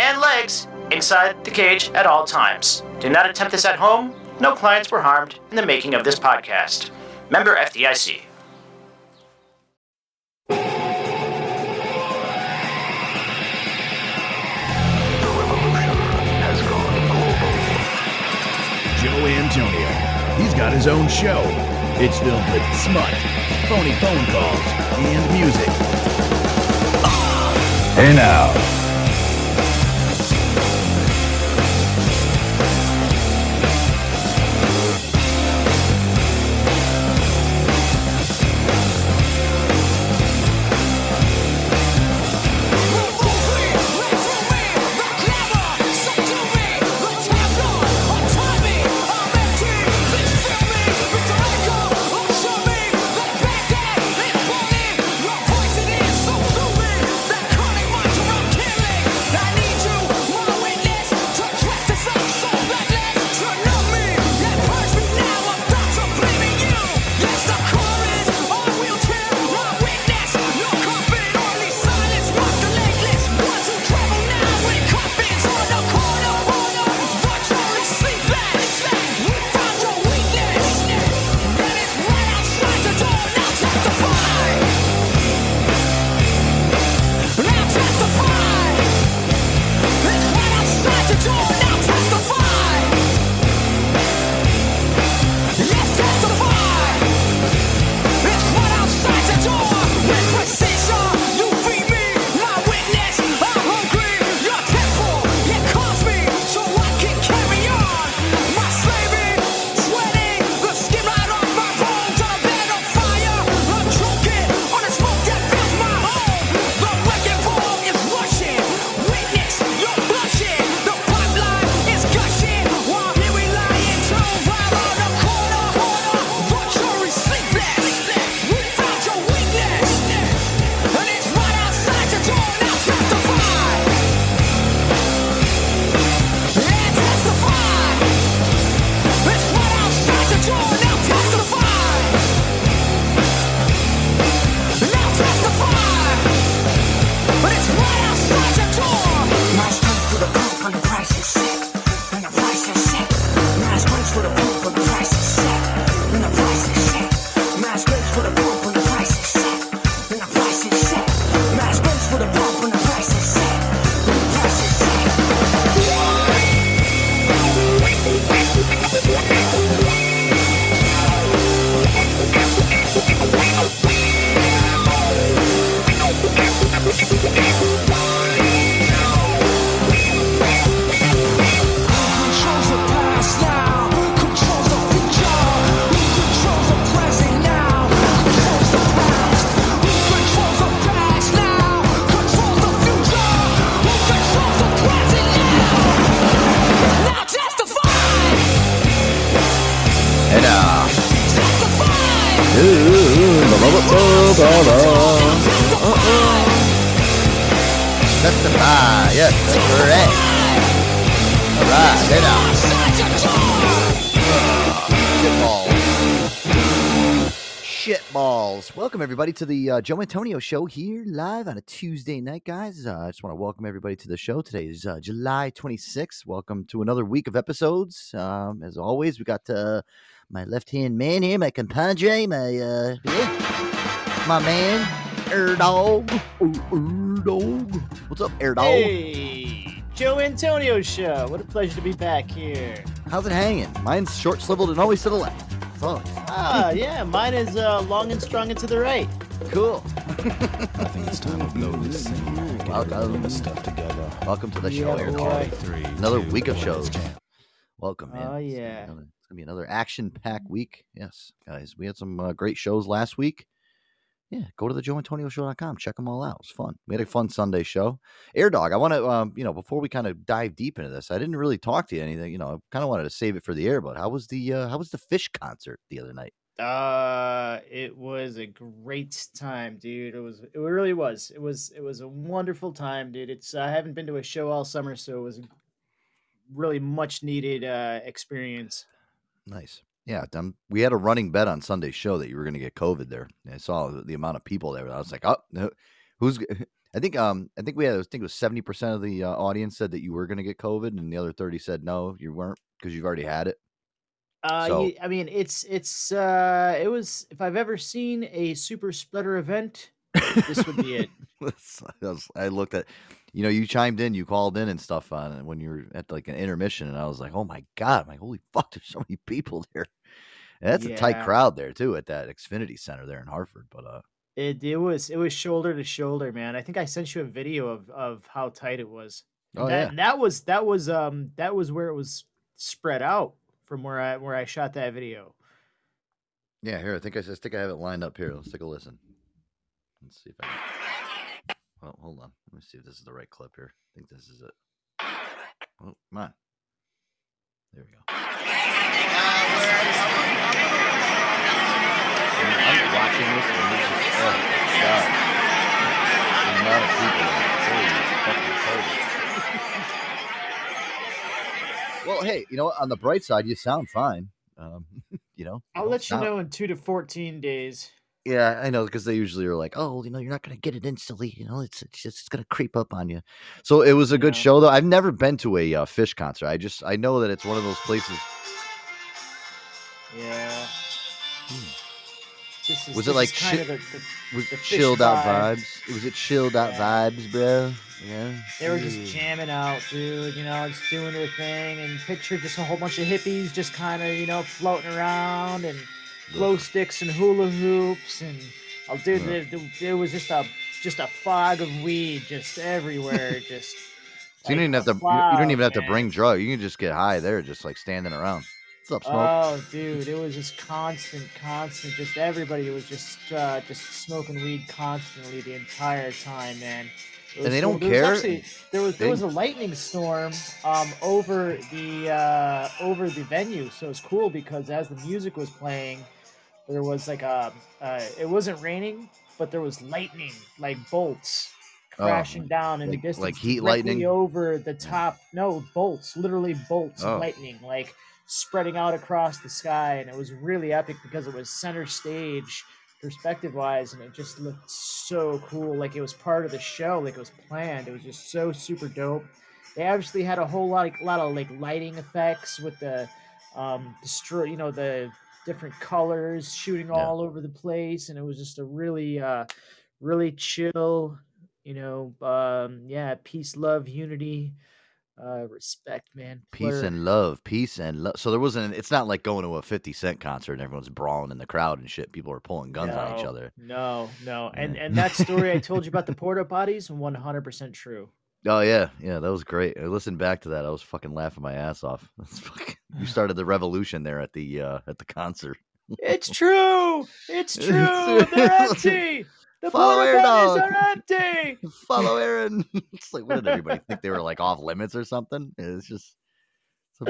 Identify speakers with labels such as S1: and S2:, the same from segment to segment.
S1: and legs inside the cage at all times. Do not attempt this at home. No clients were harmed in the making of this podcast. Member FDIC. The revolution has gone over.
S2: Joe Antonio. He's got his own show. It's filled with smut, phony phone calls, and music. Hey now.
S3: Everybody, to the uh, Joe Antonio Show here live on a Tuesday night, guys. Uh, I just want to welcome everybody to the show. Today is uh, July 26th. Welcome to another week of episodes. Um, as always, we got uh, my left hand man here, my compadre, my, uh, yeah, my man, Air Dog. Air Dog. What's up, Air Dog?
S4: Hey,
S5: Joe Antonio Show. What a pleasure to be back here.
S3: How's it hanging? Mine's short swiveled and always to the left. That's all.
S5: Ah, yeah, mine is uh, long and strong and to the right.
S3: Cool.
S4: I think it's time to blow this scene. Get
S3: Welcome.
S4: this stuff together.
S3: Welcome to the
S5: Yeah,
S3: show,
S5: boy.
S3: Air
S4: Count three,
S3: Another
S4: two,
S3: week of shows. Welcome, man.
S5: Oh,
S3: It's gonna be
S5: yeah.
S3: another- It's gonna be another action-packed week. Yes, guys, we had some uh, great shows last week. Yeah, go to the joeantonioshow.com. Check them all out. It was fun. We had a fun Sunday show. Air Dog, I want to, um, you know, before we kind of dive deep into this, I didn't really talk to you anything. You know, I kind of wanted to save it for the air. But how was the uh, how was the Phish concert the other night?
S5: Uh, it was a great time, dude. It was. It really was. It was. It was a wonderful time, dude. It's. I haven't been to a show all summer, so it was a really much needed uh experience.
S3: Nice. Yeah, um, we had a running bet on Sunday's show that you were going to get COVID there. And I saw the, amount of people there. I was like, oh, no, who's? I think um I think we had I think it was seventy percent of the uh, audience said that you were going to get COVID, and the other thirty said no, you weren't because you've already had it.
S5: Uh,
S3: So-
S5: I mean, it's it's uh, it was. If I've ever seen a super spreader event, this would be it.
S3: I, was- I looked at, you know, you chimed in, you called in and stuff on it when you were at like an intermission, and I was like, oh my god, I'm like holy fuck, there's so many people there. And that's a tight crowd there too at that Xfinity Center there in Hartford. But uh,
S5: It it was it was shoulder to shoulder, man. I think I sent you a video of of how tight it was. And
S3: Oh,
S5: that,
S3: yeah.
S5: and that was that was um that was where it was spread out from where I where I shot that video.
S3: yeah, here I think I, I think I have it lined up here. Let's take a listen. Let's see if I. Can... Well, hold on. Let me see if this is the right clip here. I think this is it. Oh, come on. There we go. I'm watching this and it's just, oh my god. The amount of people. Cold. Well, hey, you know what? On the bright side, you sound fine. Um, you know,
S5: I'll let you know in two to fourteen days.
S3: Yeah, I know because they usually are like, oh, you know, you're not gonna get it instantly. You know, it's it's just it's gonna creep up on you. So it was a good
S5: Yeah.
S3: show though. I've never been to a uh, Phish concert. I just I know that it's one of those places.
S5: Yeah.
S3: Hmm.
S5: This is,
S3: Was it like chi-
S5: the, the,
S3: Was
S5: The
S3: chilled out
S5: vibe.
S3: vibes? Was it chilled out
S5: Yeah.
S3: vibes, bro. Yeah,
S5: they were just jamming out, dude. You know, just doing their thing, and picture just a whole bunch of hippies just kind of you know floating around and glow sticks and hula hoops and oh dude
S3: Yeah.
S5: there, there- there was just a just a fog of weed just everywhere just
S3: So you don't even have to. You, you don't even have to bring drugs. You can just get high there, just like standing around. What's up, smoke?
S5: oh dude it was just constant constant just everybody was just uh just smoking weed constantly the entire time man
S3: And they
S5: cool.
S3: don't
S5: There was
S3: care?
S5: actually- there was there
S3: They-
S5: was a lightning storm um over the uh over the venue so it's cool because as the music was playing there was like a uh, it wasn't raining but there was lightning like bolts
S3: Oh,
S5: crashing down in
S3: like-
S5: the distance
S3: like heat lightning?
S5: over the top no bolts literally bolts
S3: Oh.
S5: lightning like spreading out across the sky and it was really epic because it was center stage perspective wise and it just looked so cool like it was part of the show like it was planned it was just so super dope they obviously had a whole lot of lot of like lighting effects with the um destroy you know the different colors shooting
S3: Yeah.
S5: all over the place and it was just a really uh really chill you know um yeah peace love unity uh respect man
S3: Peace and love, peace and love. So there wasn't. It's not like going to a Fifty Cent concert and everyone's brawling in the crowd and shit. People are pulling guns on each other.
S5: No, no. And and that story I told you about the porta potties, one hundred percent true.
S3: Oh yeah, yeah, that was great. I listened back to that. I was fucking laughing my ass off. Fucking, you started the revolution there at the uh at the concert.
S5: It's true. It's true. They're empty. The
S3: Follow
S5: porta
S3: Air
S5: potties
S3: Dog.
S5: are empty.
S3: Follow Aaron. it's like, what did everybody think they were like off limits or something? It's just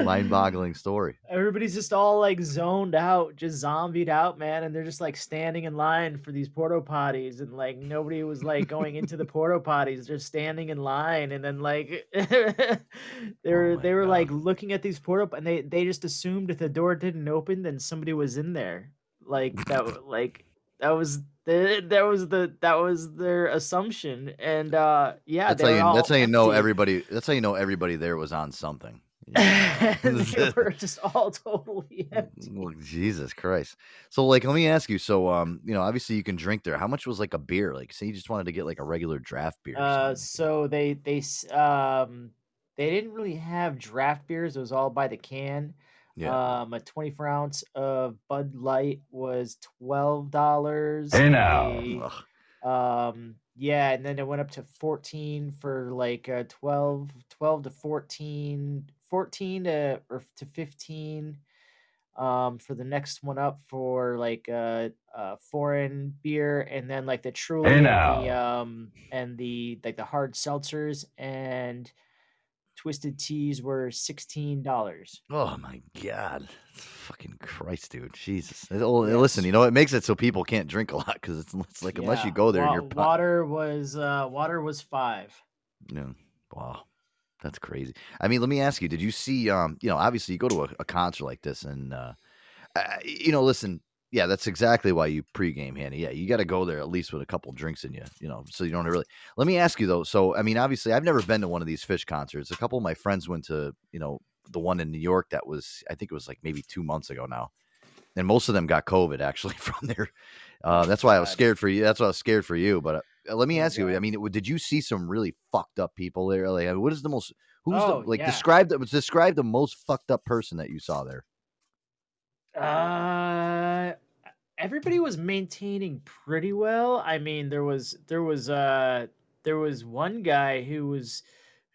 S3: mind-boggling story.
S5: Everybody's just all like zoned out, just zombied out, man, and they're just like standing in line for these porta potties, and like nobody was like going into the porta potties. They're standing in line, and then like they were
S3: Oh
S5: they were like looking at these porta, and they they just assumed if the door didn't open, then somebody was in there. Like that, like that was the that was the that was their assumption, and uh yeah,
S3: That's how you.
S5: all
S3: That's how you know
S5: empty.
S3: everybody. That's how you know everybody there was on something.
S5: and they were just all totally empty.
S3: Well, Jesus Christ. So like let me ask you, so um, you know, obviously you can drink there. How much was like a beer? Like say you just wanted to get like a regular draft beer.
S5: Uh, so they they um they didn't really have draft beers. It was all by the can.
S3: Yeah.
S5: Um, a 24 ounce of Bud Light was twelve dollars.
S6: Hey now.
S3: Ugh.
S5: Um, yeah, and then it went up to 14 for like uh 12, 12 to 14, 14 to or to 15 um for the next one up for like uh uh foreign beer and then like the truly and the um and the like the hard seltzers and twisted teas were sixteen dollars.
S3: Oh my god, fucking Christ, dude, Jesus! Oh,
S5: Yes.
S3: Listen, you know it makes it so people can't drink a lot because it's, it's like unless you go there and
S5: wa-
S3: you're pot-
S5: water was uh water was five.
S3: Yeah. Wow. That's crazy. I mean, let me ask you, did you see um, you know, obviously you go to a, a concert like this and uh I- you know, listen, yeah, that's exactly why you pregame, Hanny. Yeah, you got to go there at least with a couple drinks in you, you know, so you don't really. Let me ask you though. So, I mean, obviously, I've never been to one of these Phish concerts. A couple of my friends went to, you know, the one in New York that was, I think it was like maybe two months ago now, and most of them got COVID actually from there. Uh, that's why I was scared for you. That's why I was scared for you. But uh, let me ask you. I mean, did you see some really fucked up people there? Like, uh, what is the most? Who's
S5: Oh,
S3: the like?
S5: yeah.
S3: Describe the describe the most fucked up person that you saw there.
S5: Uh, everybody was maintaining pretty well. I mean, there was there was uh there was one guy who was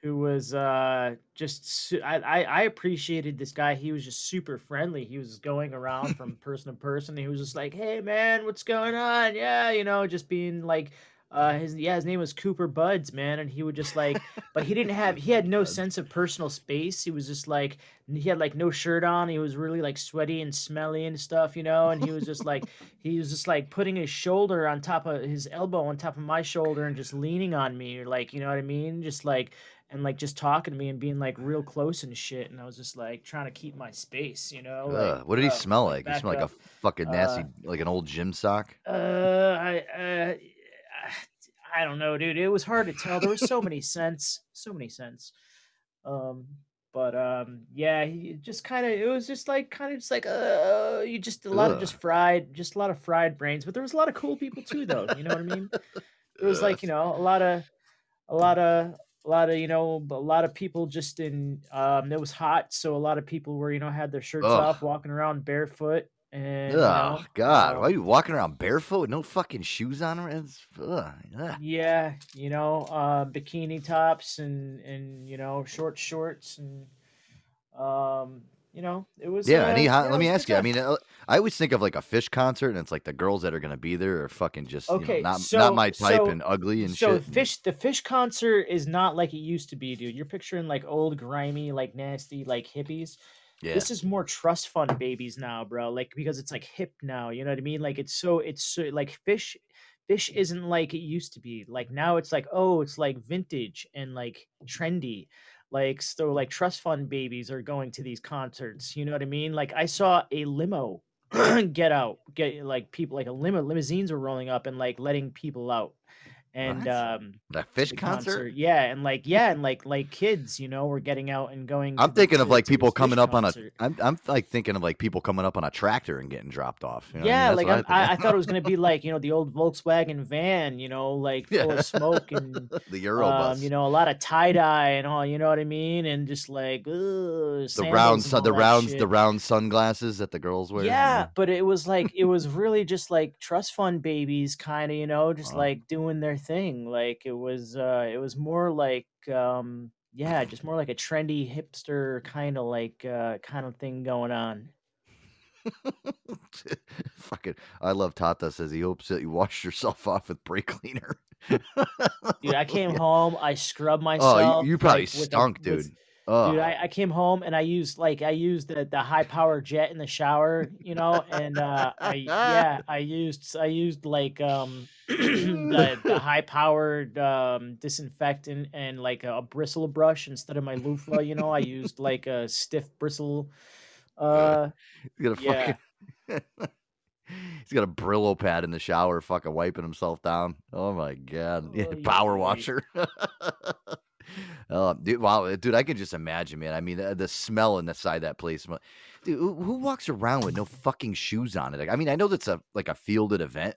S5: who was uh just su- I, I I appreciated this guy. He was just super friendly. He was going around from person to person. He was just like, "Hey man, what's going on?" Yeah, you know, just being like uh his yeah, his name was Cooper Buds, man, and he would just like but he didn't have he had no sense of personal space. He was just like he had like no shirt on. He was really like sweaty and smelly and stuff, you know. And he was just like he was just like putting his shoulder on top of his elbow on top of my shoulder and just leaning on me, or like you know what I mean, just like and like just talking to me and being like real close and shit. And I was just like trying to keep my space, you know. Like,
S3: what did he
S5: uh,
S3: smell like? He smelled like
S5: up.
S3: a fucking nasty,
S5: Uh,
S3: like an old gym sock.
S5: Uh, I, uh, I don't know, dude. It was hard to tell. There was so many scents, so many scents. Um, but um, yeah, he just kind of. It was just like kind of just like uh, you just a lot of just fried, just a lot of fried brains. But there was a lot of cool people too, though. You know what I mean? It was
S3: Ugh.
S5: like you know a lot of, a lot of. A lot of you know, a lot of people just in. Um, it was hot, so a lot of people were you know had their shirts
S3: Ugh.
S5: off, walking around barefoot, and you
S3: Oh
S5: know,
S3: God!
S5: um,
S3: Why are you walking around barefoot with no fucking shoes on? It's, ugh, ugh.
S5: Yeah, you know, uh, bikini tops and and you know short shorts and um, you know, it was.
S3: Yeah,
S5: uh,
S3: and he,
S5: yeah,
S3: let me ask you. I mean, uh, I always think of like a Phish concert, and it's like the girls that are going to be there are fucking just
S5: Okay,
S3: you know, not
S5: so-
S3: not my type
S5: so-
S3: and ugly and
S5: so
S3: shit.
S5: Phish, the Phish concert is not like it used to be, dude. You're picturing like old, grimy, like nasty, like hippies.
S3: Yeah,
S5: This is more trust fund babies now, bro. Like because it's like hip now. You know what I mean? Like it's so it's so like Phish. Phish isn't like it used to be. Like now it's like oh, it's like vintage and like trendy. Like so, like trust fund babies are going to these concerts. You know what I mean? Like I saw a limo get out, get like people like a limo limousines were rolling up and like letting people out. And
S3: What?
S5: um
S3: the Phish
S5: the
S3: concert.
S5: Yeah, and like yeah, and like like kids, you know, were getting out and going.
S3: I'm
S5: to the-
S3: thinking of like people coming up
S5: concert.
S3: on a. I'm I'm like thinking of like people coming up on a tractor and getting dropped off. you know what I
S5: yeah,
S3: mean?
S5: like I'm, I, I thought it was gonna be like you know the old Volkswagen van, you know, like full
S3: Yeah.
S5: of smoke and
S3: the Eurobus.
S5: um, you know, a lot of tie dye and all, you know what I mean, and just like ugh,
S3: the round, sun, the rounds, the round sunglasses that the girls wear.
S5: Yeah, but it was like it was really just like trust fund babies, kind of, you know, just
S3: Uh-huh.
S5: like doing their thing. Like it was, uh it was more like, um yeah, just more like a trendy hipster kind of like uh kind of thing going on.
S3: Fucking, I love Tata says he hopes that you wash yourself off with brake cleaner.
S5: Dude, I came
S3: Yeah.
S5: home, I scrubbed
S3: Oh,
S5: myself.
S3: you, you probably
S5: like, with a-
S3: stunk,
S5: with-
S3: dude. Oh,
S5: Dude, I, I came home and I used like I used the, the high power jet in the shower, you know, and uh I yeah, I used I used like um the, the high powered um disinfectant and like a, bristle brush instead of my loofah, you know. I used like a stiff bristle uh
S3: he's got a
S5: yeah.
S3: fucking. he's got a Brillo pad in the shower, fucking wiping himself down. Oh my god, yeah,
S5: Oh,
S3: power washer. Oh, dude, wow, dude, I can just imagine, man. I mean, the, the smell inside that place. Dude, who, who walks around with no fucking shoes on it? Like, I mean, I know that's a like a fielded event,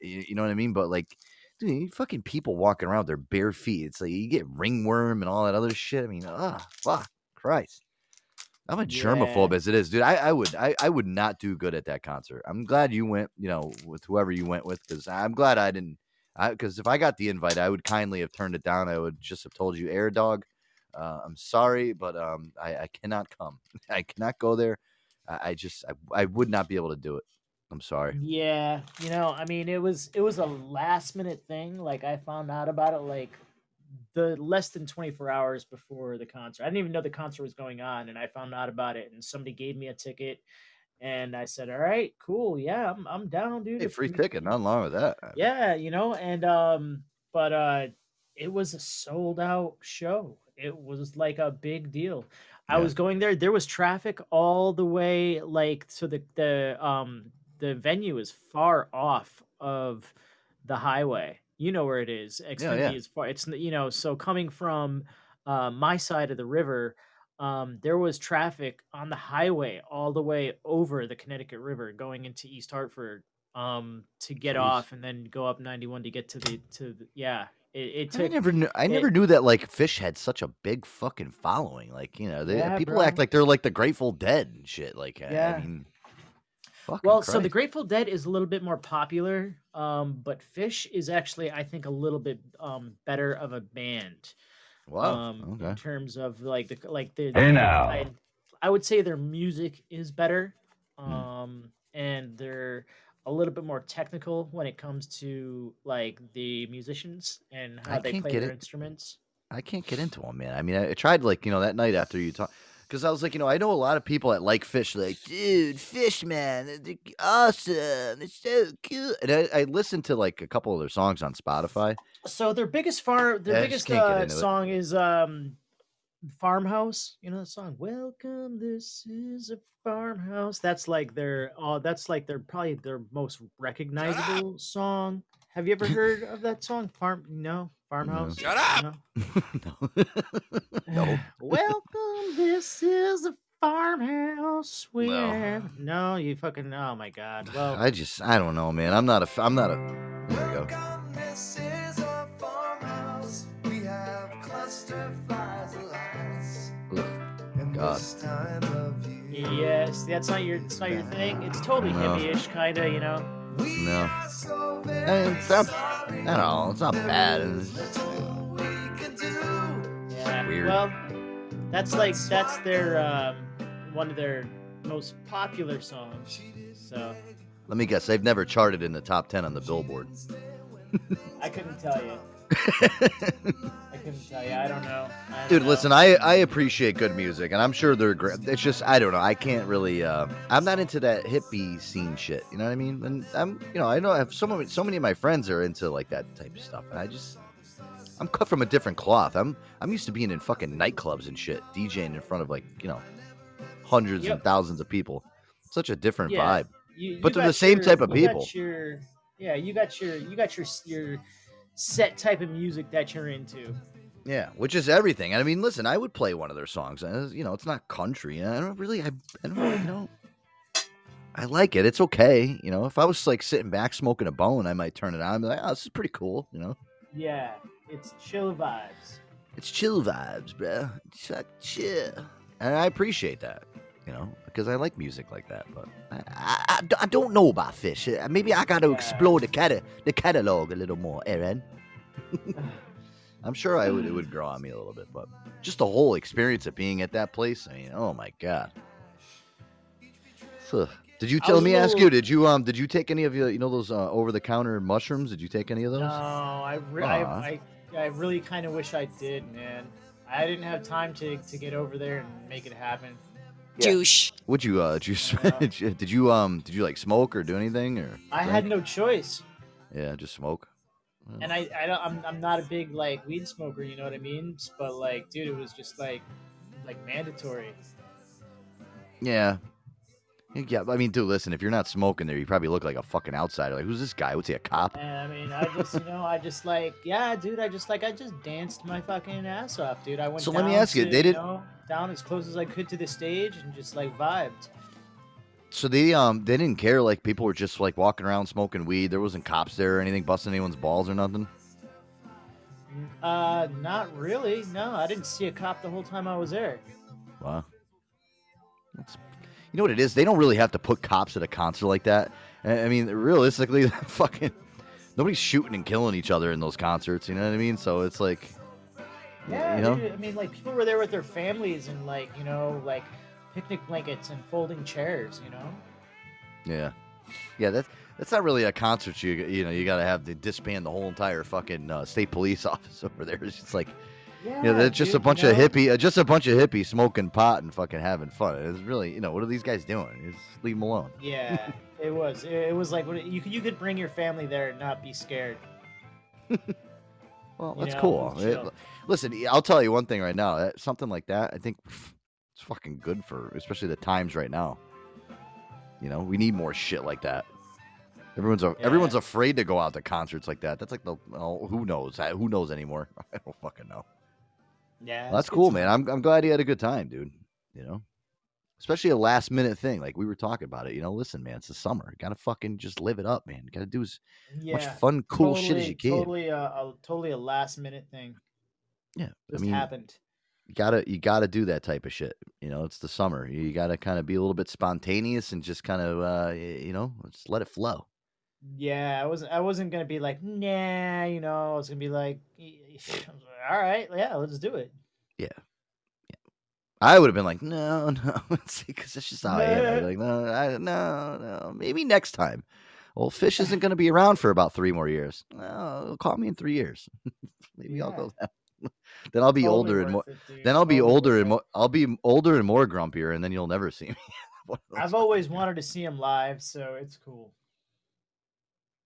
S3: you, you know what I mean? But like, dude, you fucking people walking around with their bare feet. It's like you get ringworm and all that other shit. I mean, ah, fuck, Christ. I'm a germaphobe
S5: Yeah.
S3: as it is, dude. I, I would I, I would not do good at that concert. I'm glad you went, you know, with whoever you went with, because I'm glad I didn't. Because if I got the invite, I would kindly have turned it down. I would just have told you, Air Dog, uh, I'm sorry, but um, I, I cannot come. I cannot go there. I, I just I, I would not be able to do it. I'm sorry.
S5: Yeah, you know, I mean, it was it was a last minute thing. Like I found out about it like the less than 24 hours before the concert. I didn't even know the concert was going on, and I found out about it. And somebody gave me a ticket, and I said, "All right, cool, yeah, I'm I'm down, dude."
S3: Hey, free
S5: you-
S3: ticket, nothing wrong with that.
S5: Yeah, you know, and um, but uh, it was a sold out show. It was like a big deal. I was going there. There was traffic all the way, like so the the um the venue is far off of the highway. You know where it is. Xfinity
S3: yeah.
S5: is far. It's you know so coming from uh, my side of the river. Um, there was traffic on the highway all the way over the Connecticut River going into East Hartford um, to get
S3: Jeez.
S5: off and then go up 91 to get to the to the, yeah. It, it
S3: I never knew. I
S5: it-
S3: never knew that like Phish had such a big fucking following. Like you know, they,
S5: Yeah,
S3: people act like they're like the Grateful Dead and shit. Like
S5: Yeah.
S3: I mean,
S5: well, so the Grateful Dead is a little bit more popular, um, but Phish is actually I think a little bit um, better of a band.
S3: Wow.
S5: um, in terms of like the like the
S6: Hey
S5: the
S6: now.
S5: kind- I would say their music is better,
S3: Hmm.
S5: um, and they're a little bit more technical when it comes to like the musicians and how
S3: I
S5: they
S3: can't
S5: play
S3: get
S5: their
S3: it.
S5: instruments.
S3: I can't get into them, man. I mean, I, I tried like you know that night after you talked because I was like, you know, I know a lot of people that like Phish. Like, dude, Phish, man, they're awesome. It's so cool. And I, I listened to like a couple of their songs on Spotify.
S5: So their biggest farm, their
S3: Yeah,
S5: biggest uh, song is um, "Farmhouse." You know that song "Welcome, this is a farmhouse." That's like their, oh, that's like their probably their most recognizable song. Have you ever heard of that song? Farm, no, farmhouse.
S6: Shut up!
S5: No?
S3: no, no.
S5: Welcome, this is a farmhouse. We
S3: No.
S5: have no, you fucking. Oh my god. Well,
S3: I just, I don't know, man. I'm not a. I'm not a. There we go.
S7: This is a farmhouse. We have cluster flies lights. And
S3: God.
S7: time of year,
S5: yes, that's not your, it's not your thing. It's totally
S3: No.
S5: hippie-ish, kind of, you know.
S7: We
S3: No.
S7: are so very
S3: I mean, it's not,
S7: sorry.
S3: I don't know. It's not bad. It's
S7: That's
S3: just-
S7: all we can do.
S5: Yeah.
S3: weird.
S5: Well, that's like that's their um, one of their most popular songs. So
S3: Let me guess. They've never charted in the top ten on the Billboard.
S5: I couldn't tell you. I couldn't tell you. I don't know. I don't
S3: Dude,
S5: know.
S3: listen, I, I appreciate good music, and I'm sure they're great. It's just I don't know. I can't really. Uh, I'm not into that hippie scene shit. You know what I mean? And I'm, you know, I know I have so many, so many of my friends are into like that type of stuff, and I just, I'm cut from a different cloth. I'm, I'm used to being in fucking nightclubs and shit, DJing in front of like, you know, hundreds and thousands of people. Such a different
S5: Yeah.
S3: vibe.
S5: You- you
S3: but they're the same
S5: your-
S3: type of
S5: you got
S3: people.
S5: your- yeah, you got your you got your your set type of music that you're into.
S3: Yeah, which is everything. I mean, listen, I would play one of their songs. You know, it's not country. I don't really, I, I don't, really, you know, I like it. It's okay. You know, if I was like sitting back smoking a bone, I might turn it on and be like, oh, this is pretty cool. You know,
S5: Yeah, it's chill vibes.
S3: it's chill vibes, bro. It's like chill, and I appreciate that. You know, because I like music like that. But I, I don't know about Phish. Uh, Maybe I got to
S5: Yeah.
S3: explore the cata- the catalog a little more, Aaron. I'm sure I would it would grow on me a little bit, but just the whole experience of being at that place. I mean, oh my god. Ugh. Did you
S5: I
S3: tell
S5: was a
S3: me? Ask you? Did you um? Did you take any of your you know those uh, over the counter mushrooms? Did you take any of those?
S5: No, I, re- I, I, I really kind of wish I did, man. I didn't have time to, to get over there and make it happen.
S8: Douche.
S3: Would you uh? Did you,
S5: No.
S3: did you did you um? Did you like smoke or do anything or?
S5: I
S3: drink?
S5: had no choice,
S3: Yeah, just smoke. Mm.
S5: and I, I don't, I'm, I'm not a big like weed smoker, you know what I mean? But like, dude, it was just like, like mandatory.
S3: Yeah. Yeah, I mean, dude, listen. If you're not smoking there, you probably look like a fucking outsider. Like, who's this guy? What's he, a cop?
S5: And I mean, I just, you know, I just like, yeah, dude, I just like, I just danced my fucking ass off, dude. I went.
S3: So let me
S5: down
S3: ask you,
S5: to,
S3: they didn't-
S5: know, down as close as I could to the stage and just like vibed.
S3: So they um they didn't care. Like people were just like walking around smoking weed. There wasn't cops there or anything busting anyone's balls or nothing.
S5: Uh, not really. No, I didn't see a cop the whole time I was there.
S3: Wow. That's, you know what it is? They don't really have to put cops at a concert like that. I mean, realistically, fucking nobody's shooting and killing each other in those concerts. You know what I mean? So it's like,
S5: Yeah,
S3: you know,
S5: dude, I mean, like people were there with their families and like you know, like picnic blankets and folding chairs. You know.
S3: yeah, yeah. That's that's not really a concert. You you know you got to have to disband the whole entire fucking uh, state police office over there. It's just like
S5: Yeah.
S3: you know, they're just a
S5: dude, you
S3: bunch of hippie, uh, just a bunch of hippies smoking pot and fucking having fun. It's really, you know, what are these guys doing? Just leave them alone.
S5: Yeah, it was. It, was like you could you could bring your family there and not be scared.
S3: Well,
S5: You
S3: that's
S5: know,
S3: cool. It- listen, I'll tell you one thing right now. that- Something like that, I think it's fucking good for, especially the times right now. You know, we need more shit like that. Everyone's a, everyone's afraid to go out to concerts like that. That's like the well, who knows? Who knows anymore? I don't fucking know.
S5: Yeah,
S3: Well, that's cool, man. I'm I'm glad he had a good time, dude. You know, especially a last minute thing like we were talking about it. You know, listen, man, it's the summer. You gotta fucking just live it up, man. You gotta do as
S5: yeah,
S3: much fun, cool shit as you can.
S5: Totally, a, a totally a last minute thing.
S3: Yeah, I
S5: Just
S3: mean,
S5: happened.
S3: You gotta you gotta do that type of shit. You know, it's the summer. You gotta kind of be a little bit spontaneous and just kind of uh, you know, just let it flow.
S5: Yeah, I wasn't. I wasn't gonna be like, nah, you know. I was gonna be like, all right, yeah, let's do it. Yeah. yeah.
S3: I would have been like, no, no, because that's just how I am. Like, no, I, no, no, maybe next time. Well, Phish isn't going to be around for about three more years. No, call me in three years. maybe I'll go. Then. then I'll be
S5: Totally
S3: older and more.
S5: it,
S3: Then I'll be
S5: totally
S3: older and more. I'll be older and more grumpier, and then you'll never see me. One of those
S5: I've always wanted to see him live, so it's cool.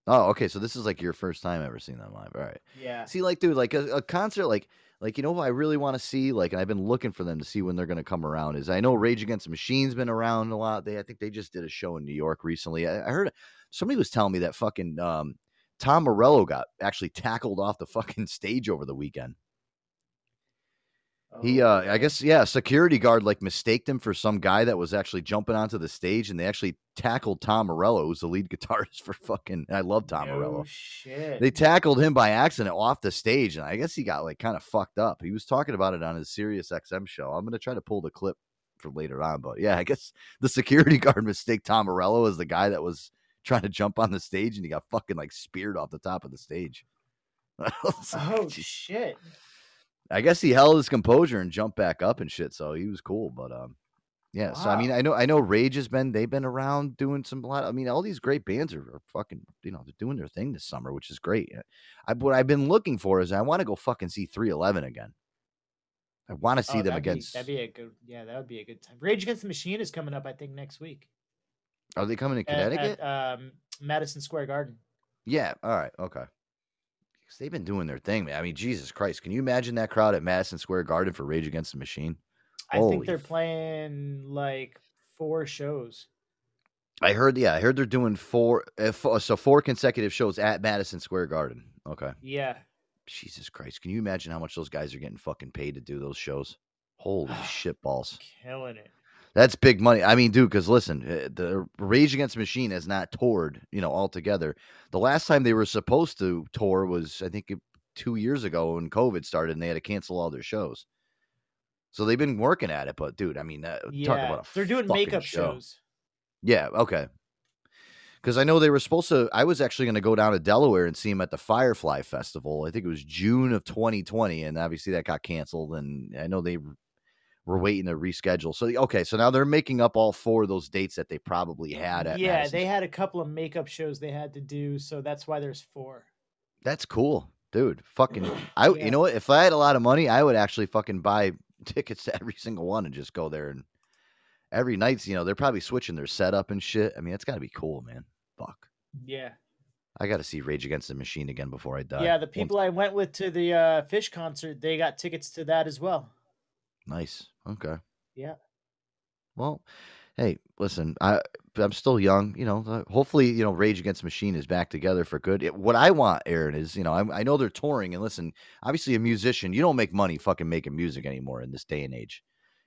S3: Oh, okay. So this is like your first time ever seeing them live. All right.
S5: Yeah.
S3: See, like, dude, like a, a concert, like, like you know, I really want to see, like, and I've been looking for them to see when they're going to come around. Is I know Rage Against the Machine's been around a lot. They, I think they just did a show in New York recently. I, I heard somebody was telling me that fucking um, Tom Morello got actually tackled off the fucking stage over the weekend. He,
S5: Oh,
S3: uh, I guess, yeah, security guard like mistaked him for some guy that was actually jumping onto the stage, and they actually tackled Tom Morello, who's the lead guitarist for fucking. I love Tom
S5: no
S3: Morello.
S5: shit.
S3: They tackled him by accident off the stage, and I guess he got like kind of fucked up. He was talking about it on his Sirius XM show. I'm gonna try to pull the clip for later on, but yeah, I guess the security guard mistaked Tom Morello as the guy that was trying to jump on the stage, and he got fucking like speared off the top of the stage.
S5: Oh shit.
S3: I guess he held his composure and jumped back up and shit, so he was cool. But um, yeah. So I mean, I know I know Rage has been they've been around doing some a lot. I mean, all these great bands are, are fucking you know they're doing their thing this summer, which is great. I what I've been looking for is I want to go fucking see 311 again. I want to see
S5: Oh,
S3: them
S5: that'd be-
S3: against.
S5: that'd be a good. Yeah, that would be a good time. Rage Against the Machine is coming up, I think, next week.
S3: are they coming to
S5: at-
S3: Connecticut?
S5: At, um, Madison Square Garden.
S3: yeah. All right. Okay. They've been doing their thing, man. I mean, Jesus Christ, can you imagine that crowd at Madison Square Garden for Rage Against the Machine?
S5: I
S3: Holy
S5: think they're playing like four shows.
S3: I heard, yeah, I heard they're doing four, uh, four, so four consecutive shows at Madison Square Garden. Okay,
S5: Yeah.
S3: Jesus Christ, can you imagine how much those guys are getting fucking paid to do those shows? Holy shit balls,
S5: Killing it.
S3: That's big money. I mean, dude, because listen, uh, the Rage Against the Machine has not toured, you know, altogether. The last time they were supposed to tour was, I think, two years ago when COVID started, and they had to cancel all their shows. So they've been working at it, but dude, I mean, uh, talk about a
S5: They're doing makeup
S3: show.
S5: shows.
S3: Yeah, okay. Because I know they were supposed to. I was actually going to go down to Delaware and see them at the Firefly Festival. I think it was June of 2020, and obviously that got canceled. And I know they were waiting to reschedule. So okay, so now they're making up all four of those dates that they probably had at.
S5: Yeah,
S3: Madison.
S5: they had a couple of makeup shows they had to do, so that's why there's four.
S3: That's cool, dude. Fucking, I.
S5: Yeah.
S3: You know what? If I had a lot of money, I would actually fucking buy tickets to every single one and just go there and every night's. You know, they're probably switching their setup and shit. I mean, it's got to be cool, man. Fuck.
S5: Yeah.
S3: I got to see Rage Against the Machine again before I die.
S5: yeah, the
S3: Once-
S5: people I went with to the uh, Phish concert, they got tickets to that as well.
S3: Nice. Okay.
S5: Yeah.
S3: Well, hey, listen, I I'm still young. You know, uh, hopefully, you know, Rage Against the Machine is back together for good. It- what I want, Aaron, is you know, I, I know they're touring, and listen, obviously, a musician, you don't make money fucking making music anymore in this day and age.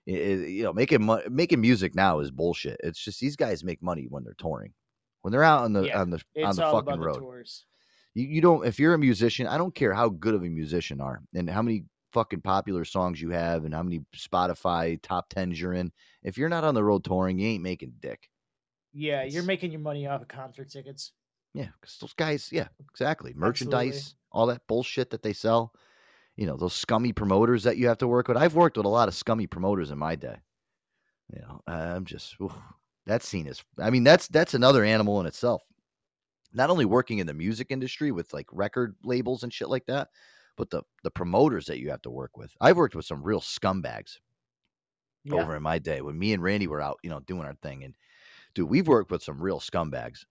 S3: I- I- you know, making making music now is bullshit. It's just these guys make money when they're touring, when they're out on the
S5: Yeah,
S3: on the on the
S5: all
S3: fucking
S5: about
S3: road.
S5: the tours.
S3: You, you don't if you're a musician, I don't care how good of a musician are and how many fucking popular songs you have and how many Spotify top tens you're in. If you're not on the road touring, you ain't making dick.
S5: Yeah, you're making your money off of concert tickets.
S3: Yeah, because those guys, yeah, exactly. Merchandise, all that bullshit that they sell. You know, those scummy promoters that you have to work with. I've worked with a lot of scummy promoters in my day. You know, I'm just oof, that scene is. I mean, that's that's another animal in itself. Not only working in the music industry with like record labels and shit like that, but the the promoters that you have to work with. I've worked with some real scumbags
S5: Yeah.
S3: over in my day when me and Randy were out, you know, doing our thing. And dude, we've worked with some real scumbags.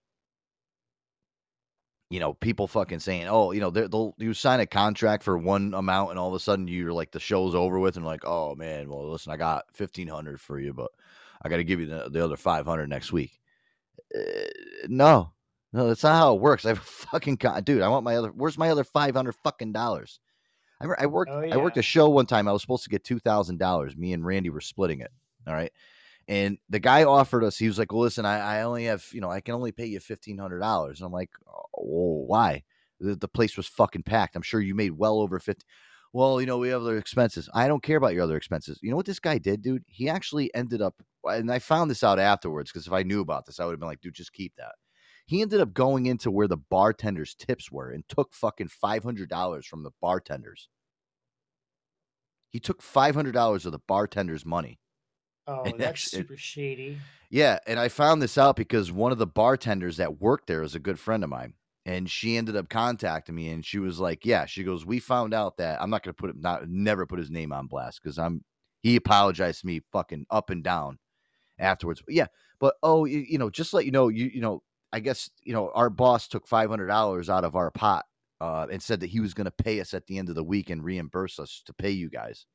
S3: You know, people fucking saying, "Oh, you know, they'll you sign a contract for one amount, and all of a sudden you're like the show's over with, and like, oh man, well listen, I got fifteen hundred for you, but I got to give you the, the other five hundred next week." Uh, no, no, that's not how it works. I have a fucking con- dude. I want my other. Where's my other five hundred fucking dollars? I, I worked.
S5: Oh,
S3: I worked a show one time. I was supposed to get two thousand dollars. Me and Randy were splitting it. All right. And the guy offered us, he was like, Well, listen, I, I only have, you know, I can only pay you fifteen hundred dollars. And I'm like, oh, oh, why? The, the place was fucking packed. I'm sure you made well over fifty. Well, you know, we have other expenses. I don't care about your other expenses. You know what this guy did, dude? He actually ended up and I found this out afterwards because if I knew about this, I would have been like, dude, just keep that. He ended up going into where the bartenders' tips were and took fucking five hundred dollars from the bartenders. He took five hundred dollars of the bartender's money.
S5: Oh,
S3: And
S5: that's super shady.
S3: Yeah, and I found this out because one of the bartenders that worked there is a good friend of mine, and she ended up contacting me, and she was like, "Yeah," she goes, "We found out that I'm not going to put it, not never put his name on blast because I'm." He apologized to me, fucking up and down, afterwards. Yeah, but oh, you, you know, just let you know, you you know, I guess you know, our boss took five hundred dollars out of our pot, uh, and said that he was going to pay us at the end of the week and reimburse us to pay you guys.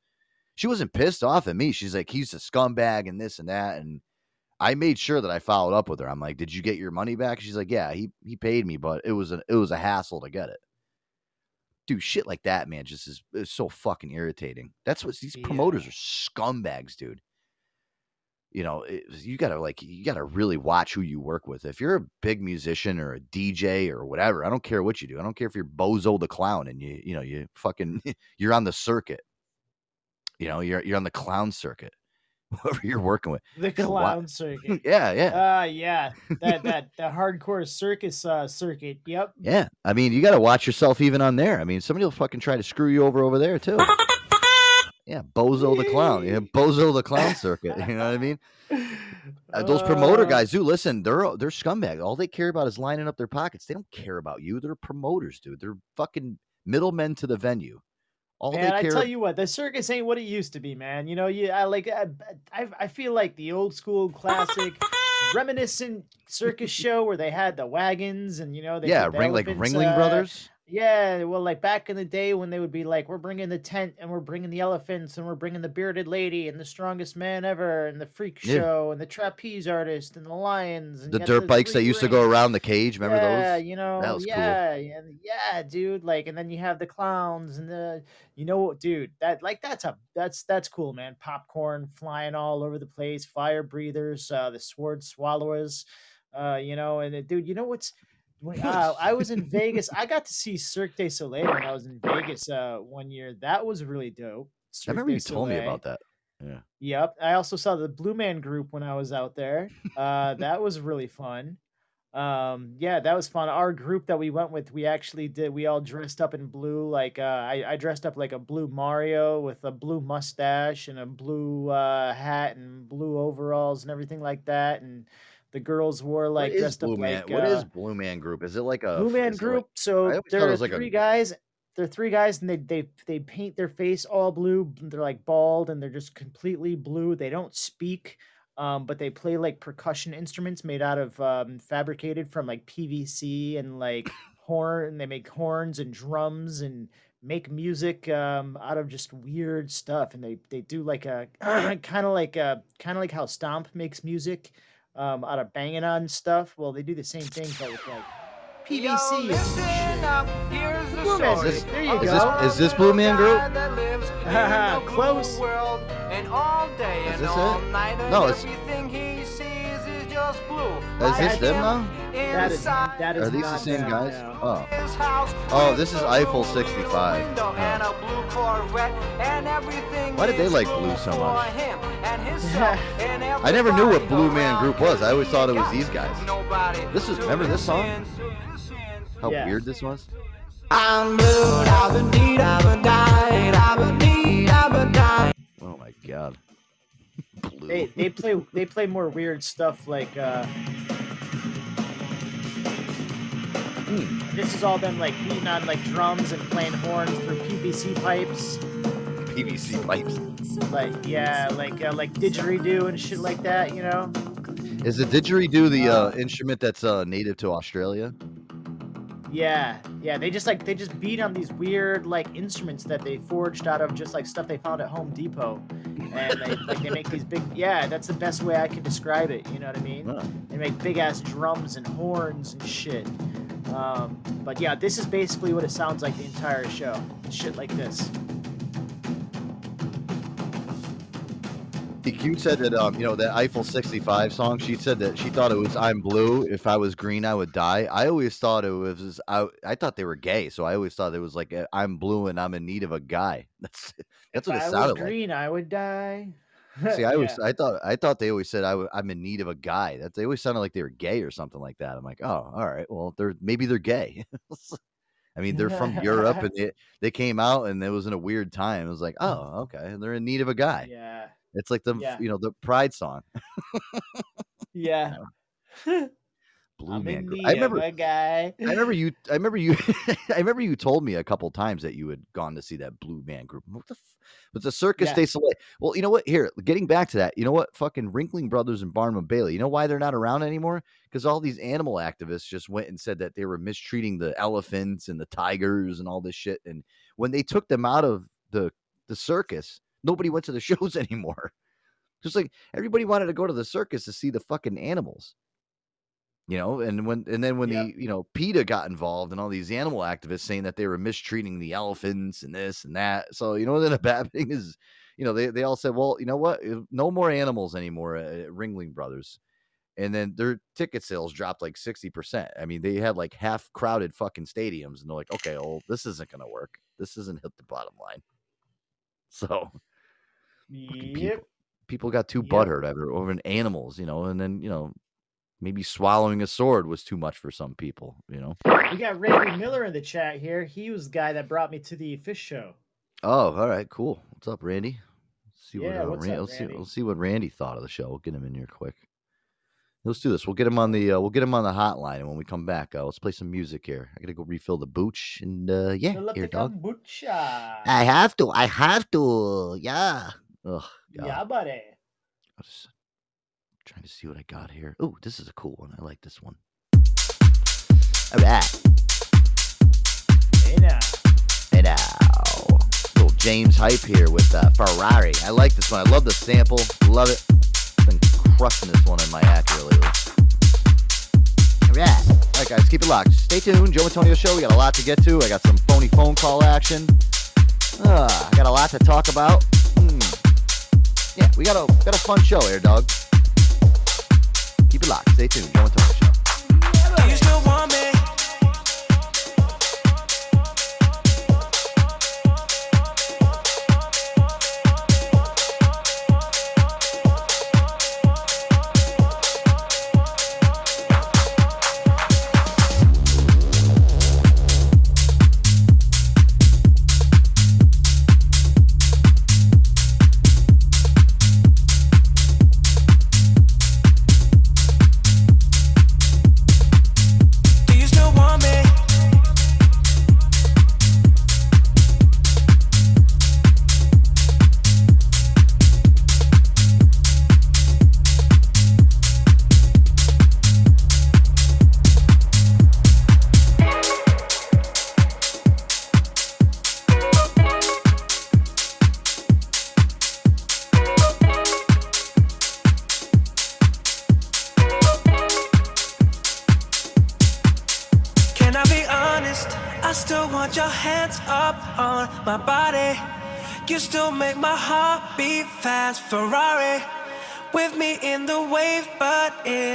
S3: She wasn't pissed off at me. She's like, he's a scumbag and this and that, and I made sure that I followed up with her. I'm like, "Did you get your money back?" She's like, "Yeah, he he paid me, but it was a it was a hassle to get it." Dude, shit like that, man, just is, is so fucking irritating. That's what these promoters
S5: Yeah.
S3: are scumbags, dude. You know, it, you gotta like you gotta really watch who you work with. If you're a big musician or a DJ or whatever, I don't care what you do. I don't care if you're Bozo the clown and you you know you fucking you're on the circuit. You know, you're you're on the clown circuit. Whoever you're working with.
S5: The clown circuit.
S3: Yeah, yeah.
S5: Ah, yeah. That that the hardcore circus uh, circuit. Yep.
S3: Yeah, I mean, you got to watch yourself even on there. I mean, somebody will fucking try to screw you over over there too. Yeah, Bozo the clown. Yeah, Bozo the clown circuit. You know what I mean? Uh, those promoter
S5: Uh,
S3: guys do listen. They're they're scumbag. All they care about is lining up their pockets. They don't care about you. They're promoters, dude. They're fucking middlemen to the venue. All
S5: Man, I tell you what, the circus ain't what it used to be, man. You know, you I like I I, I feel like the old school classic reminiscent circus show where they had the wagons and you know they
S3: yeah, ring like Ringling
S5: uh,
S3: Brothers.
S5: Yeah, well, like back in the day when they would be like, we're bringing the tent and we're bringing the elephants and we're bringing the bearded lady and the strongest man ever and the freak
S3: Yeah.
S5: show and the trapeze artist and the lions and
S3: The dirt bikes that used to go around the cage. Remember those?
S5: yeah,
S3: those?
S5: you know,
S3: That was cool.
S5: yeah, yeah, yeah, dude. Like, and then you have the clowns and the, you know, dude, that like that's a that's that's cool, man. Popcorn flying all over the place, fire breathers, uh, the sword swallowers, uh, you know, and uh, dude, you know what's uh, I was in Vegas, I got to see Cirque du Soleil when I was in Vegas uh, one year. That was really dope.
S3: I
S5: Cirque
S3: remember
S5: du
S3: you told me about that. Yeah.
S5: Yep. I also saw the Blue Man Group when I was out there. Uh, that was really fun. Um, yeah, that was fun. Our group that we went with, we actually did. We all dressed up in blue. Like uh, I, I dressed up like a blue Mario with a blue mustache and a blue uh, hat and blue overalls and everything like that. And the girls wore like
S3: is
S5: dressed
S3: Blue
S5: up
S3: Man?
S5: like
S3: what is
S5: uh,
S3: Blue Man Group? Is it like a
S5: Blue Man
S3: is it like-
S5: Group. so there are
S3: like a-
S5: three guys. They're three guys, and they they they paint their face all blue. They're like bald, and they're just completely blue. They don't speak, um, but they play like percussion instruments made out of um, fabricated from like PVC and like horn. They make horns and drums and make music um, out of just weird stuff. And they they do like a kind of like a kind of like how Stomp makes music um, out of banging on stuff. Well, they do the same thing, but with like PVC and shit.
S7: here's the
S5: Blue
S7: story
S5: Group. There you
S3: Is
S5: go.
S3: this- is this Blue Man Group?
S7: guy that lives in
S5: Haha,
S7: the blue
S5: close.
S7: world, and all day
S3: Is
S7: and
S3: this
S7: all
S3: it?
S7: night,
S3: No, it's-
S7: everything he sees is blue.
S3: Is this them now?
S5: That is that is
S3: Are these the same
S5: them,
S3: guys?
S5: no.
S3: Oh. Oh, this is
S7: with
S3: Eiffel 65. Oh.
S7: And a oh. blue Corvette
S3: Why did they like
S7: blue
S3: blue so
S7: for
S3: much?
S7: him and himself and
S3: I never knew what Blue Man Group was. I always thought it was these guys. This is- remember this song? How
S5: Yeah.
S3: weird this was.
S7: I'm blue, I've been need, I've been died, I've been need, I've been died.
S3: Oh my god. Blue.
S5: They they play they play more weird stuff like uh
S3: Hmm.
S5: this is all them like beating on like drums and playing horns through PVC pipes.
S3: PVC pipes.
S5: Like yeah, like uh, like didgeridoo and shit like that, you know?
S3: Is the didgeridoo the uh, instrument that's uh, native to Australia?
S5: Yeah, yeah. They just like they just beat on these weird like instruments that they forged out of just like stuff they found at Home Depot, and they like they make these big. Yeah, that's the best way I can describe it. You know what I mean?
S3: Huh.
S5: They make big ass drums and horns and shit. Um, but yeah, this is basically what it sounds like the entire show. Shit like this.
S3: DQ said that um, you know that Eiffel 65 song. She said that she thought it was "I'm blue." If I was green, I would die. I always thought it was. I, I thought they were gay, so I always thought it was like uh, "I'm blue and I'm in need of a guy." That's that's what
S5: if
S3: it
S5: I was
S3: sounded like.
S5: green, I would die.
S3: See, I always
S5: Yeah.
S3: I thought I thought they always said I w- I'm in need of a guy. That they always sounded like they were gay or something like that. I'm like, oh, all right. Well, they're maybe they're gay. I mean, they're from Europe and they, they came out and it was in a weird time. It was like, oh, okay, they're in need of a guy.
S5: yeah,
S3: It's like the
S5: Yeah.
S3: you know the Pride song,
S5: yeah.
S3: Blue
S5: I'm
S3: Man. I remember.
S5: guy.
S3: I remember you. I remember you. I remember you told me a couple times that you had gone to see that Blue Man Group. What the? F- was the Circus
S5: Yeah.
S3: de Soleil? Well, you know what? Here, getting back to that. You know what? Fucking Ringling Brothers and Barnum and Bailey. You know why they're not around anymore? Because all these animal activists just went and said that they were mistreating the elephants and the tigers and all this shit. And when they took them out of the the circus, nobody went to the shows anymore. Just like everybody wanted to go to the circus to see the fucking animals. You know and when and then when
S5: Yep.
S3: the you know PETA got involved and all these animal activists saying that they were mistreating the elephants and this and that. So you know what ended up happening is you know they, they all said well you know what? No more animals anymore at at ringling brothers. And then their ticket sales dropped like 60% i mean they had like half crowded fucking stadiums and they're like okay well this isn't gonna work. This isn't hit the bottom line. So
S5: Yep.
S3: people people got too
S5: Yep.
S3: butthurt over over animals you know and then you know maybe swallowing a sword was too much for some people you know
S5: We got Randy Miller in the chat here. He was the guy that brought me to the Phish show.
S3: Oh, all right, cool. What's up, Randy? Let's see
S5: Yeah,
S3: what uh,
S5: what's
S3: Ran-
S5: up,
S3: let's see,
S5: Randy?
S3: let's see what Randy thought of the show. We'll get him in here quick. Let's do this. We'll get him on the uh, we'll get him on the hotline, and when we come back, uh, let's play some music here. I gotta go refill the booch, and uh, yeah, here, dog.
S5: kombucha.
S3: I have to. I have to. Yeah. Ugh. God.
S5: yeah, buddy.
S3: I'm just trying to see what I got here. Oh, this is a cool one. I like this one. All right.
S5: Hey now.
S3: Hey now. Little James hype here with uh, Ferrari. I like this one. I love the sample. Love it. I've Been crushing this one in my act lately. All right. All right, guys, keep it locked. Stay tuned. Joe Antonio Show. We got a lot to get to. I got some phony phone call action. Uh, I got a lot to talk about. Hmm. Yeah, we got a got a fun show here, dog. Keep it locked. Stay tuned. Joe Antonio Show.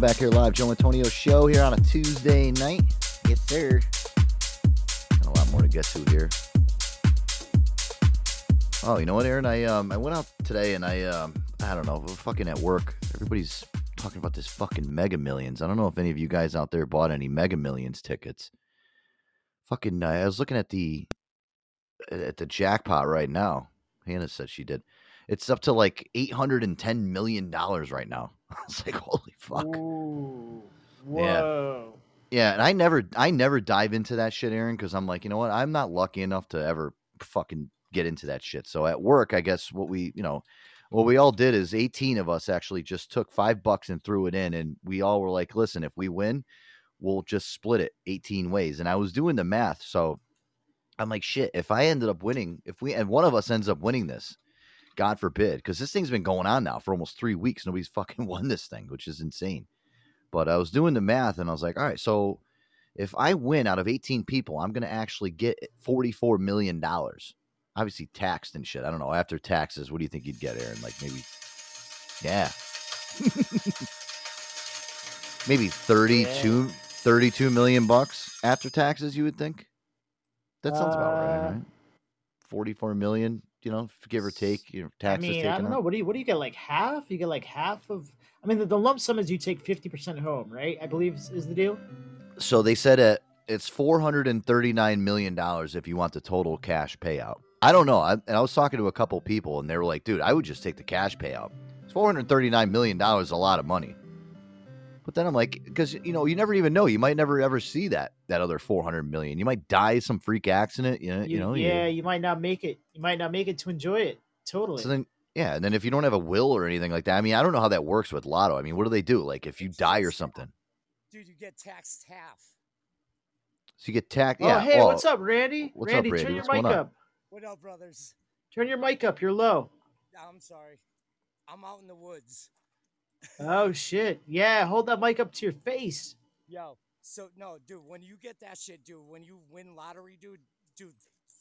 S3: Welcome back here live. Joe Antonio show here on a Tuesday night. Yes, sir. Got a lot more to get to here. Oh, you know what, Aaron? I um I went out today and I um I don't know, fucking at work. Everybody's talking about this fucking Mega Millions. I don't know if any of you guys out there bought any Mega Millions tickets. Fucking, I was looking at the at the jackpot right now. Hannah said she did. It's up to like eight hundred and ten million dollars right now. I was like, holy fuck.
S5: Ooh.
S3: Yeah.
S5: Whoa.
S3: Yeah, and I never I never dive into that shit, Aaron, because I'm like, you know what? I'm not lucky enough to ever fucking get into that shit. So at work, I guess what we, you know, what we all did is 18 of us actually just took five bucks and threw it in, and we all were like, listen, if we win, we'll just split it 18 ways. And I was doing the math, so I'm like, shit, if I ended up winning, if we and one of us ends up winning this, God forbid, because this thing's been going on now for almost three weeks. Nobody's fucking won this thing, which is insane. But I was doing the math and I was like, all right, so if I win out of 18 people, I'm going to actually get $44 million. Obviously, taxed and shit. I don't know. After taxes, what do you think you'd get, Aaron? Like maybe, yeah. maybe 32, 32 million bucks after taxes, you would think? That sounds about right,
S5: Uh,
S3: right? 44 million, you know, give or take, your know,
S5: I
S3: taxes
S5: mean, I don't
S3: out.
S5: know. What do you what do you get? Like half? You get like half of I mean, the, the lump sum is you take fifty percent home, right? I believe is, is the deal.
S3: So they said it, it's four hundred and thirty nine million dollars if you want the total cash payout. I don't know. I, and I was talking to a couple people, and they were like, "Dude, I would just take the cash payout. It's four hundred thirty nine million dollars, a lot of money." But then I'm like, because you know, you never even know. You might never ever see that that other four hundred million. You might die some freak accident. You know, you, know.
S5: yeah, you might not make it. You might not make it to enjoy it. Totally.
S3: So then, yeah, and then if you don't have a will or anything like that, I mean, I don't know how that works with lotto. I mean, what do they do? Like, if you die or something,
S6: Dude, you get taxed half.
S3: so you get taxed. Yeah.
S5: oh,
S3: yeah.
S5: hey,
S3: well,
S5: what's up, Randy?
S3: what's up,
S5: Randy,
S3: Randy?
S5: turn your
S3: What's
S5: mic
S3: on?
S5: up.
S6: What up, brothers?
S5: Turn your mic up. You're low.
S6: I'm sorry. I'm out in the woods.
S5: Oh shit. Yeah, hold that mic up to your face.
S6: Yo, so no, dude, when you get that shit, dude, when you win lottery, dude, dude,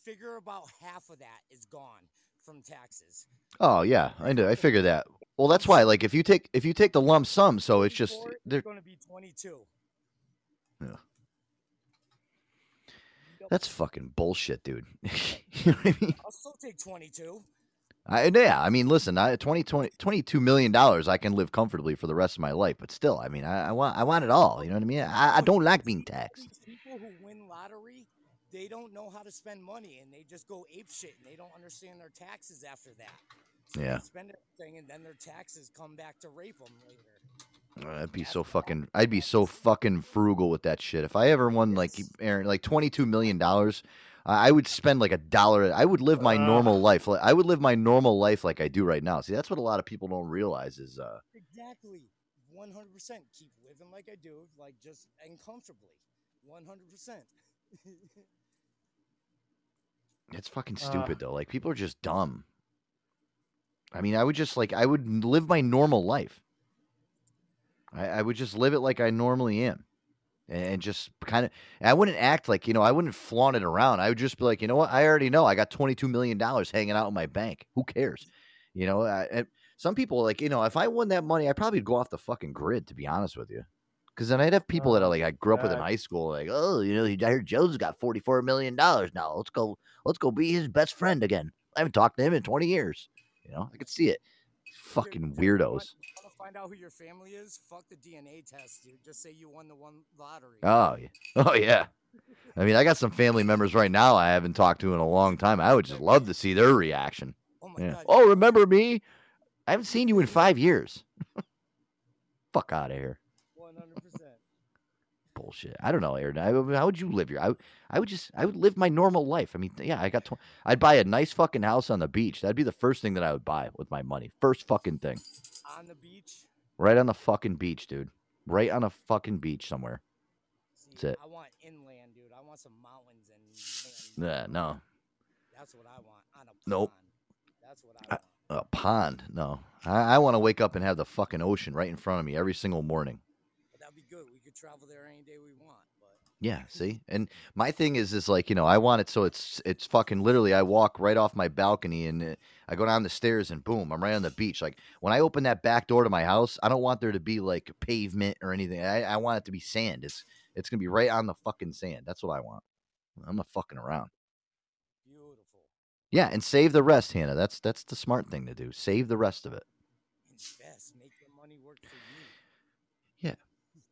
S6: figure about half of that is gone from taxes.
S3: Oh yeah, I know. I figure that. Well, that's why. Like, if you take if you take the lump sum, so it's just they're,
S6: going to be 22. Yeah.
S3: that's fucking bullshit, dude. you know what I mean?
S6: I'll still take 22.
S3: I, yeah, I mean, listen, I, 20, 20, 22 million dollars, I can live comfortably for the rest of my life. But still, I mean, I, I want I want it all. You know what I mean? I, I don't like being taxed.
S6: People who win lottery, they don't know how to spend money and they just go ape shit and they don't understand their taxes after that. So
S3: Yeah.
S6: They spend everything and then their taxes come back to rape them later.
S3: Uh, I'd be so fucking. I'd be so fucking frugal with that shit. If I ever won like Aaron, like twenty two million dollars, I would spend like a dollar. I would live my normal life. Like, I would live my normal life like I do right now. See, that's what a lot of people don't realize is, uh,
S6: Exactly. 100%. Keep living like I do, like just and comfortably. 100%.
S3: it's fucking
S5: Uh.
S3: stupid though. Like people are just dumb. I mean, I would just like I would live my normal life. I, I would just live it like I normally am, and just kind of. I wouldn't act like you know. I wouldn't flaunt it around. I would just be like, you know what? I already know. I got twenty two million dollars hanging out in my bank. Who cares? You know. I, some people like you know. If I won that money, I probably would go off the fucking grid. To be honest with you. Because then I'd have people that are
S5: Oh,
S3: like I grew up with in high school, like, oh, you know, I heard Joe's got forty four million dollars now. Let's go, let's go be his best friend again. I haven't talked to him in twenty years. You know, I could see it. Fucking weirdos.
S6: Want, you want to find out who your family is? Fuck the DNA test, dude. Just say you won the one lottery.
S3: Oh yeah, oh yeah. I mean, I got some family members right now I haven't talked to in a long time. I would just love to see their reaction.
S6: oh my
S3: Yeah.
S6: god.
S3: Oh, remember me? I haven't seen you in five years. Fuck out of here.
S6: 100%.
S3: bullshit. I don't know, Aaron. I, how would you live your? I, I would just, I would live my normal life. I mean, yeah, I got. Tw- I'd buy a nice fucking house on the beach. That'd be the first thing that I would buy with my money. First fucking thing,
S6: On the beach.
S3: right on the fucking beach, dude. Right on a fucking beach somewhere.
S6: See,
S3: That's it.
S6: I want inland, dude. I want some mountains and land.
S3: Yeah, no,
S6: That's what I want. On a
S3: Nope.
S6: pond. That's what I
S3: I-
S6: want.
S3: a pond. No, I, I want to wake up and have the fucking ocean right in front of me every single morning.
S6: But that'd be good. We could travel there any day we want. But
S3: Yeah, see? And my thing is is like, you know, I want it so it's it's fucking literally I walk right off my balcony and uh, I go down the stairs and boom, I'm right on the beach. Like when I open that back door to my house, I don't want there to be like pavement or anything. I, I want it to be sand. It's it's to be right on the fucking sand. That's what I want. I'm not fucking around.
S6: beautiful.
S3: Yeah, and save the rest, Hannah. That's that's the smart thing to do. Save the rest of it.
S6: Invest. Make your money work for you.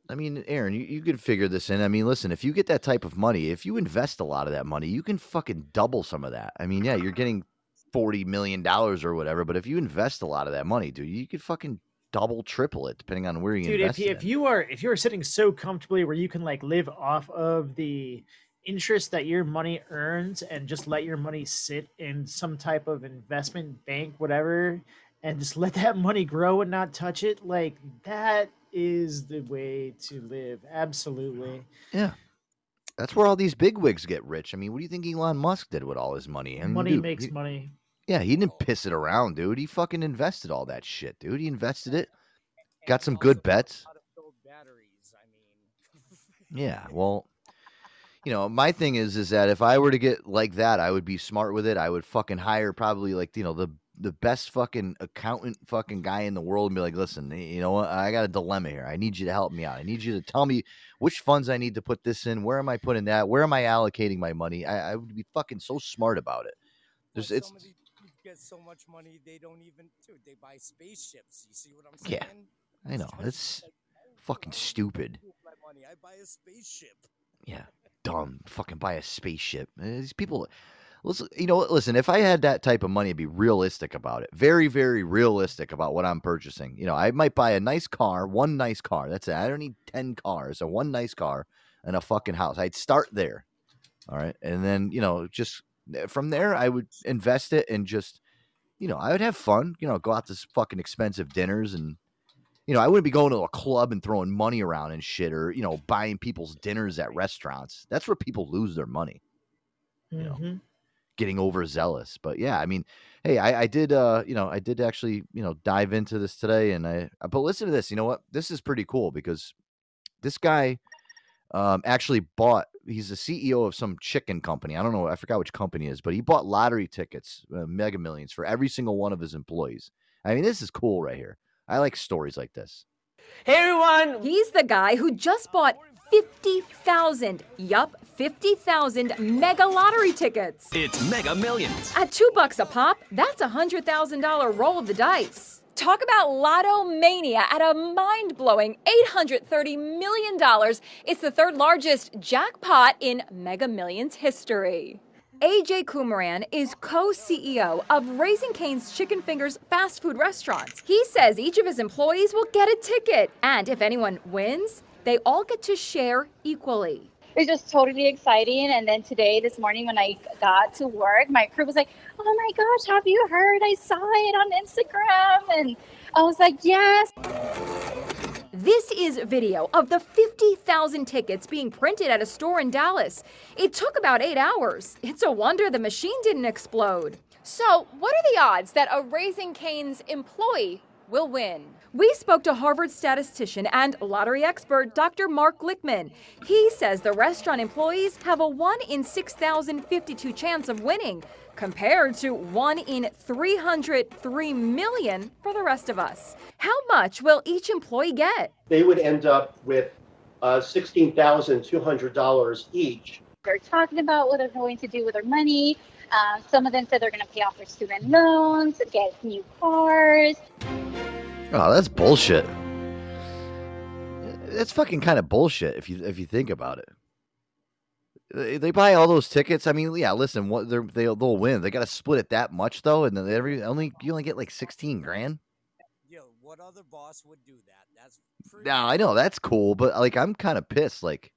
S3: I mean, Aaron, you, you could figure this in. I mean, listen, if you get that type of money, if you invest a lot of that money, you can fucking double some of that. I mean, yeah, you're getting forty million dollars or whatever, but if you invest a lot of that money, dude, you could fucking double, triple it depending on where you
S5: Dude, if
S3: invest.
S5: you, if you are if you are sitting so comfortably where you can like live off of the interest that your money earns and just let your money sit in some type of investment bank, whatever, and just let that money grow and not touch it, like that is the way to live. Absolutely.
S3: yeah, that's where all these big wigs get rich. I mean, what do you think Elon Musk did with all his money? And
S5: money
S3: dude,
S5: makes
S3: he-
S5: money.
S3: Yeah, he didn't piss it around, dude. He fucking invested all that shit, dude. He invested it. Got some good bets.
S6: How to build batteries. I mean,
S3: Yeah, well, you know, my thing is is that if I were to get like that, I would be smart with it. I would fucking hire probably like, you know, the the best fucking accountant fucking guy in the world and be like, "Listen, you know what? I got a dilemma here. I need you to help me out. I need you to tell me which funds I need to put this in. Where am I putting that? Where am I allocating my money? I, I would be fucking so smart about it. There's
S6: well,
S3: it's
S6: some of these dudes get so much money they don't even dude, they buy spaceships. You see what I'm saying?
S3: Yeah. I know. It's fucking stupid.
S6: My money. I buy a spaceship.
S3: Yeah, dumb. Fucking buy a spaceship. Uh, These people. Listen, you know, listen. If I had that type of money, I'd be realistic about it. Very, very realistic about what I'm purchasing. You know, I might buy a nice car, one nice car. That's it. I don't need ten cars. So one nice car and a fucking house. I'd start there. All right, and then you know, just eh, from there, I would invest it and just, you know, I would have fun. You know, go out to fucking expensive dinners and. You know, I wouldn't be going to a club and throwing money around and shit, or you know, buying people's dinners at restaurants. That's where people lose their money You know,
S5: Mhm.
S3: Getting overzealous. But yeah, I mean, hey, I, I did, uh, you know, I did actually, you know, dive into this today, and I, uh, but listen to this. You know what? This is pretty cool because this guy, um, actually bought. He's the CEO of some chicken company. I don't know. I forgot which company it is, but he bought lottery tickets, uh, Mega Millions, for every single one of his employees. I mean, this is cool right here. I like stories like this.
S8: Hey everyone!
S9: He's the guy who just bought 50,000, yup, 50,000 mega lottery tickets.
S8: It's Mega Millions.
S9: At two bucks a pop, that's a $100,000 roll of the dice. Talk about Lotto Mania at a mind blowing $830 million. It's the third largest jackpot in Mega Millions history. AJ Kumaran is co CEO of Raising Cane's Chicken Fingers fast food restaurants. He says each of his employees will get a ticket, and if anyone wins, they all get to share equally.
S10: It's just totally exciting. And then today, this morning, when I got to work, my crew was like, "Oh my gosh, have you heard? I saw it on Instagram." And I was like, "Yes."
S9: This is video of the 50,000 tickets being printed at a store in Dallas. It took about eight hours. It's a wonder the machine didn't explode. So, what are the odds that a Raising Cane's employee will win? We spoke to Harvard statistician and lottery expert Dr. Mark Glickman. He says the restaurant employees have a 1 in 6,052 chance of winning, compared to 1 in 303 million for the rest of us. How much will each employee get?
S11: they would end up with uh, $16,200 each.
S10: They're talking about what they're going to do with their money. Uh, some of them said they're going to pay off their student loans, get new cars.
S3: Oh, that's bullshit. That's fucking kind of bullshit if you if you think about it. They, they buy all those tickets. I mean, yeah. Listen, what they're, they'll they'll win. They got to split it that much though, and then every only you only get like sixteen grand.
S6: Yo, what other boss would do that? That's pretty.
S3: Now I know that's cool, but like I'm kind of pissed. Like,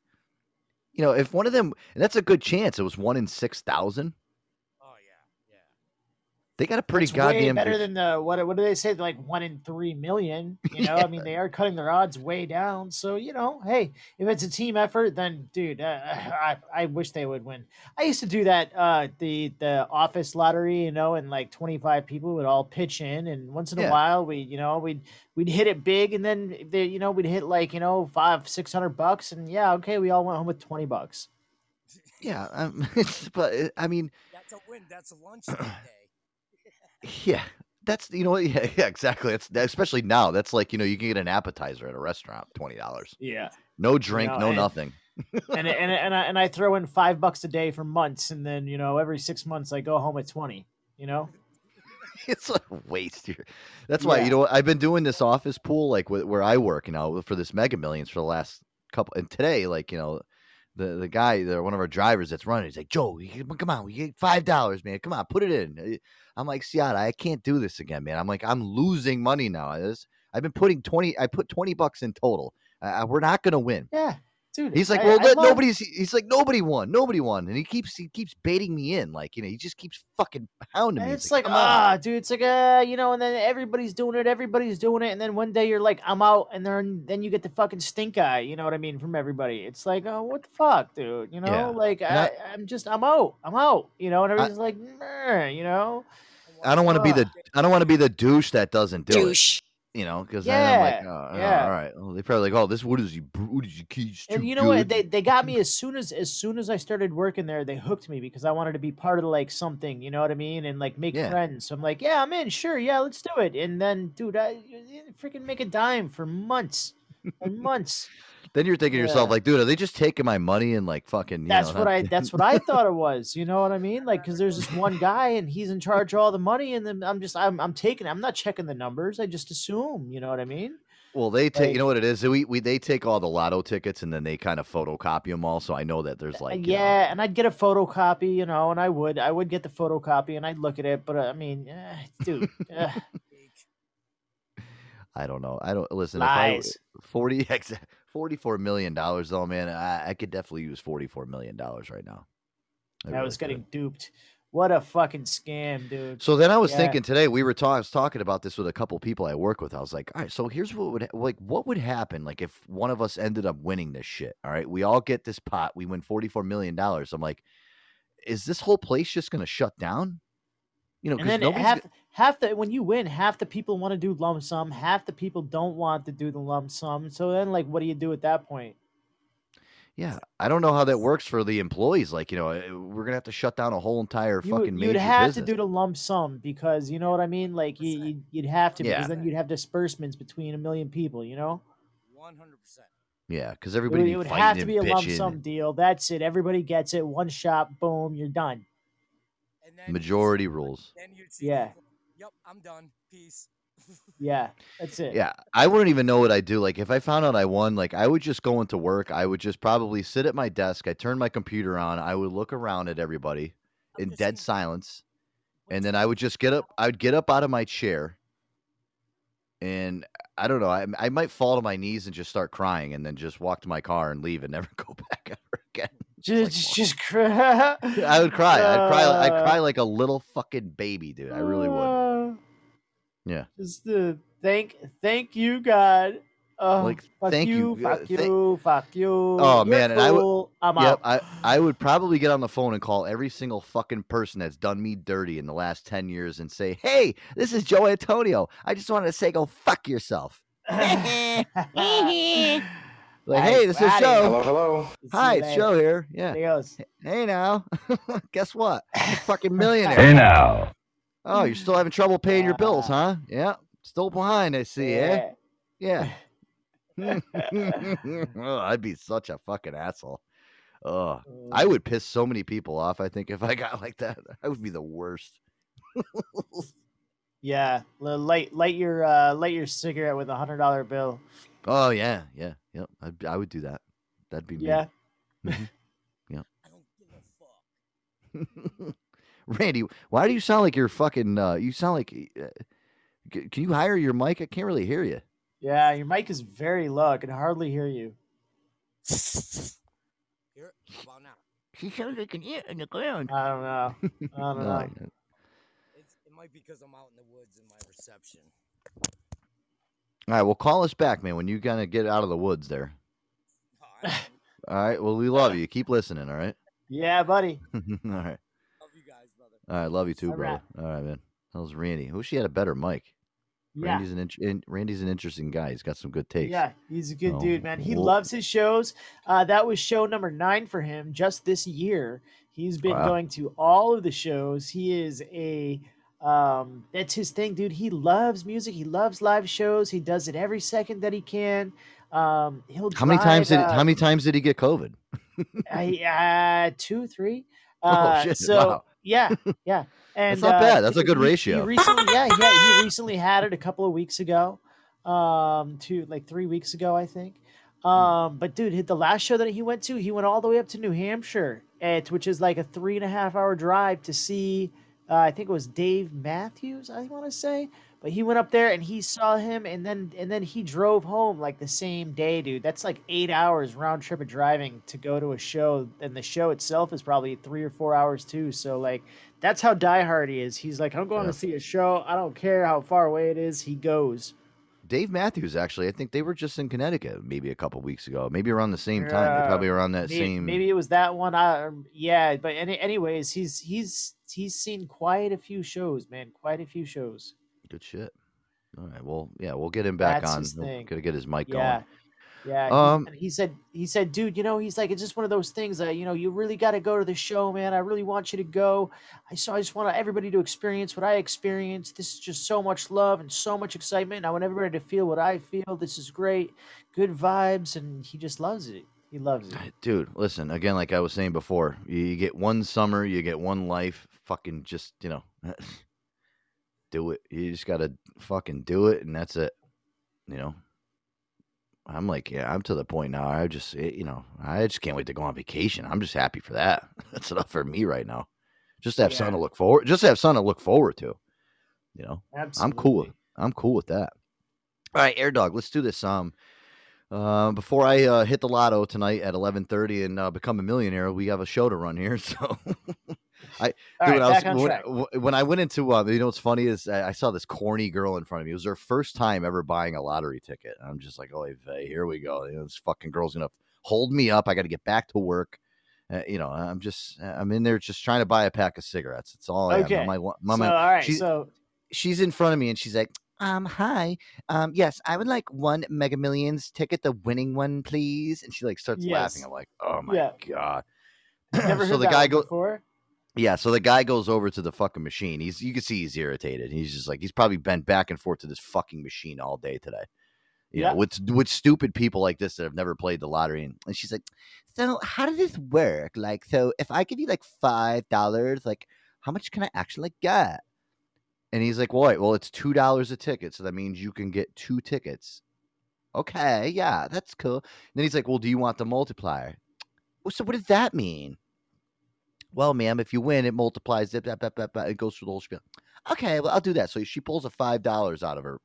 S3: you know, if one of them, and that's a good chance. It was one in six thousand.
S6: Yeah, yeah.
S3: They got a pretty
S5: It's
S3: goddamn
S5: way better
S3: good-
S5: than the what? What do they say? Like one in three million. You know, I mean, they are cutting their odds way down. So you know, hey, if it's a team effort, then dude, uh, I I wish they would win. I used to do that uh the the office lottery, you know, and like twenty five people would all pitch in, and once in
S3: Yeah.
S5: a while we you know we'd we'd hit it big, and then they you know we'd hit like you know five six hundred bucks, and yeah, okay, we all went home with twenty bucks.
S3: Yeah, um, but uh, I mean,
S6: That's a win. That's a lunch that day.
S3: Yeah, that's you know? Yeah, yeah, exactly. It's especially now. That's like you know you can get an appetizer at a restaurant, twenty dollars,
S5: Yeah.
S3: no drink,
S5: know,
S3: no
S5: and-
S3: nothing.
S5: and and and I, and I throw in five bucks a day for months, and then you know every six months I go home at twenty. You know,
S3: it's a waste here. That's why
S5: Yeah.
S3: you know? I've been doing this office pool like wh- where I work, you know, for this Mega Millions for the last couple. And today, like you know, the the guy, the one of our drivers that's running, he's like, Joe, come on, we get five dollars, man. Come on, put it in. Uh, I'm like, Seattle, I can't do this again, man. I'm like, I'm losing money now. I've been putting twenty. I put twenty bucks in total. Uh, we're not gonna win.
S5: yeah, dude.
S3: He's like,
S5: I-
S3: well,
S5: I
S3: let-
S5: love-
S3: nobody's. He's like, nobody won, nobody won, and he keeps he keeps baiting me in, like you know, he just keeps fucking hounding me.
S5: And it's like,
S3: "Come on."
S5: ah, dude, it's like, uh, you know, and then everybody's doing it, everybody's doing it, and then one day you're like, I'm out, and then then you get the fucking stink eye, you know what I mean, from everybody. It's like, oh, what the fuck, dude, you know,
S3: Yeah.
S5: like
S3: I-
S5: I, I'm just, I'm out, I'm out, you know, and everybody's like, you know,
S3: I don't want to be the I don't want to be the douche that doesn't do
S8: Douche.
S3: it. You know, because then I'm like,
S5: Yeah,
S3: oh, oh,
S5: yeah.
S3: all right. Well, they probably like, oh, this what is he? What is he? He's too
S5: and you know what? They they got me as soon as as soon as I started working there. They hooked me because I wanted to be part of like something. You know what I mean? And like make
S3: Yeah.
S5: friends. So I'm like, yeah, I'm in. Sure, yeah, let's do it. And then, dude, I you freaking make a dime for months, for months
S3: then you're thinking yeah. yourself, like, dude, are they just taking my money and like fucking?
S5: that's
S3: know,
S5: what I. That's what I thought it was. You know what I mean? Like, because there's this one guy and he's in charge of all the money, and then I'm just, I'm, I'm taking, I'm not checking the numbers. I just assume. You know what I mean?
S3: Well, they take.
S5: Like,
S3: you know what it is? We, we they take all the lotto tickets and then they kind of photocopy them all. So I know that there's like yeah, you know,
S5: and I'd get a photocopy, you know, and I would I would get the photocopy and I'd look at it, but uh, I mean, eh, dude. eh.
S3: I don't know. I don't listen.
S5: Lies.
S3: If I, Forty exactly. 44 million dollars though man I, I, could definitely use 44 million dollars right now. I,
S5: I
S3: really
S5: was getting could. duped. What a fucking scam dude.
S3: So then i was
S5: yeah.
S3: thinking today we were talking i was talking about this with a couple people i work with. I was like all right so here's what would ha- like what would happen like if one of us ended up winning this shit all right? We all get this pot we win 44 million dollars. I'm like is this whole place just gonna shut down? You know,
S5: and
S3: because
S5: then
S3: nobody's
S5: half
S3: g-
S5: half the when you win, half the people want to do lump sum, half the people don't want to do the lump sum. So then, like, what do you do at that point?
S3: yeah. I don't know how that works for the employees. Like, you know, eh, we're gonna have to shut down a whole entire
S5: You,
S3: fucking
S5: you'd
S3: major
S5: have
S3: business.
S5: to do the lump sum because you know what I mean. Like, you, you'd, you'd have to
S3: Yeah.
S5: because then you'd have disbursements between a million people. You know,
S6: One hundred percent.
S3: yeah, because
S5: it
S3: everybody
S5: would,
S3: be
S5: it would have to be a lump sum deal. That's it. Everybody gets it. One shot. Boom. You're done.
S3: Majority rules.
S6: Then you'd see
S5: Yeah.
S6: people, Yep, I'm done. Peace.
S5: Yeah. That's it.
S3: Yeah, I wouldn't even know what I'd do. Like if I found out I won, like I would just go into work. I would just probably sit at my desk. I turn my computer on. I would look around at everybody in dead silence, and then I would just get up. I would get up out of my chair, and I don't know. I I might fall to my knees and just start crying, and then just walk to my car and leave and never go back ever again.
S5: Just, just cry.
S3: I would cry. I'd cry. I'd
S5: Uh,
S3: cry like a little fucking baby, dude. I really would.
S5: uh,
S3: Yeah.
S5: Just the thank, thank you, God. Oh,
S3: Like,
S5: fuck
S3: thank
S5: you,
S3: you, uh,
S5: fuck
S3: thank-
S5: you, fuck you.
S3: Oh
S5: You're
S3: man, and I would.
S5: cool, I'm
S3: yep,
S5: out.
S3: I I would probably get on the phone and call every single fucking person that's done me dirty in the last ten years and say, "Hey, this is Joe Antonio. I just wanted to say, go fuck yourself." like, hey, this is
S5: buddy.
S3: Joe.
S5: Hello, hello.
S3: Hi, it's
S5: later.
S3: Joe here. Yeah.
S5: There he goes.
S3: Hey now, guess what? I'm a fucking millionaire.
S12: Hey now.
S3: Oh, you're still having trouble paying your bills, huh? Yeah. Still behind, I see. Eh? Yeah. oh, I'd be such a fucking asshole. Oh, I would piss so many people off. I think if I got like that, I would be the worst.
S5: Yeah, light light your uh light your cigarette with a hundred dollar bill.
S3: Oh yeah, yeah, yeah. I'd, I would do that. That'd be me.
S5: Yeah.
S3: Mhm. Yep. Randy, why do you sound like you're fucking? Uh, you sound like. Uh, c- can you hire your mic? I can't really hear you.
S5: Yeah, your mic is very low. I can hardly hear you.
S6: Here, how about now?
S3: She sounds like an ant in the ground.
S5: I don't know. I don't know.
S6: It's, it might be because I'm out in the woods and my reception.
S3: All right, well, call us back, man, when you kind of get out of the woods there. all right. Well, we love you. Keep listening. All right.
S5: Yeah, buddy.
S3: all right. Love you guys, brother. All right. Love you too,
S5: All
S3: brother. All right, man. That was Randy. I wish he had a better mic.
S5: Yeah.
S3: Randy's an int- in, Randy's an interesting guy. He's got some good takes.
S5: Yeah, he's a good
S3: So,
S5: dude, man. He
S3: we'll-
S5: loves his shows. Uh, that was show number nine for him just this year. He's been
S3: Wow.
S5: going to all of the shows. He is a um that's his thing, dude. He loves music. He loves live shows. He does it every second that he can. Um he'll
S3: How many times did How many times did he get COVID?
S5: I, uh, two, three.
S3: Oh,
S5: Uh,
S3: shit,
S5: So
S3: wow.
S5: yeah, yeah. And that's
S3: not
S5: uh,
S3: bad. That's a good
S5: he- he
S3: ratio.
S5: recently, yeah, yeah. He recently had it a couple of weeks ago, um, two like three weeks ago, I think.
S3: Hmm.
S5: Um, but dude, hit the last show that he went to, he went all the way up to New Hampshire, at, which is like a three and a half hour drive to see. Uh, I think it was Dave Matthews. I want to say, but he went up there and he saw him, and then and then he drove home like the same day, dude. That's like eight hours round trip of driving to go to a show, and the show itself is probably three or four hours too. So like, that's how diehard he is. He's like, I'm going
S3: Yeah.
S5: to see a show. I don't care how far away it is. He goes.
S3: Dave Matthews, actually, I think they were just in Connecticut maybe a couple weeks ago, maybe around the same time. They probably around that
S5: maybe,
S3: same.
S5: Maybe it was that one. I um, yeah, but any, anyways, he's he's he's seen quite a few shows, man. Quite a few shows.
S3: Good shit. All right. Well, yeah, we'll get him back
S5: That's
S3: on.
S5: his thing.
S3: Gotta get his mic
S5: Yeah.
S3: going.
S5: Yeah.
S3: Um,
S5: he, he said he said, dude, you know, he's like, it's just one of those things that, you know, you really got to go to the show, man. I really want you to go. I so I just want everybody to experience what I experienced. This is just so much love and so much excitement. I want everybody to feel what I feel. This is great. Good vibes. And he just loves it. He loves it.
S3: Dude, listen, again, like I was saying before, you get one summer, you get one life. Fucking just, you know, do it. You just gotta fucking do it, and that's it. You know, I'm like, yeah, I'm to the point now. I just, eh, you know, I just can't wait to go on vacation. I'm just happy for that. That's enough for me right now. Just to have something to look forward. Just to have something to look forward to. You know, I'm cool. I'm cool with that. All right, Air Dog, let's do this. Um, uh, before I uh, hit the lotto tonight at 11:30 and uh, become a millionaire, we have a show to run here. So, I, dude,
S5: right,
S3: when, I was, when, when I went into, uh, you know, what's funny is I, I saw this corny girl in front of me. It was her first time ever buying a lottery ticket. I'm just like, oh, hey, here we go. You know, this fucking girl's gonna hold me up. I got to get back to work. Uh, you know, I'm just, I'm in there just trying to buy a pack of cigarettes. It's all I am.
S5: Okay.
S3: My, my, my,
S5: so, all right.
S3: she's-
S5: So
S3: she's in front of me and she's like, um, hi. Um, yes, I would like one Mega Millions ticket, the winning one, please. And she like starts laughing. I'm like, oh my
S5: Yeah.
S3: god.
S5: never
S3: so
S5: heard
S3: the guy goes. Yeah. So the guy goes over to the fucking machine. He's you can see he's irritated. He's just like he's probably been back and forth to this fucking machine all day today. You
S12: Yeah.
S3: know, with with stupid people like this that have never played the lottery. And, she's like, so how does this work? Like, so if I give you like five dollars, like how much can I actually get? And he's like, well, wait, well, it's two dollars a ticket, so that means you can get two tickets. Okay, yeah, that's cool. And then he's like, well, do you want the multiplier? Well, so what does that mean? Well, ma'am, if you win, it multiplies. Blah, blah, blah, blah, it goes through the whole spiel. Okay, well, I'll do that. So she pulls a five dollars out of her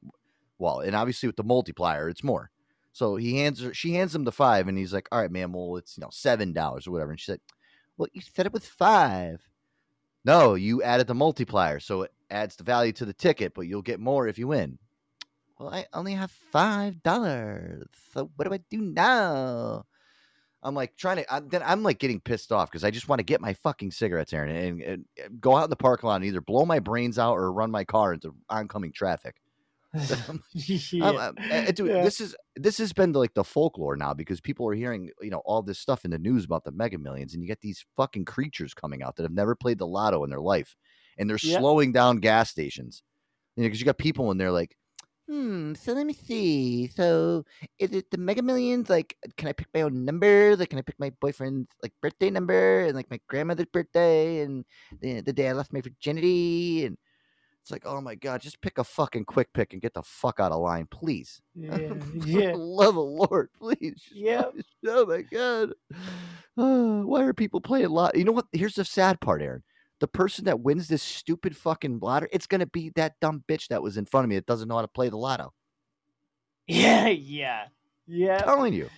S3: wallet, and obviously with the multiplier, it's more. So he hands her, she hands him the five, and he's like, "All right, ma'am, well, it's you know seven dollars or whatever." And she said, "Well, you said it was five. No, you added the multiplier, so it adds the value to the ticket, but you'll get more if you win." Well, I only have five dollars. So what do I do now? I'm like trying to. I'm, then I'm like getting pissed off because I just want to get my fucking cigarettes, Aaron, and, and, and go out in the parking lot and either blow my brains out or run my car into oncoming traffic. I'm- I'm- uh, dude,
S5: Yeah.
S3: this is this has been like the folklore now because people are hearing you know all this stuff in the news about the Mega Millions, and you get these fucking creatures coming out that have never played the lotto in their life, and they're
S12: Yeah.
S3: slowing down gas stations. You know, because you got people in there like, hmm. So let me see. So is it the Mega Millions? Like, can I pick my own number? Like, can I pick my boyfriend's like birthday number and like my grandmother's birthday and the, the day I left my virginity and. It's like, oh my god, just pick a fucking quick pick and get the fuck out of line, please.
S5: Yeah, yeah.
S3: love of the Lord, please.
S5: Yeah.
S3: Oh my god. Uh, why are people playing a lot? You know what? Here's the sad part, Aaron. The person that wins this stupid fucking lottery, it's gonna be that dumb bitch that was in front of me that doesn't know how to play the lotto.
S5: Yeah, yeah, yeah.
S3: telling you.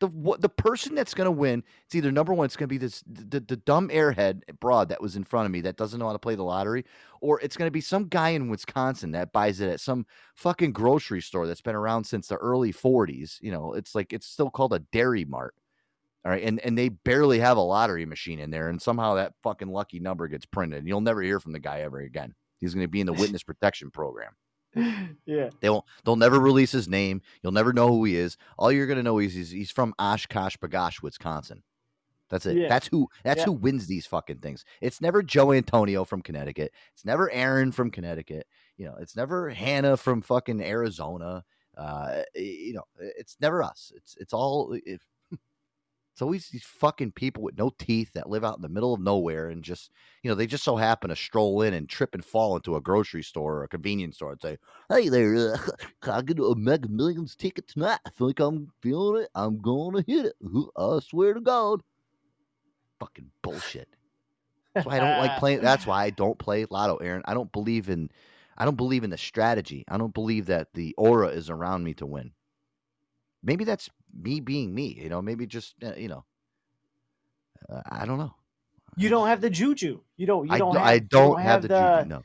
S3: The what the person that's gonna win, it's either number one, it's gonna be this the, the dumb airhead broad that was in front of me that doesn't know how to play the lottery, or it's gonna be some guy in Wisconsin that buys it at some fucking grocery store that's been around since the early 40s. You know, it's like it's still called a dairy mart. All right, and and they barely have a lottery machine in there, and somehow that fucking lucky number gets printed, and you'll never hear from the guy ever again. He's gonna be in the witness protection program.
S5: yeah.
S3: They won't. They'll never release his name. You'll never know who he is. All you're gonna know is he's he's from Oshkosh Bagosh, Wisconsin. That's it.
S5: Yeah.
S3: That's who. That's
S5: Yeah.
S3: who wins these fucking things. It's never Joe Antonio from Connecticut. It's never Aaron from Connecticut. You know, it's never Hannah from fucking Arizona. Uh, you know, it's never us. It's it's all. It, it's always these fucking people with no teeth that live out in the middle of nowhere and just, you know, they just so happen to stroll in and trip and fall into a grocery store or a convenience store and say, "Hey there, uh, can I get a Mega Millions ticket tonight? I think I'm feeling it. I'm gonna hit it. I swear to God." Fucking bullshit. That's why I don't like playing. That's why I don't play Lotto, Aaron. I don't believe in. I don't believe in the strategy. I don't believe that the aura is around me to win. Maybe that's me being me. You know, maybe just uh, you know. Uh, I don't know.
S5: You don't have the juju. You don't. You
S3: I
S5: don't.
S3: do-
S5: have,
S3: I
S5: you
S3: don't have the juju, no.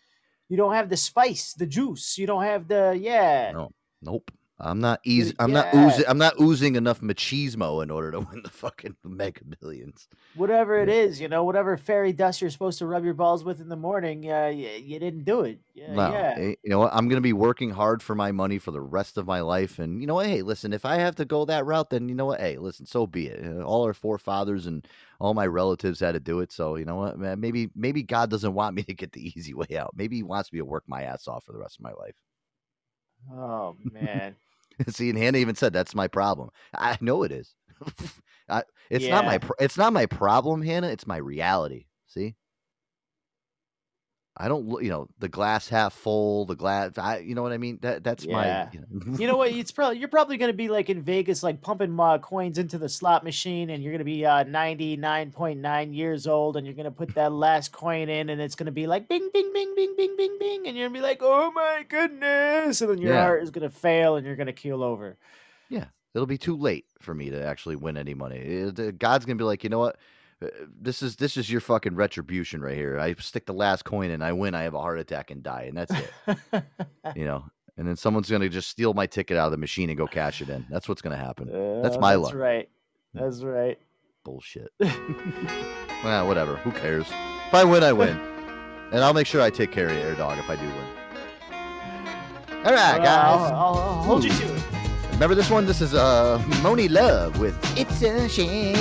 S5: You don't have the spice, the juice. You don't have the yeah.
S3: No, nope. I'm not easy. I'm not oozing. I'm not oozing enough machismo in order to win the fucking Mega Millions.
S5: Whatever it is, you know, whatever fairy dust you're supposed to rub your balls with in the morning, uh, you, you didn't do it. Yeah,
S3: No,
S5: yeah.
S3: eh, you know what? I'm going to be working hard for my money for the rest of my life. And you know what? Hey, listen, if I have to go that route, then you know what? Hey, listen, so be it. Uh, All our forefathers and all my relatives had to do it. So you know what? Man, maybe maybe God doesn't want me to get the easy way out. Maybe He wants me to work my ass off for the rest of my life.
S5: Oh man.
S3: See, and Hannah even said that's my problem. I know it is. I, it's not my
S5: Yeah.
S3: it's not my problem, Hannah. It's my reality. See, I don't, you know, the glass half full, the glass. I, you know what I mean? That that's
S5: Yeah.
S3: my. You know,
S5: you know what? It's probably you're probably going to be like in Vegas, like pumping uh, coins into the slot machine, and you're going to be uh, 99.9 years old, and you're going to put that last coin in, and it's going to be like bing, bing, bing, bing, bing, bing, bing, and you're going to be like, oh my goodness, and then your
S3: Yeah.
S5: heart is going to fail, and you're going to keel over.
S3: yeah, it'll be too late for me to actually win any money. It- God's gonna be like, you know what? Uh, This is this is your fucking retribution right here. I stick the last coin in, I win, I have a heart attack and die, and that's it. you know. And then someone's gonna just steal my ticket out of the machine and go cash it in. That's what's gonna happen. that's
S5: Uh,
S3: my
S5: that's
S3: luck.
S5: right. That's right.
S3: Bullshit. well, whatever. Who cares? If I win, I win. And I'll make sure I take care of Air Dog if I do win. All right, guys.
S5: I'll, I'll, I'll hold you
S3: Ooh.
S5: to it.
S3: Remember this one? This is uh Monie Love with It's a Shame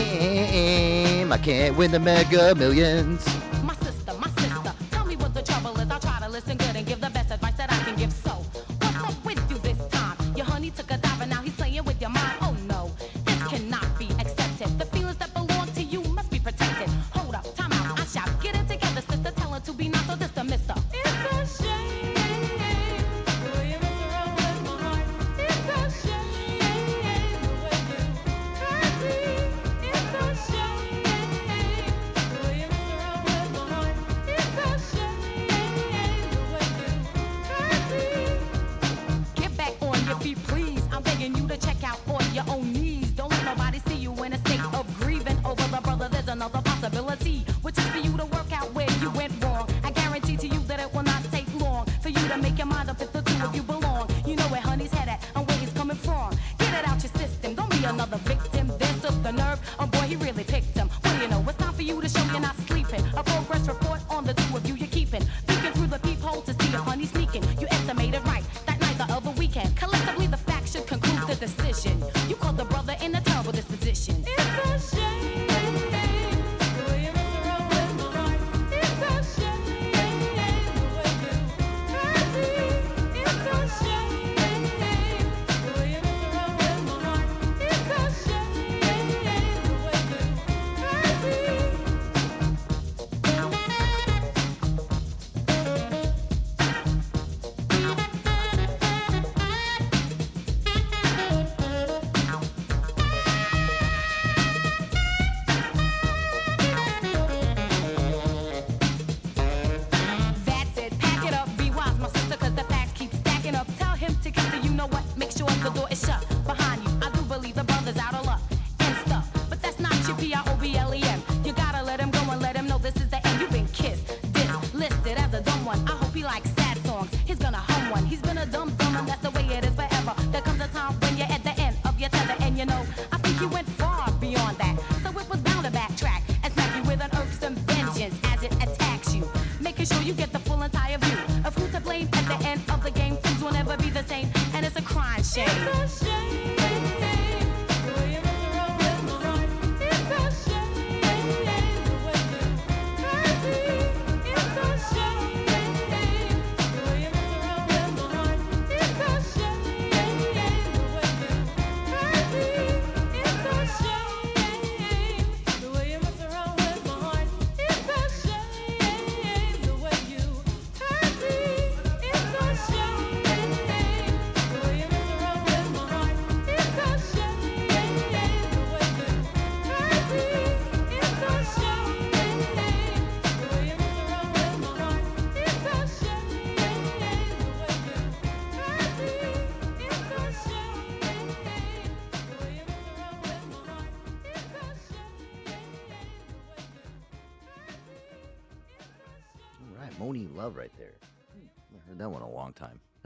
S3: I Can't Win the Mega Millions.
S12: Your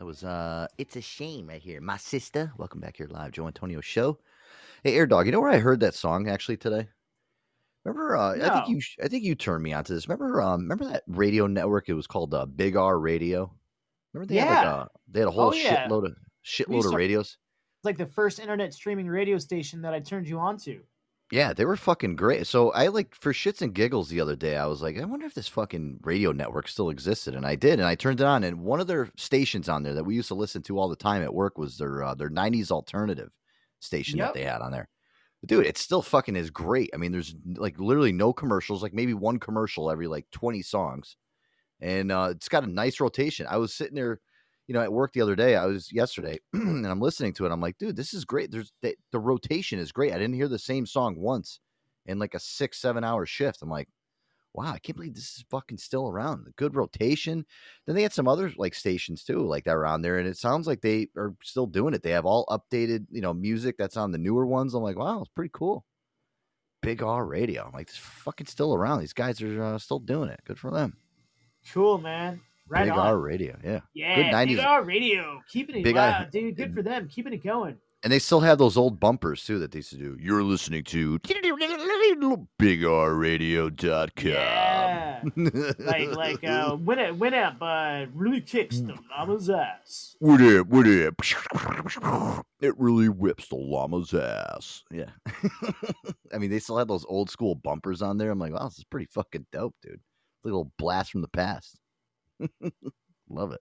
S12: was
S3: uh It's a Shame right here. My sister. Welcome back here live, Joe Antonio show. Hey Air Dog, you know where I heard that song actually today? Remember uh I think you I think you turned me onto this. Remember um remember that radio network? It was called uh, Big R Radio. Remember they had like a they had a whole
S5: Oh, yeah.
S3: shitload of shitload of radios.
S5: It's like the first internet streaming radio station that I turned you on to.
S3: Yeah, they were fucking great. So I like for shits and giggles the other day, I was like, I wonder if this fucking radio network still existed, and I did, and I turned it on, and one of their stations on there that we used to listen to all the time at work was their uh, their '90s alternative station
S5: Yep.
S3: that they had on there. Dude, it still fucking is great. I mean, there's like literally no commercials, like maybe one commercial every like 20 songs. and uh, it's got a nice rotation. I was sitting there, you know, at work the other day. I was yesterday, and I'm listening to it. I'm like, dude, this is great. There's the, the rotation is great. I didn't hear the same song once in like a six seven hour shift. I'm like, wow, I can't believe this is fucking still around. The good rotation. Then they had some other like stations too, like that around there, and it sounds like they are still doing it. They have all updated, you know, music that's on the newer ones. I'm like, wow, it's pretty cool. Big R Radio. I'm like, this fucking still around. These guys are uh, still doing it. Good for them.
S5: Cool, man. Right
S3: Big
S5: on.
S3: R Radio. Yeah.
S5: Yeah,
S3: Good 90s.
S5: Big R Radio, keeping it
S3: Big I-
S5: dude. Good for them, keeping it going.
S3: And they still have those old bumpers too that they used to do. You're listening to BigRradio.com.
S5: Yeah, like like uh, when it went up, uh, really kicks the llama's ass.
S3: What up? What up? It really whips the llama's ass. Yeah. I mean, they still have those old school bumpers on there. I'm like, wow, this is pretty fucking dope, dude. It's like a little blast from the past. Love it.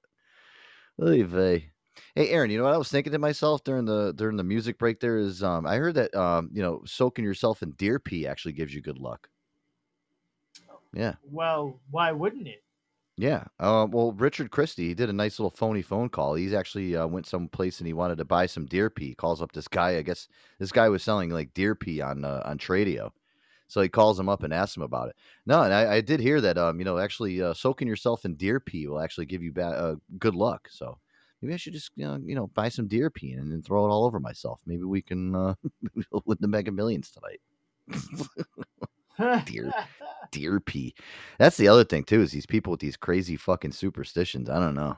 S3: Oy vey. Hey, Aaron, you know what I was thinking to myself during the during the music break? There is, um, I heard that, um, you know, soaking yourself in deer pee actually gives you good luck. Yeah.
S5: Well, why wouldn't it?
S3: Yeah. Uh, well, Richard Christie, he did a nice little phony phone call. He's actually uh, went someplace and he wanted to buy some deer pee. He calls up this guy. I guess this guy was selling like deer pee on uh, on Tradio. So he calls him up and asks him about it. No, and I, I did hear that. Um, you know, actually uh, soaking yourself in deer pee will actually give you ba- uh, good luck. So maybe I should just you know, you know buy some deer pee and then throw it all over myself. Maybe we can uh, win the Mega Millions tonight. deer deer pee. That's the other thing too, is these people with these crazy fucking superstitions. I don't know.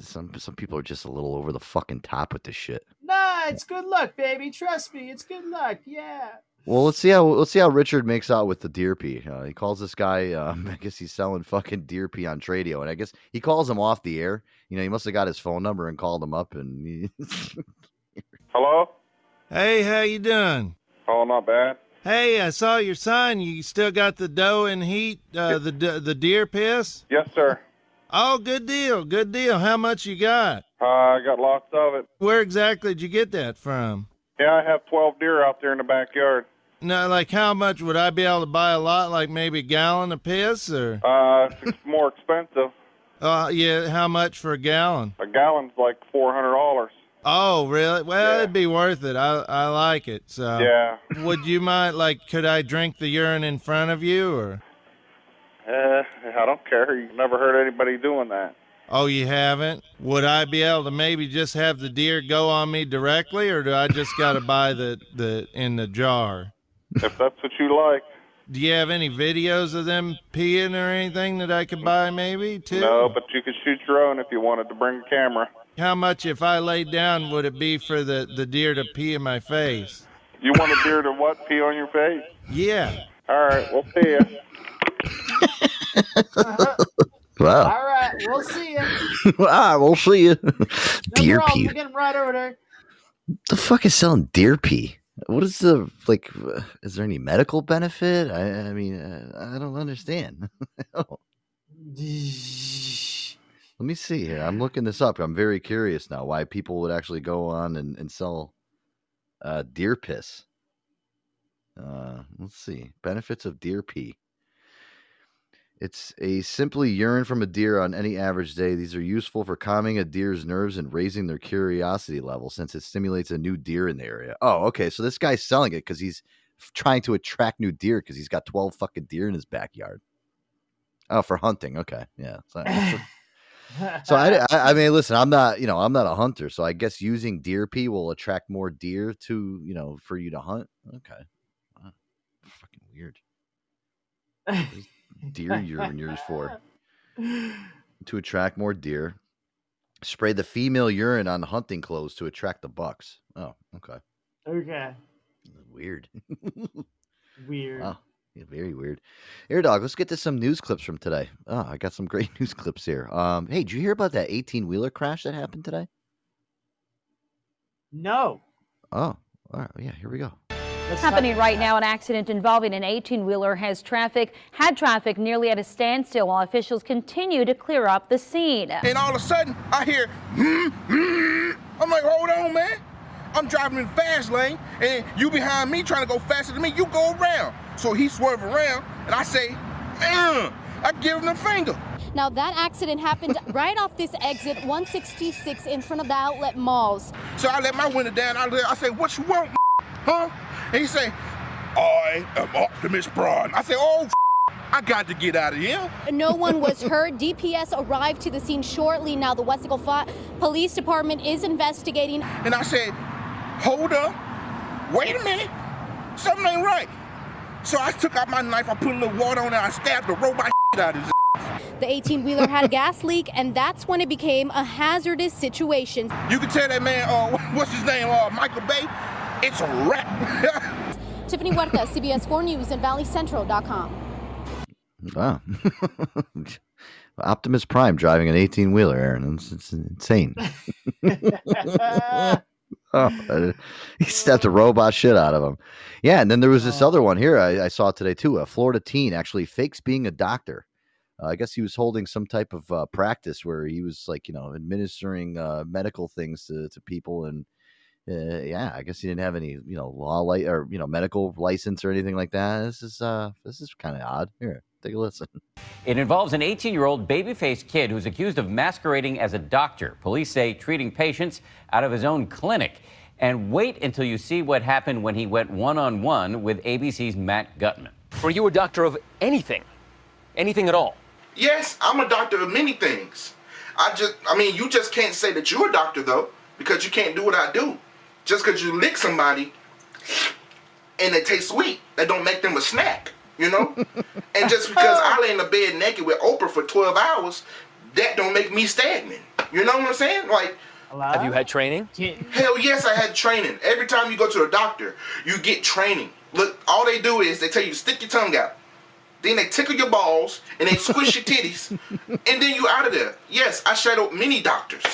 S3: Some some people are just a little over the fucking top with this shit.
S5: Nah, it's good luck, baby. Trust me, it's good luck. Yeah.
S3: Well, let's see how let's see how Richard makes out with the deer pee. Uh, he calls this guy. Um, I guess he's selling fucking deer pee on Tradio, and I guess he calls him off the air. You know, he must have got his phone number and called him up, and
S13: Hello?
S14: Hey, how you doing?
S13: Oh, not bad.
S14: Hey, I saw your sign. You still got the dough and heat, uh, the the deer piss?
S13: Yes, sir.
S14: Oh, good deal, good deal. How much you got?
S13: Uh, I got lots of it.
S14: Where exactly did you get that from?
S13: Yeah, I have 12 deer out there in the backyard.
S14: No, like how much would I be able to buy a lot? Like maybe a gallon of piss, or?
S13: Uh, it's more expensive.
S14: Uh, yeah. How much for a gallon?
S13: A gallon's like $400.
S14: Oh, really? Well, it'd be worth it. I I like it. So.
S13: Yeah.
S14: Would you mind? Like, could I drink the urine in front of you, or?
S13: Uh, I don't care. You've never heard anybody doing that.
S14: Oh, you haven't? Would I be able to maybe just have the deer go on me directly, or do I just got to buy the the in the jar?
S13: If that's what you like.
S14: Do you have any videos of them peeing or anything that I could buy maybe too?
S13: No, but you could shoot your own if you wanted to bring a camera.
S14: How much if I laid down would it be for the the deer to pee in my face?
S13: You want a deer to what? Pee on your face?
S14: Yeah.
S13: All right, we'll see
S3: wow.
S5: All right, we'll see you.
S3: ah, we'll see you.
S5: No
S3: deer
S5: problem,
S3: pee.
S5: We'll get him right over there.
S3: the fuck is selling deer pee? What is the like? uh, Is there any medical benefit? I, I mean, uh, I don't understand. Let me see here. I'm looking this up. I'm very curious now why people would actually go on and, and sell uh, deer piss. Uh, let's see. Benefits of deer pee. It's a simply urine from a deer on any average day. These are useful for calming a deer's nerves and raising their curiosity level since it stimulates a new deer in the area. Oh, okay. So this guy's selling it because he's trying to attract new deer because he's got 12 fucking deer in his backyard. Oh, for hunting. Okay. Yeah. So, so I, I, I mean, listen, I'm not, you know, I'm not a hunter. So I guess using deer pee will attract more deer to, you know, for you to hunt. Okay. Wow. Fucking weird. deer urine used for to attract more deer. Spray the female urine on hunting clothes to attract the bucks. Oh, okay.
S5: Okay.
S3: Weird.
S5: Weird.
S3: Wow. Yeah, very weird. Air dog, let's get to some news clips from today. Oh, I got some great news clips here. Um, hey, did you hear about that 18 wheeler crash that happened today?
S5: No.
S3: Oh, all right. Yeah, here we go.
S15: Happening right now, an accident involving an 18-wheeler has traffic, had traffic nearly at a standstill while officials continue to clear up the scene.
S16: And all of a sudden, I hear, hmm, hmm. I'm like, hold on, man. I'm driving in fast lane, and you behind me trying to go faster than me, you go around. So he swerve around, and I say, mm. I give him the finger.
S17: Now, that accident happened right off this exit 166 in front of the outlet malls.
S16: So I let my window down. I, let, I say, what you want, huh? And he say, I am Optimus Prime. I say, oh, I got to get out of here.
S17: No one was hurt. DPS arrived to the scene shortly. Now, the Weslaco Police Department is investigating.
S16: And I said, hold up, wait a minute, something ain't right. So I took out my knife, I put a little water on it, I stabbed the robot out of his
S17: The 18 wheeler had a gas leak, and that's when it became a hazardous situation.
S16: You can tell that man, uh, what's his name, uh, Michael Bay, it's a wrap.
S17: Tiffany Huerta, CBS 4 News, and ValleyCentral.com.
S3: Wow. Optimus Prime driving an 18 wheeler, Aaron. It's, it's insane. oh, uh, he stepped a robot shit out of him. Yeah, and then there was this other one here I, I saw today too. A Florida teen actually fakes being a doctor. Uh, I guess he was holding some type of uh, practice where he was like, you know, administering uh, medical things to, to people. And uh, yeah, I guess he didn't have any, you know, law li- or, you know, medical license or anything like that. This is, uh, this is kind of odd. Here, take a listen.
S18: It involves an 18 year old baby faced kid who's accused of masquerading as a doctor. Police say treating patients out of his own clinic. And wait until you see what happened when he went one on one with ABC's Matt Gutman.
S19: Were you a doctor of anything? Anything at all?
S16: Yes, I'm a doctor of many things. I just, I mean, you just can't say that you're a doctor though, because you can't do what I do. Just because you lick somebody and they taste sweet, that don't make them a snack, you know? and just because I lay in the bed naked with Oprah for 12 hours, that don't make me stagnant. You know what I'm saying? Like,
S19: Have you had training?
S16: Hell yes, I had training. Every time you go to a doctor, you get training. Look, all they do is they tell you to stick your tongue out. Then they tickle your balls and they squish your titties, and then you out of there. Yes, I shadowed many doctors.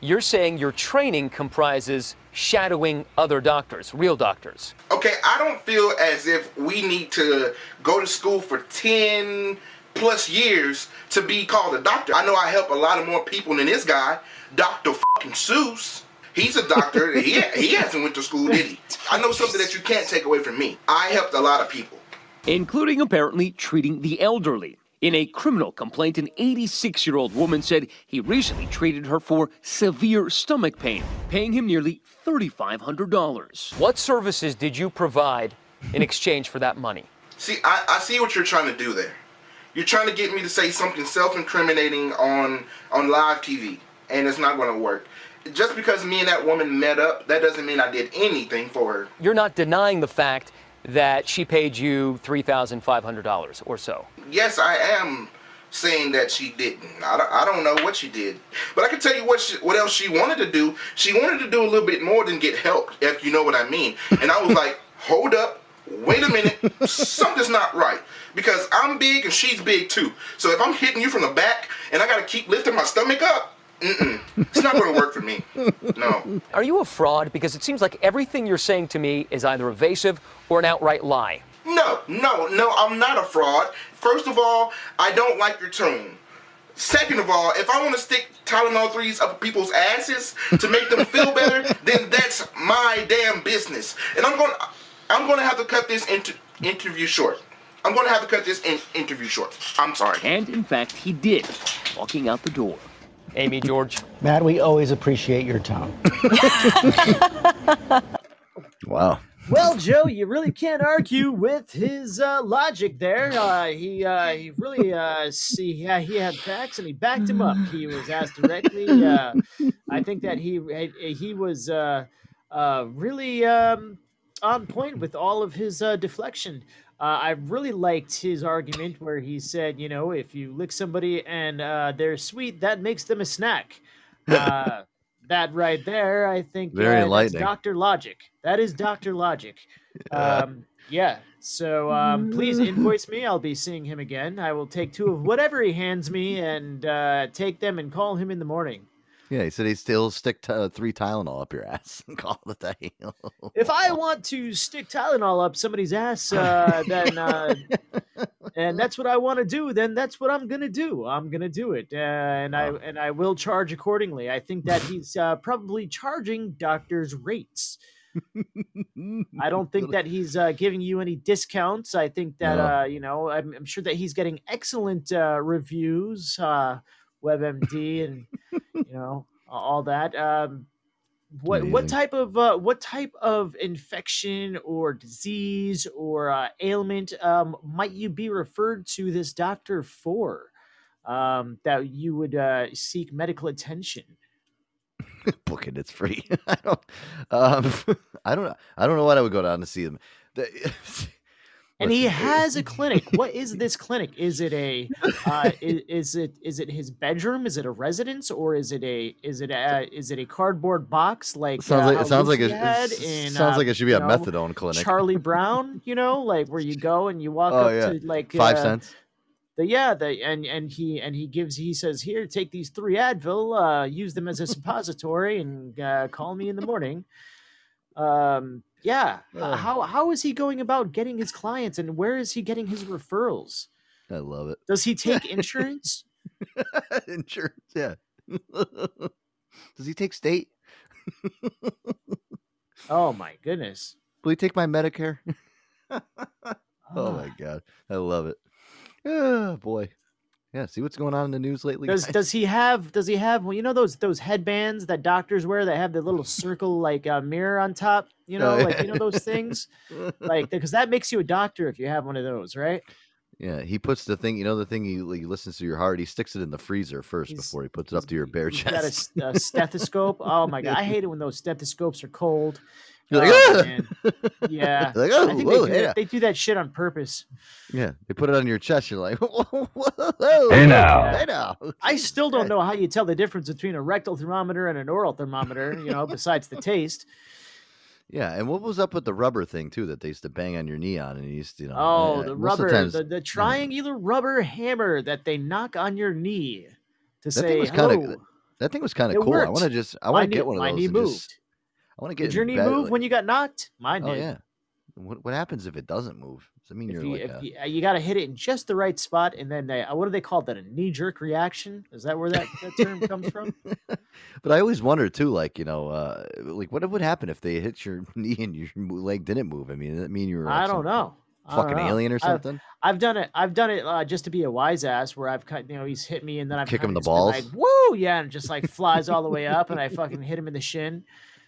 S19: You're saying your training comprises shadowing other doctors, real doctors.
S16: Okay, I don't feel as if we need to go to school for 10 plus years to be called a doctor. I know I help a lot of more people than this guy, Dr. fucking Seuss. He's a doctor. he, he hasn't went to school, did he? I know something that you can't take away from me. I helped a lot of people.
S19: including apparently treating the elderly. In a criminal complaint, an 86 year old woman said he recently treated her for severe stomach pain, paying him nearly $3,500. What services did you provide in exchange for that money?
S16: See, I, I see what you're trying to do there. You're trying to get me to say something self-incriminating on on live TV, and it's not going to work. Just because me and that woman met up, that doesn't mean I did anything for her.
S19: You're not denying the fact that she paid you $3,500 or so.
S16: Yes, I am saying that she didn't. I don't, I don't know what she did, but I can tell you what she, what else she wanted to do. She wanted to do a little bit more than get help, if you know what I mean. And I was like, hold up, wait a minute, something's not right because I'm big and she's big too. So if I'm hitting you from the back and I got to keep lifting my stomach up, mm-mm, it's not going to work for me. No.
S19: Are you a fraud? Because it seems like everything you're saying to me is either evasive or an outright lie.
S16: No, no, no, I'm not a fraud. First of all, I don't like your tone. Second of all, if I want to stick Tylenol 3s up people's asses to make them feel better, then that's my damn business. And I'm going to I'm going to have to cut this inter- interview short. I'm going to have to cut this in- interview short. I'm sorry.
S19: And in fact, he did, walking out the door. Amy, George.
S20: Matt, we always appreciate your tone.
S3: Wow.
S5: Well, Joe, you really can't argue with his uh, logic there. Uh, he uh, he really uh, see yeah, he had facts and he backed him up. He was asked directly. Uh, I think that he he was uh, uh, really um, on point with all of his uh, deflection. Uh, I really liked his argument where he said, you know, if you lick somebody and uh, they're sweet, that makes them a snack. That right there, I think,
S3: Very enlightening.
S5: Doctor Logic. That is Doctor Logic. Um, yeah. So um, please invoice me. I'll be seeing him again. I will take two of whatever he hands me and uh, take them and call him in the morning.
S3: Yeah, he said he'd still stick t- uh, three Tylenol up your ass and call it a day.
S5: If I want to stick Tylenol up somebody's ass, uh, then uh, and that's what I want to do, then that's what I'm gonna do. I'm gonna do it, uh, and I and I will charge accordingly. I think that he's uh, probably charging doctors' rates. I don't think that he's uh, giving you any discounts. I think that
S3: No.
S5: uh, you know, I'm, I'm sure that he's getting excellent uh, reviews, uh, WebMD, and you know all that. Um, what what type of uh, what type of infection or disease or uh, ailment um, might you be referred to this doctor for? Um, that you would uh, seek medical attention.
S3: Book it. It's free. I don't. Um, I don't. I don't know what I would go down to see them. The-
S5: and he has a clinic. What is this clinic? Is it a uh, is, is it is it his bedroom? Is it a residence or is it a is it a is it a cardboard box like
S3: Sounds
S5: uh,
S3: like- it sounds like it- it
S5: in,
S3: sounds
S5: uh,
S3: like it should be a
S5: know,
S3: methadone clinic.
S5: Charlie Brown, you know, like where you go and you walk
S3: Oh,
S5: up
S3: yeah.
S5: to like
S3: Five
S5: uh,
S3: cents.
S5: The yeah, the and and he and he gives he says here take these three Advil, uh, use them as a suppository, and uh, call me in the morning. Um, yeah, h-
S3: Ugh.
S5: how how is he going about getting his clients, and where is he getting his referrals?
S3: I love it.
S5: Does he take insurance?
S3: Insurance. Yeah. Does he take state?
S5: oh my goodness!
S3: Will he take my Medicare? oh my god, I love it. Oh boy. Yeah. See what's going on in the news lately.
S5: Does
S3: guys?
S5: does he have does he have well you know those those headbands that doctors wear that have the little circle like uh, mirror on top you know like you know those things like because that makes you a doctor if you have one of those right
S3: Yeah, he puts the thing. You know the thing he, he listens to your heart. He sticks it in the freezer first before he puts it up to your bare
S5: He's got a,
S3: chest.
S5: a stethoscope oh my god I hate it when those stethoscopes are cold
S3: You're like,
S5: Oh,
S3: "Ah!"
S5: yeah
S3: Like, "Oh,
S5: I think
S3: whoa,
S5: they, do
S3: yeah."
S5: that, they do that shit on purpose
S3: Yeah, they put it on your chest. You're like, whoa, whoa,
S5: Hey
S3: now,
S5: now.
S3: hey now.
S5: I still don't know how you tell the difference between a rectal thermometer and an oral thermometer you know besides the taste
S3: Yeah, and what was up with the rubber thing too that they used to bang on your knee on, and you used to, you know,
S5: Oh,
S3: uh,
S5: the
S3: most of
S5: rubber,
S3: times-
S5: the, the triangular rubber hammer that they knock on your knee to
S3: that
S5: say
S3: thing was kind of that thing was kind of cool. I
S5: worked.
S3: want to just, I want to get one of
S5: my
S3: those.
S5: knee moved.
S3: just- I want to get
S5: Did your knee
S3: bed,
S5: move
S3: like-
S5: when you got knocked? Mine
S3: Oh
S5: did.
S3: yeah. What what happens if it doesn't move? Does that mean
S5: If
S3: you're
S5: you,
S3: like
S5: if
S3: a,
S5: you, uh, you got to hit it in just the right spot, and then uh, what do they call that? A knee jerk reaction? Is that where that, that term comes from?
S3: But I always wonder too, like you know, uh, like what would happen if they hit your knee and your leg didn't move? I mean, does that mean you were?
S5: I don't know. I
S3: Fucking
S5: know.
S3: alien or
S5: I've-
S3: something?
S5: I've, done it. I've done it uh, just to be a wise ass, where I've cut. You know, he's hit me, and then I've
S3: Kick him in the balls?
S5: Like, Woo! Yeah, and just like flies all the way up, and I fucking hit him in the shin.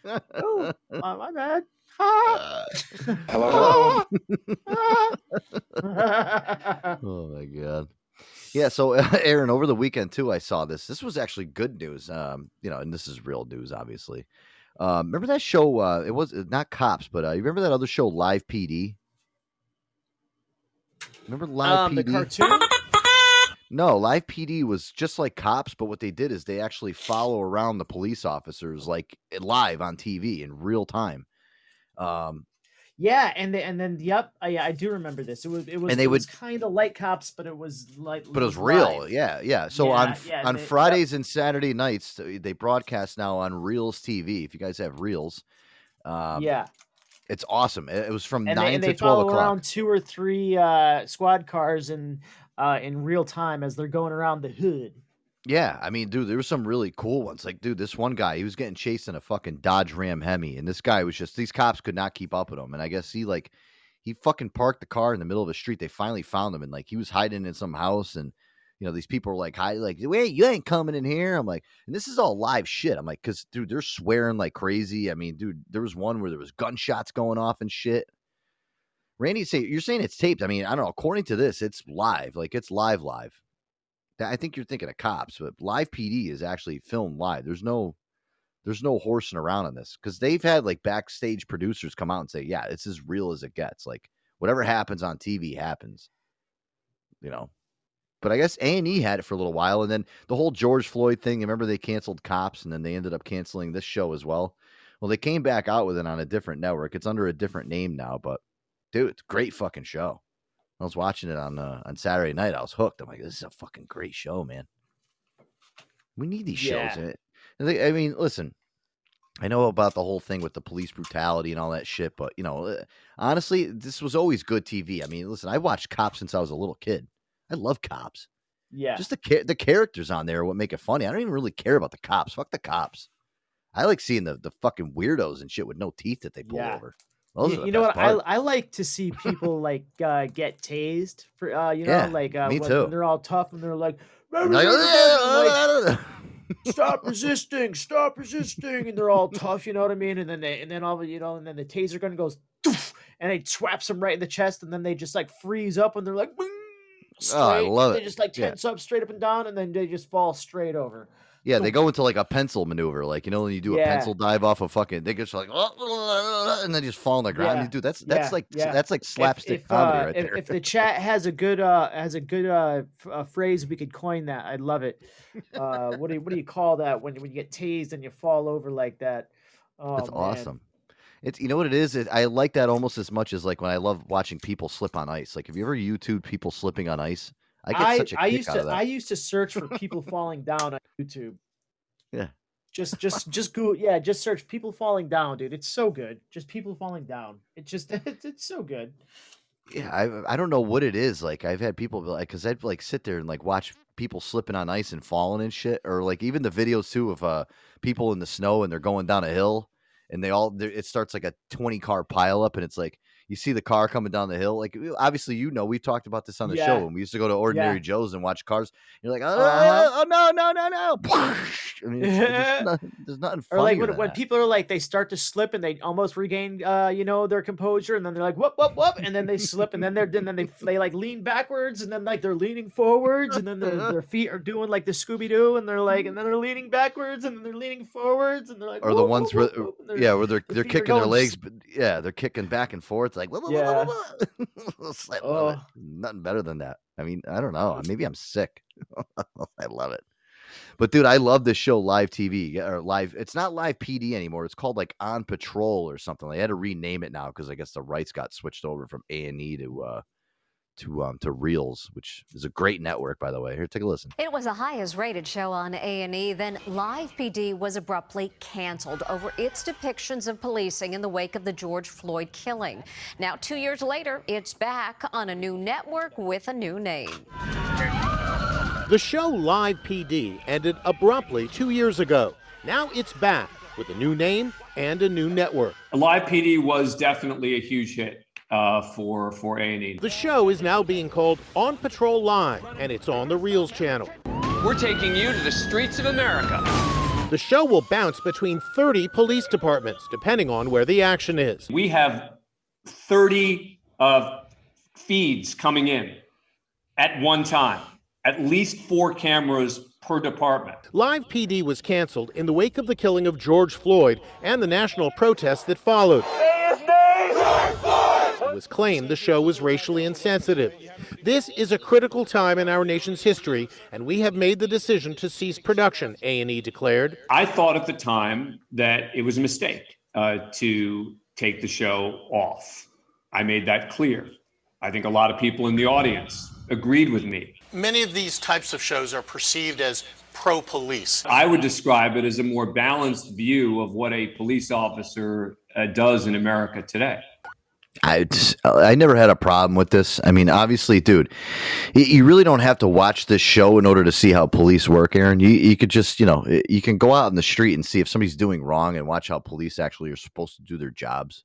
S5: Oh, my, my bad.
S3: Hello. oh my god. Yeah, so Aaron, over the weekend too, I saw this. This was actually good news. Um, you know, and this is real news, obviously. Um, remember that show? Uh, it was uh, not cops, but uh, you remember that other show, Live PD? Remember Live
S5: um,
S3: PD?
S5: the cartoon.
S3: No, Live PD was just like cops, but what they did is they actually follow around the police officers like live on TV in real time. Um,
S5: Yeah, and the, and then yep, I, yeah, I do remember this. It was it was
S3: And they would-
S5: kind of like cops, but it was like
S3: but it was real. Yeah, yeah. So on
S5: Yeah,
S3: f-
S5: yeah,
S3: on
S5: they- yep.
S3: Fridays and Saturday nights, uh, they broadcast now on Reelz TV. If you guys have Reelz, um,
S5: yeah,
S3: it's awesome. It, was from
S5: and
S3: nine
S5: they, and
S3: to
S5: they
S3: twelve o'clock.
S5: around two or three uh, squad cars in uh, in real time as they're going around the hood.
S3: Yeah, I mean, dude, there were some really cool ones. Like, dude, this one guy, he was getting chased in a fucking Dodge Ram Hemi, and this guy was just these cops could not keep up with him. And I guess he like he fucking parked the car in the middle of the street. They finally found him, and like he was hiding in some house, and you know these people were like, "Hi, like, wait, you ain't coming in here." I'm like, and this is all live shit. I'm like, because dude, they're swearing like crazy. I mean, dude, there was one where there was gunshots going off and shit. Randy, say you're saying it's taped. I mean, I don't know. According to this, it's live. Like it's live, live. I think you're thinking of cops, but live PD is actually filmed live. There's no, there's no horsing around on this because they've had like backstage producers come out and say, "Yeah, it's as real as it gets. Like whatever happens on TV happens." You know, but I guess A and E had it for a little while, and then the whole George Floyd thing. Remember they canceled Cops, and then they ended up canceling this show as well. Well, they came back out with it on a different network. It's under a different name now, but dude, it's a great fucking show. I was watching it on uh, on Saturday night. I was hooked. I'm like, this is a fucking great show, man. We need these
S5: Yeah.
S3: shows. eh? I mean, listen, I know about the whole thing with the police brutality and all that shit, but you know, uh, honestly, this was always good TV. I mean, listen, I watched Cops since I was a little kid. I love Cops.
S5: Yeah,
S3: Just the the characters on there are what make it funny. I don't even really care about the cops. Fuck the cops. I like seeing the the fucking weirdos and shit with no teeth that they pull
S5: Yeah.
S3: over.
S5: You, you know what?
S3: part.
S5: I I like to see people like uh, get tased for uh, you know,
S3: Yeah,
S5: like uh,
S3: me
S5: when, they're all tough and they're like,
S3: Like,
S5: like, stop resisting, stop resisting, and they're all tough. You know what I mean? And then they and then all you know, and then the taser gun goes, and it swaps them right in the chest, and then they just like freeze up and they're like, "Bing,"
S3: Oh, I
S5: straight,
S3: love
S5: They just like
S3: Yeah.
S5: tense up straight up and down, and then they just fall straight over.
S3: Yeah, they go into like a pencil maneuver, like you know when you do a pencil dive off a fucking, they just like, and then just fall on the ground.
S5: Yeah,
S3: You do that's that's
S5: yeah,
S3: like
S5: yeah.
S3: that's like
S5: If-
S3: slapstick
S5: if,
S3: comedy
S5: uh,
S3: right
S5: if,
S3: there.
S5: If the chat has a good uh has a good uh, f- uh phrase, we could coin that. I'd love it. Uh, what do you, what do you call that when when you get tased and you fall over like that? Oh,
S3: That's
S5: man.
S3: awesome. It's you know what it is. It, I like that almost as much as like when I love watching people slip on ice. Like, have you ever YouTube people slipping on ice? I get
S5: I,
S3: such a
S5: I
S3: kick
S5: used
S3: out
S5: to
S3: of that.
S5: I used to search for people falling down on YouTube.
S3: Yeah.
S5: Just just just go yeah, just search people falling down, dude. It's so good. Just people falling down. It just it's, it's so good.
S3: Yeah, I I don't know what it is. Like I've had people be like, because I'd like sit there and like watch people slipping on ice and falling and shit, or like even the videos too of uh people in the snow and they're going down a hill and they all it starts like a twenty car pile up and it's like you see the car coming down the hill. Like obviously you know we talked about this on the
S5: Yeah.
S3: show when we used to go to Ordinary
S5: Yeah.
S3: Joe's and watch cars. You're like, oh,
S5: Uh-huh.
S3: oh no no no no. I mean, it's, there's, nothing, there's nothing
S5: Or like when, when people are like they start to slip and they almost regain uh you know their composure and then they're like whoop whoop whoop and then they slip and then they're and then they they like lean backwards and then like they're leaning forwards and then their, their feet are doing like the Scooby Doo and they're like and then they're leaning backwards and then they're leaning forwards and they're like
S3: or the ones
S5: whoop,
S3: where,
S5: whoop, they're-
S3: yeah, where they're
S5: the
S3: they're kicking their legs, but yeah, they're kicking back and forth like.
S5: Yeah.
S3: It's like, love it.
S5: Oh.
S3: Nothing better than that. I mean, I don't know. Maybe I'm sick. I love it. But dude, I love this show live TV or live. It's not live PD anymore. It's called like On Patrol or something. They had to rename it now because I guess the rights got switched over from A and E to uh to um to Reelz, which is a great network by the way. Here, take a listen.
S21: It was the highest rated show on A&E. Then Live PD was abruptly canceled over its depictions of policing in the wake of the George Floyd killing. Now, two years later, it's back on a new network with a new name.
S22: The show Live PD ended abruptly two years ago. Now it's back with a new name and a new network.
S23: Live PD was definitely a huge hit uh, for for A and E.
S22: The show is now being called On Patrol Live, and it's on the Reelz channel.
S8: We're taking you to the streets of America.
S22: The show will bounce between 30 police departments, depending on where the action is.
S23: We have 30 uh, feeds coming in at one time, at least four cameras per department.
S22: Live PD was canceled in the wake of the killing of George Floyd and the national protests that followed. It was claimed the show was racially insensitive. This is a critical time in our nation's history, and we have made the decision to cease production, A&E declared.
S23: I thought at the time that it was a mistake uh, to take the show off. I made that clear. I think a lot of people in the audience agreed with me.
S24: Many of these types of shows are perceived as pro police.
S23: I would describe it as a more balanced view of what a police officer uh, does in America today.
S3: I just, I never had a problem with this. I mean, obviously, dude, you really don't have to watch this show in order to see how police work, Aaron. You you could just, you know, you can go out in the street and see if somebody's doing wrong and watch how police actually are supposed to do their jobs.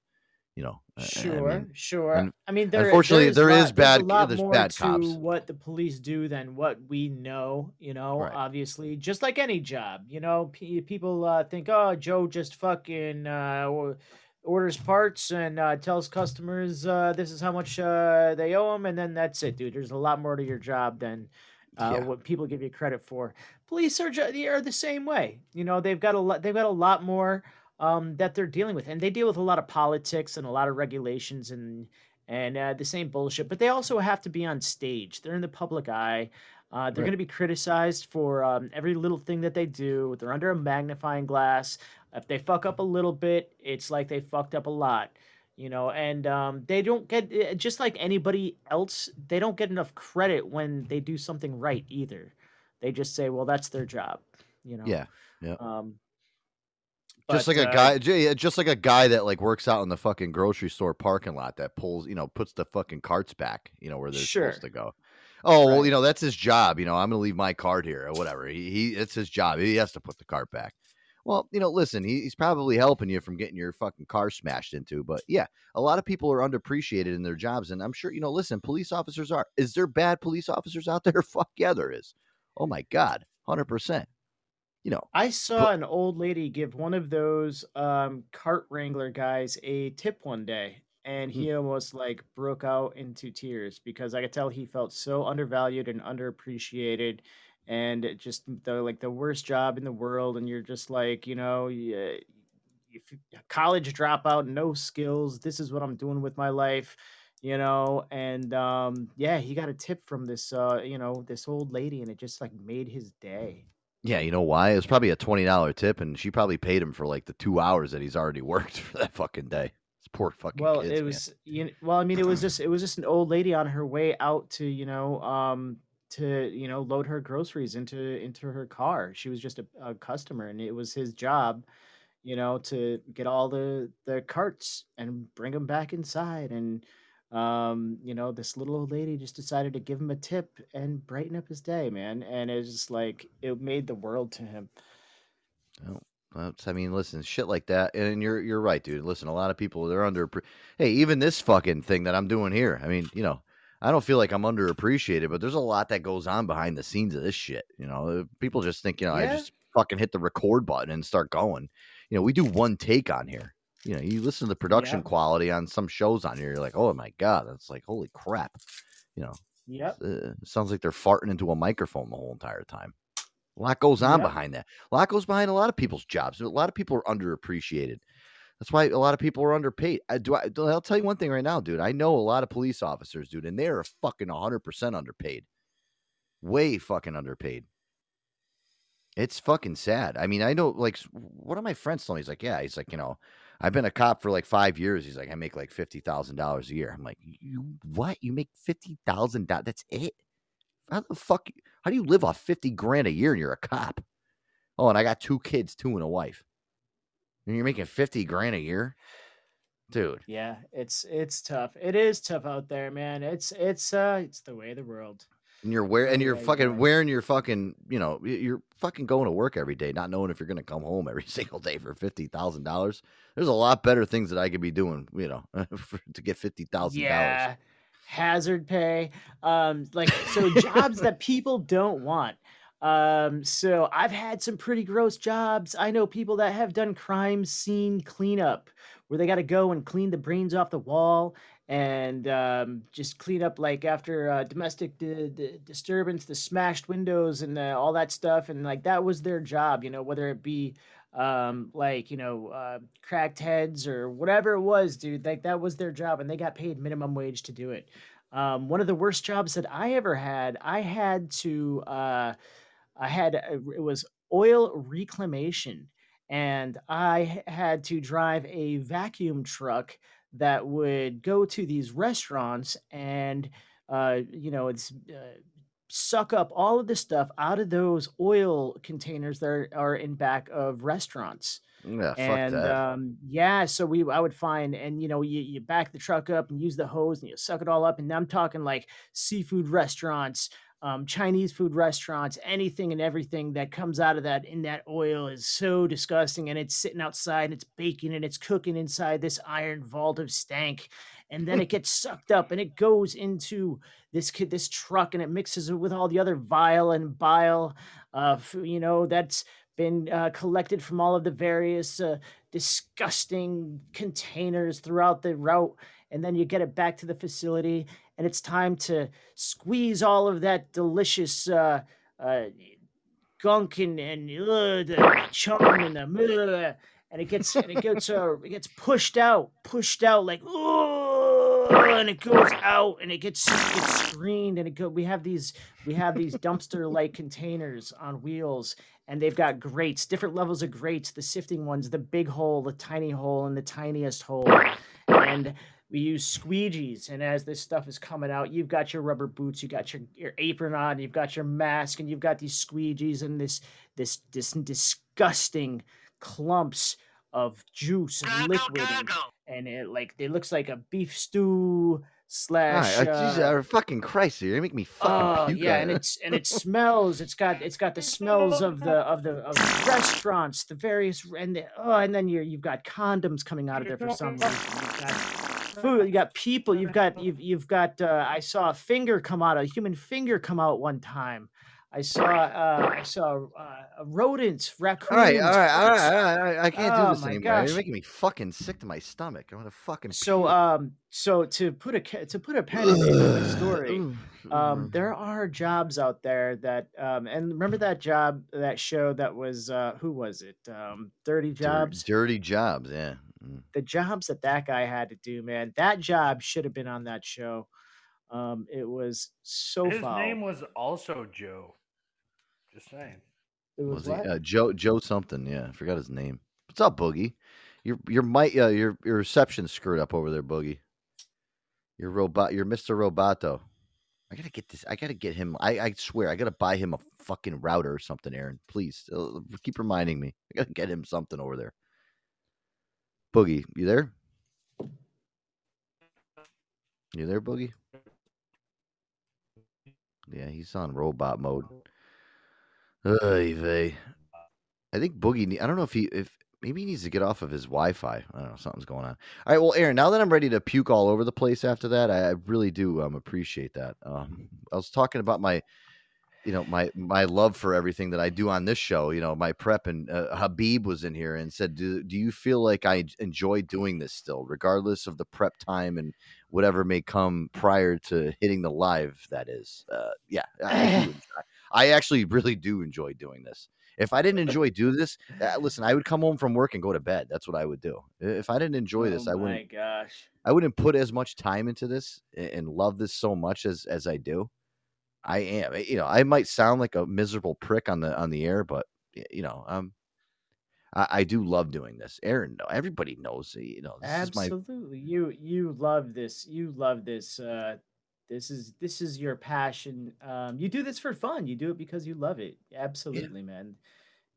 S3: You know, I- I
S5: Sure,
S3: mean,
S5: sure. I mean, there,
S3: unfortunately,
S5: there's
S3: there
S5: there's
S3: bad-
S5: A lot
S3: there's
S5: more
S3: bad
S5: to
S3: cops.
S5: what the police do than what we know. You know,
S3: Right.
S5: obviously, just like any job. You know, pe people uh, think, oh, Joe just fucking uh, orders parts and uh, tells customers uh, this is how much uh, they owe them, and then that's it, dude. There's a lot more to your job than uh,
S3: Yeah.
S5: what people give you credit for. Police are are the same way. You know, they've got a lot. They've got a lot more um, that they're dealing with, and they deal with a lot of politics and a lot of regulations and and uh, the same bullshit. But they also have to be on stage. They're in the public eye. Uh, they're
S3: Right.
S5: going to be criticized for um, every little thing that they do. They're under a magnifying glass. If they fuck up a little bit, it's like they fucked up a lot, you know. And um, they don't get eh, just like anybody else. They don't get enough credit when they do something right either. They just say, "Well, that's their job," you know.
S3: yeah, yeah.
S5: Um,
S3: just
S5: but,
S3: like a
S5: uh,
S3: guy, just like a guy that like works out in the fucking grocery store parking lot that pulls, you know, puts the fucking carts back, you know, where they're
S5: Sure.
S3: supposed to go. Oh well, you know that's his job. You know, I'm gonna leave my cart here or whatever. He, he it's his job. He has to put the cart back. Well, you know, listen, he, he's probably helping you from getting your fucking car smashed into. But yeah, a lot of people are underappreciated in their jobs, and I'm sure you know. Listen, police officers are. Is there bad police officers out there? Fuck yeah, there is. Oh my god, hundred percent. You know,
S5: I saw an old lady give one of those um, cart wrangler guys a tip one day, and
S3: Hmm.
S5: he almost like broke out into tears because I could tell he felt so undervalued and underappreciated, and it just the like the worst job in the world. And you're just like, you know, yeah, if college dropout, no skills. This is what I'm doing with my life, you know. And um, yeah, he got a tip from this, uh, you know, this old lady, and it just like made his day.
S3: yeah, you know why? It was probably a twenty dollar tip, and she probably paid him for like the two hours that he's already worked for that fucking day. It's poor fucking
S5: Well,
S3: kids,
S5: it
S3: man.
S5: was you kn- well, I mean, it was just it was just an old lady on her way out to, you know, um to, you know, load her groceries into into her car. She was just a, a customer and it was his job, you know, to get all the the carts and bring them back inside and um, you know, this little old lady just decided to give him a tip and brighten up his day, man. And it's just like it made the world to him.
S3: Oh, I mean, listen, shit like that, and you're you're right, dude. Listen, a lot of people they're under. Hey, even this fucking thing that I'm doing here. I mean, you know, I don't feel like I'm underappreciated, but there's a lot that goes on behind the scenes of this shit. You know, people just think, you know, I just fucking hit the record button and start going. You know, we do one take on here. You know, you listen to the production
S5: Yep.
S3: quality on some shows on here, you're like, oh my god, that's like holy crap. You know,
S5: Yep.
S3: uh, it sounds like they're farting into a microphone the whole entire time. A lot goes on
S5: Yep.
S3: behind that. A lot goes behind a lot of people's jobs. A lot of people are underappreciated. That's why a lot of people are underpaid. I do. I, I'll tell you one thing right now, dude. I know a lot of police officers, dude, and they are fucking hundred percent underpaid. Way fucking underpaid. It's fucking sad. I mean, I know. Like, one of my friends told me, he's like, yeah, he's like, you know, I've been a cop for like five years. He's like, I make like fifty thousand dollars a year. I'm like, you what? You make fifty thousand dollars? That's it? How the fuck? How do you live off fifty grand a year and you're a cop? Oh, and I got two kids, two and a wife. And you're making fifty grand a year, dude.
S5: Yeah, it's it's tough. It is tough out there, man. It's it's uh it's the way of the world.
S3: And you're wear and you're
S5: Yeah,
S3: fucking
S5: yeah.
S3: wearing your fucking, you know, you're fucking going to work every day, not knowing if you're gonna come home every single day for fifty thousand dollars. There's a lot better things that I could be doing, you know, for, to get fifty thousand dollars.
S5: Yeah. Hazard pay. Um like so jobs that people don't want. Um so I've had some pretty gross jobs. I know people that have done crime scene cleanup where they got to go and clean the brains off the wall and um, just clean up like after uh, domestic di- di- disturbance, the smashed windows and uh, all that stuff. And like that was their job, you know, whether it be um, like, you know, uh, cracked heads or whatever it was, dude. Like that was their job and they got paid minimum wage to do it. Um, one of the worst jobs that I ever had, I had to, uh, I had, uh, it was oil reclamation and I had to drive a vacuum truck that would go to these restaurants and uh, you know it's uh, suck up all of the stuff out of those oil containers that are, are in back of restaurants.
S3: Yeah,
S5: and um, yeah so we i would find and you know you, you back the truck up and use the hose and you suck it all up and i'm talking like seafood restaurants um, Chinese food restaurants, anything and everything that comes out of that in that oil is so disgusting. And it's sitting outside and it's baking and it's cooking inside this iron vault of stank. And then it gets sucked up and it goes into this kid, this truck, and it mixes it with all the other vile and bile, uh, you know, that's been uh, collected from all of the various uh, disgusting containers throughout the route. And then you get it back to the facility, and it's time to squeeze all of that delicious uh, uh, gunk and, and uh, the chum and the blah, and it gets and it gets uh, it gets pushed out, pushed out like oh, and it goes out and it gets gets screened and it go. We have these we have these dumpster like containers on wheels, and they've got grates, different levels of grates. The sifting ones, the big hole, the tiny hole, and the tiniest hole, and we use squeegees and as this stuff is coming out you've got your rubber boots you've got your, your apron on you've got your mask and you've got these squeegees and this this this disgusting clumps of juice and liquid and, and it like it looks like a beef stew slash
S3: right, uh, Jesus,
S5: uh,
S3: uh, fucking Christ, you're make me fucking
S5: Oh
S3: puke.
S5: yeah,
S3: on
S5: and
S3: it.
S5: it's and it smells. It's got it's got the smells of the of the of the restaurants, the various and the, oh, and then you you've got condoms coming out of there for some reason. You've got food. You got people. You've got you've you've got. Uh, I saw a finger come out. A human finger come out one time. I saw uh, I saw uh, rodents, raccoons.
S3: All right, all right, all right,
S5: crickets.
S3: all right, all right. I can't
S5: Oh
S3: do this
S5: my
S3: anymore. You're making me fucking sick to my stomach. I'm gonna fucking.
S5: So
S3: puke.
S5: um so to put a ca- to put a pen in the story, um there are jobs out there that um and remember that job that show that was uh who was it um Dirty
S3: Dir-
S5: Jobs
S3: dirty jobs. Yeah. Mm.
S5: the jobs that that guy had to do man that job should have been on that show um it was so
S25: His
S5: foul
S25: name was also Joe. Just saying.
S5: it
S3: Was
S5: was
S3: he uh, Joe? Joe something? Yeah, I forgot his name. What's up, Boogie? Your your mic, uh, your your reception's screwed up over there, Boogie. Your robot, your Mister Roboto. I gotta get this. I gotta get him. I I swear, I gotta buy him a fucking router or something, Aaron. Please, uh, keep reminding me. I gotta get him something over there. Boogie, you there? You there, Boogie? Yeah, he's on robot mode. Oy vey. I think Boogie. I don't know if he if maybe he needs to get off of his Wi-Fi. I don't know. Something's going on. All right. Well, Aaron. Now that I'm ready to puke all over the place after that, I, I really do um appreciate that. Um, I was talking about my, you know, my my love for everything that I do on this show. You know, my prep and uh, Habib was in here and said, "Do do you feel like I enjoy doing this still, regardless of the prep time and whatever may come prior to hitting the live? That is, uh, yeah, I, I do enjoy- I actually really do enjoy doing this. If I didn't enjoy do this, uh, listen, I would come home from work and go to bed. That's what I would do. If I didn't enjoy this,
S5: oh
S3: I wouldn't.
S5: gosh
S3: I wouldn't put as much time into this and love this so much as as I do. I am. You know, I might sound like a miserable prick on the on the air, but you know, um, I, I do love doing this. Aaron, no, everybody knows. You know, this is my
S5: absolutely you you love this you love this uh this is this is your passion um you do this for fun you do it because you love it absolutely man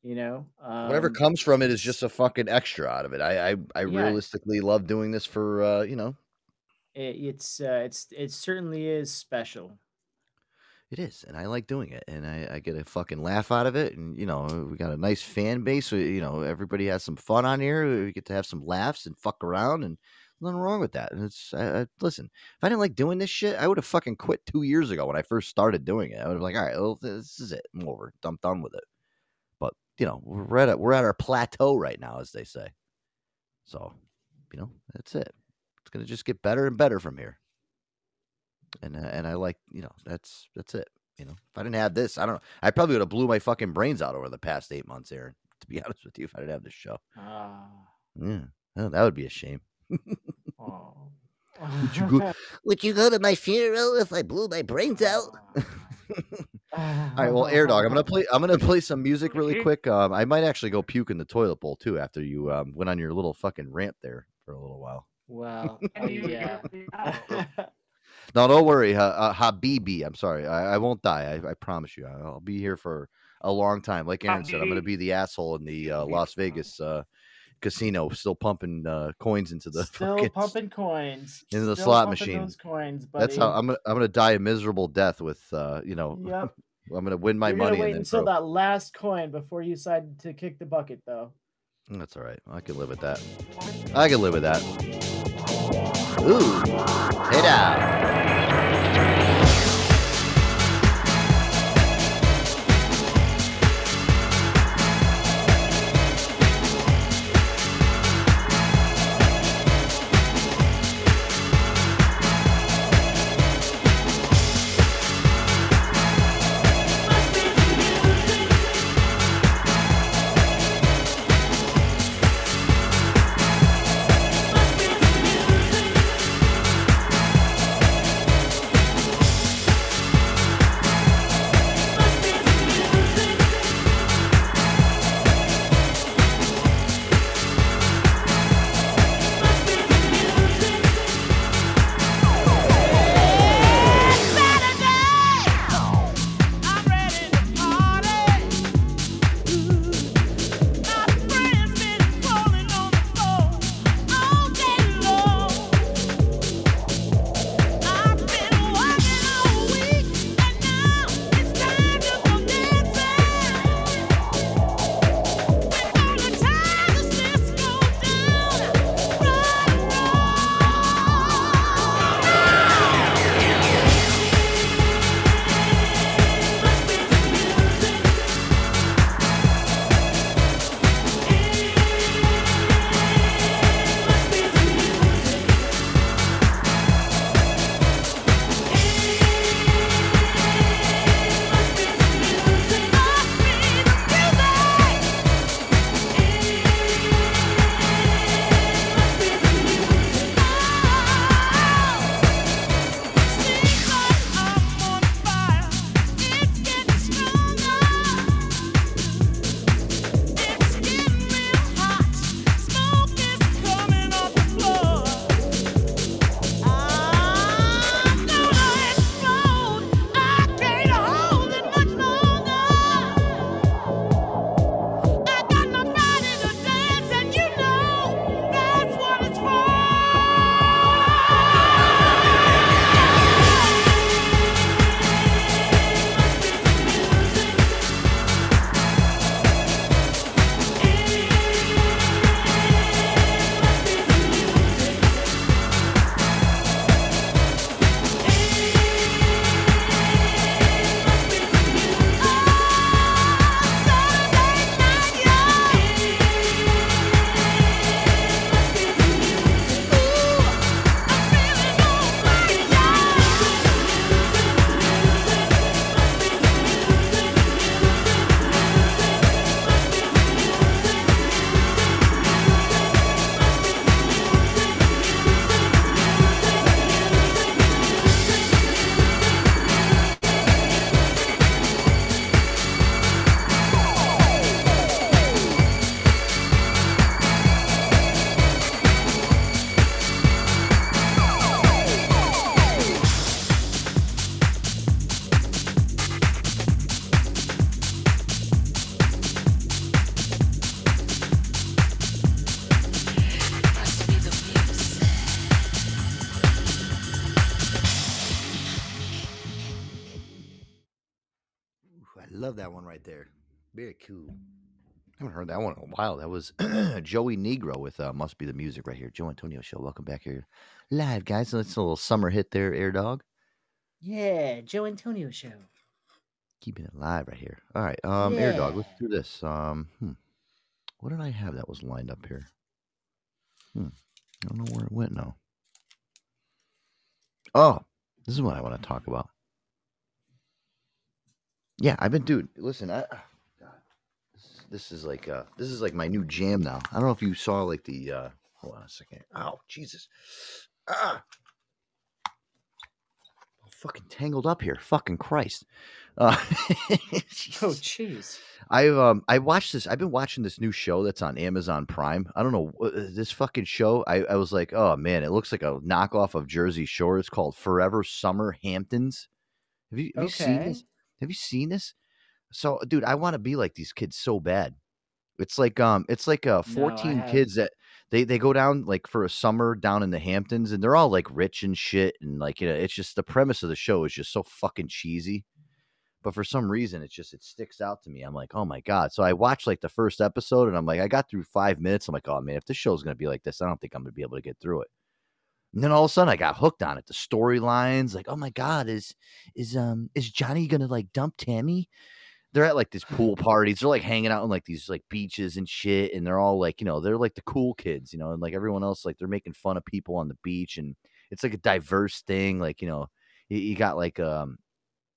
S5: you know um
S3: whatever comes from it is just a fucking extra out of it. I I, I
S5: Yeah.
S3: realistically love doing this for uh, you know,
S5: it, it's uh it's it certainly is special
S3: It is, and I like doing it, and I, I get a fucking laugh out of it, and you know we got a nice fan base. So, you know everybody has some fun on here. We get to have some laughs and fuck around, and nothing wrong with that. And it's I, I, listen, if I didn't like doing this shit, I would have fucking quit two years ago when I first started doing it. I would have like, all right, well, this is it. I'm over. I'm done with it. But you know we're at a, we're at our plateau right now, as they say. So, you know that's it. It's gonna just get better and better from here and uh, and I like you know that's that's it. You know, if I didn't have this, I don't know. I probably would have blew my fucking brains out over the past eight months, Aaron. To be honest with you, if I didn't have this show,
S5: ah
S3: yeah, well, that would be a shame.
S5: oh.
S3: Would you go? Would you go to my funeral if I blew my brains out? All right, well, Air Dog, I'm gonna play. I'm gonna play some music really quick. Um, I might actually go puke in the toilet bowl too after you um, went on your little fucking rant there for a little while.
S5: well uh, yeah
S3: No, don't worry, uh, uh, Habibi. I'm sorry, I, I won't die. I, I promise you. I'll be here for a long time. Like Aaron said, I'm going to be the asshole in the uh, Las Vegas uh, casino, still pumping uh, coins into the
S5: still
S3: fucking
S5: pumping coins
S3: into the
S5: still
S3: slot machine.
S5: coins
S3: That's how. I'm gonna I'm gonna die a miserable death with uh, you know.
S5: Yep.
S3: I'm gonna win my
S5: You're
S3: money
S5: wait
S3: and then
S5: until that last coin before you decide to kick the bucket though
S3: That's all right. I can live with that. I can live with that. Ooh, hey now. Cool. I haven't heard that one in a while. That was Joey Negro with uh, Must Be the Music right here. Joe Antonio Show. Welcome back here live, guys. That's a little summer hit there, Air Dog.
S5: Yeah, Joe Antonio show.
S3: Keeping it live right here. All right, um, Air Dog, let's do this. Um, hmm. What did I have that was lined up here? Hmm. I don't know where it went now. Oh, this is what I want to talk about. Yeah, I've been, dude. Listen, I, this, is- like, uh, this is like my new jam now. I don't know if you saw like the, uh, hold on a second. Oh, Jesus, ah, I'm fucking tangled up here. Fucking Christ. Uh,
S5: Oh, jeez.
S3: I've um I watched this. I've been watching this new show that's on Amazon Prime. I don't know uh, this fucking show. I, I was like, oh man, it looks like a knockoff of Jersey Shore. It's called Forever Summer Hamptons. Have you have you seen
S5: Okay.
S3: this? Have you seen this? So, dude, I want to be like these kids so bad. It's like um, it's like uh, fourteen
S5: haven't.
S3: kids that they they go down like for a summer down in the Hamptons, and they're all like rich and shit, and like you know, it's just the premise of the show is just so fucking cheesy but for some reason it's just it sticks out to me. I'm like oh my god. So i watched like the first episode and i'm like i got through five minutes. I'm like oh man if this show's going to be like this i don't think i'm going to be able to get through it. And then all of a sudden i got hooked on it. The storylines like oh my god is is um is johnny going to like dump tammy they're at like these pool parties they're like hanging out on like these like beaches and shit and they're all like you know they're like the cool kids you know and like everyone else like they're making fun of people on the beach and it's like a diverse thing like you know you, you got like um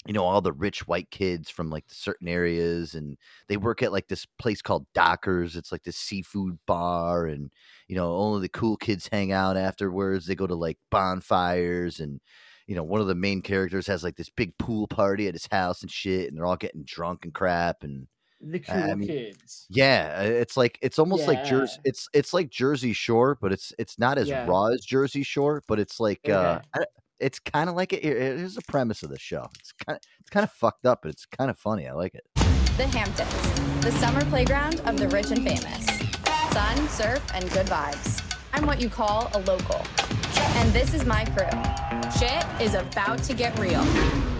S3: you know all the rich white kids from like certain areas and they work at like this place called dockers it's like this seafood bar and you know only the cool kids hang out afterwards they go to like bonfires and you know one of the main characters has like this big pool party at his house and shit and they're all getting drunk and crap and
S5: The
S3: I- I mean,
S5: kids.
S3: yeah, uh, it's like it's almost like Jersey. It's it's like Jersey Shore, but it's it's not as
S5: Yeah.
S3: raw as Jersey Shore. But it's like uh, it's kind of like it. Here's the premise of the show. It's kind of it's kind of fucked up, but it's kind of funny. I like it.
S26: The Hamptons, the summer playground of the rich and famous. Sun, surf, and good vibes. I'm what you call a local. And this is my crew. Shit is about to get real.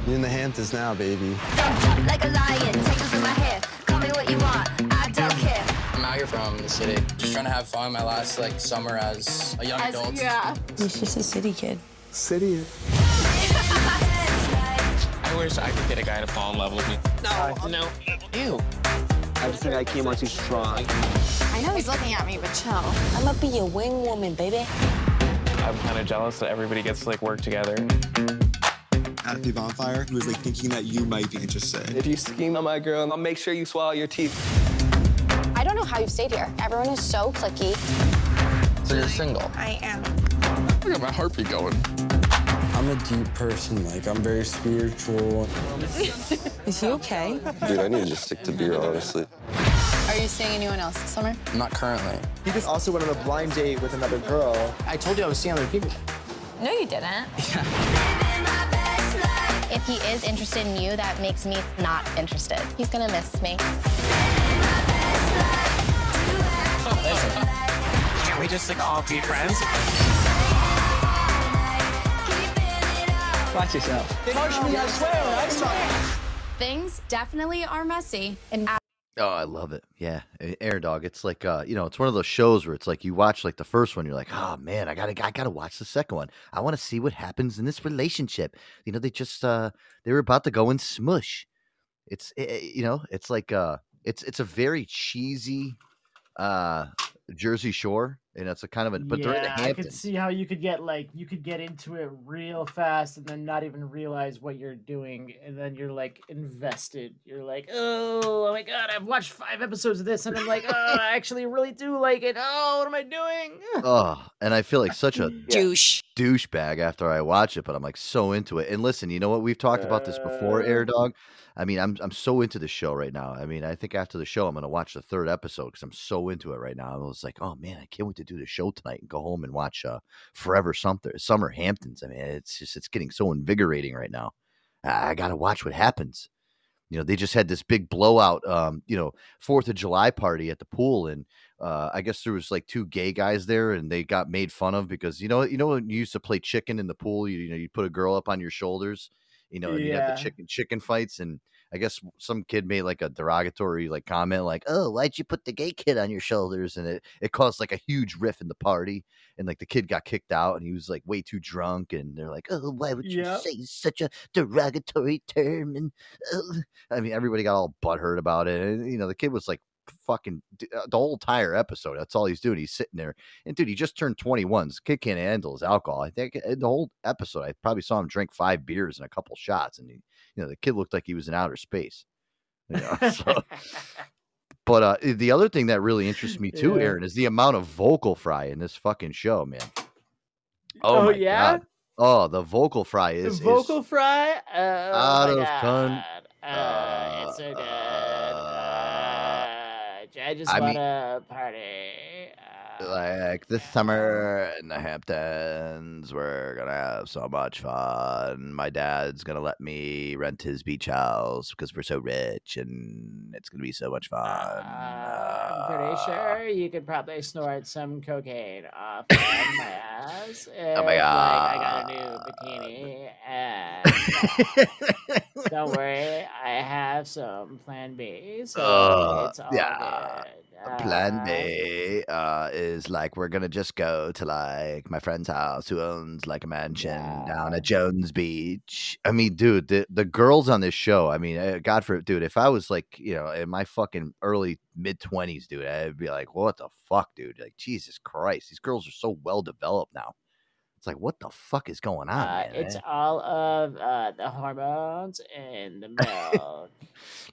S27: You're in the Hamptons now, baby.
S26: Like a lion, take us in my hair. Call me what you want, I don't care.
S28: I'm out here from the city, just trying to have fun. My last like summer as a young
S26: As-
S28: adult.
S26: yeah.
S28: He's just a city kid.
S27: City.
S28: I wish I could get a guy to fall in love with me. No, no, ew.
S27: I just think I came on too strong.
S26: I know he's looking at me, but chill. I'm gonna be your wing woman, baby.
S28: I'm kind of jealous that everybody gets to like work together.
S27: At the bonfire, he was like thinking that you might be interested. If you scheme on my girl, I'll make sure you swallow your teeth.
S26: I don't know how you've stayed here. Everyone is so clicky.
S28: So you're single?
S26: I am.
S28: I got my heartbeat going.
S27: I'm a deep person. Like, I'm very spiritual.
S26: Is he okay?
S27: Dude, I need to just stick to beer, honestly.
S26: Are you seeing anyone else this summer?
S28: Not currently.
S27: He just also went on a blind date with another girl.
S28: I told you I was seeing other people.
S26: No, you didn't. Yeah. If he is interested in you, that makes me not interested. He's gonna miss me.
S28: Can't we just like all be friends?
S27: Watch yourself.
S26: Touch me, I swear, I swear. Things definitely are messy. And
S3: Oh, I love it. Yeah, Air Dog. It's like uh, you know, it's one of those shows where it's like you watch like the first one, you're like, oh man, I gotta, I gotta watch the second one. I want to see what happens in this relationship. You know, they just uh, they were about to go and smush. It's eh, eh, you know, it's like uh, it's it's a very cheesy uh Jersey Shore, and it's a kind of a but they're in the
S5: yeah, I could see how you could get like you could get into it real fast and then not even realize what you're doing, and then you're like invested. You're like, oh, oh my god, I've watched five episodes of this, and I'm like, oh, I actually really do like it. Oh, what am I doing?
S3: Oh, and I feel like such a
S5: Douche.
S3: douchebag after I watch it, but I'm like so into it. And listen, you know what? We've talked about this before, Air uh. Dog. I mean, I'm I'm so into the show right now. I mean, I think after the show, I'm gonna watch the third episode because I'm so into it right now. I was like, oh man, I can't wait to do the show tonight and go home and watch uh, Forever Something Summer Hamptons. I mean, it's just it's getting so invigorating right now. I, I gotta watch what happens. You know, they just had this big blowout, um, you know, Fourth of July party at the pool, and uh, I guess there was like two gay guys there, and they got made fun of because you know, you know, when you used to play chicken in the pool, you, you know, you put a girl up on your shoulders, you know, and you have the chicken chicken fights, and I guess some kid made like a derogatory like comment, like, "Oh, why'd you put the gay kid on your shoulders?" And it it caused like a huge riff in the party, and like the kid got kicked out, and he was like way too drunk, and they're like, "Oh, why would you
S5: Yep.
S3: say such a derogatory term?" And I mean, everybody got all butthurt about it, and you know, the kid was like fucking uh, the whole entire episode. That's all he's doing. He's sitting there, and dude, he just turned twenty one. This kid can't handle his alcohol. I think uh, the whole episode, I probably saw him drink five beers and a couple shots, and he, you know, the kid looked like he was in outer space. You know, so- but uh, the other thing that really interests me too,
S5: Yeah.
S3: Aaron, is the amount of vocal fry in this fucking show, man. Oh,
S5: Oh,
S3: my
S5: yeah?
S3: God. Oh, the vocal fry
S5: The
S3: is, is
S5: vocal fry. Oh,
S3: out of
S5: God.
S3: con-
S5: Uh, it's so good. Uh, I just
S3: I
S5: want to party.
S3: Like this summer in the Hamptons, we're gonna have so much fun. My dad's gonna let me rent his beach house because we're so rich, and it's gonna be so much fun.
S5: I'm pretty sure you could probably snort some cocaine off of my ass. If,
S3: Oh my
S5: Like, I got a new bikini, and uh, don't worry, I have some Plan B, so
S3: Uh, yeah.
S5: good.
S3: Plan
S5: Uh,
S3: B uh, is like we're gonna just go to like my friend's house who owns like a mansion down at Jones Beach. I mean, dude, the the girls on this show. I mean, uh, God for dude, if I was like you know in my fucking early mid twenties, dude, I'd be like, what the fuck, dude? Like Jesus Christ, these girls are so well developed now. It's like, what the fuck is going on?
S5: Uh,
S3: man?
S5: it's all of uh, the hormones in the milk.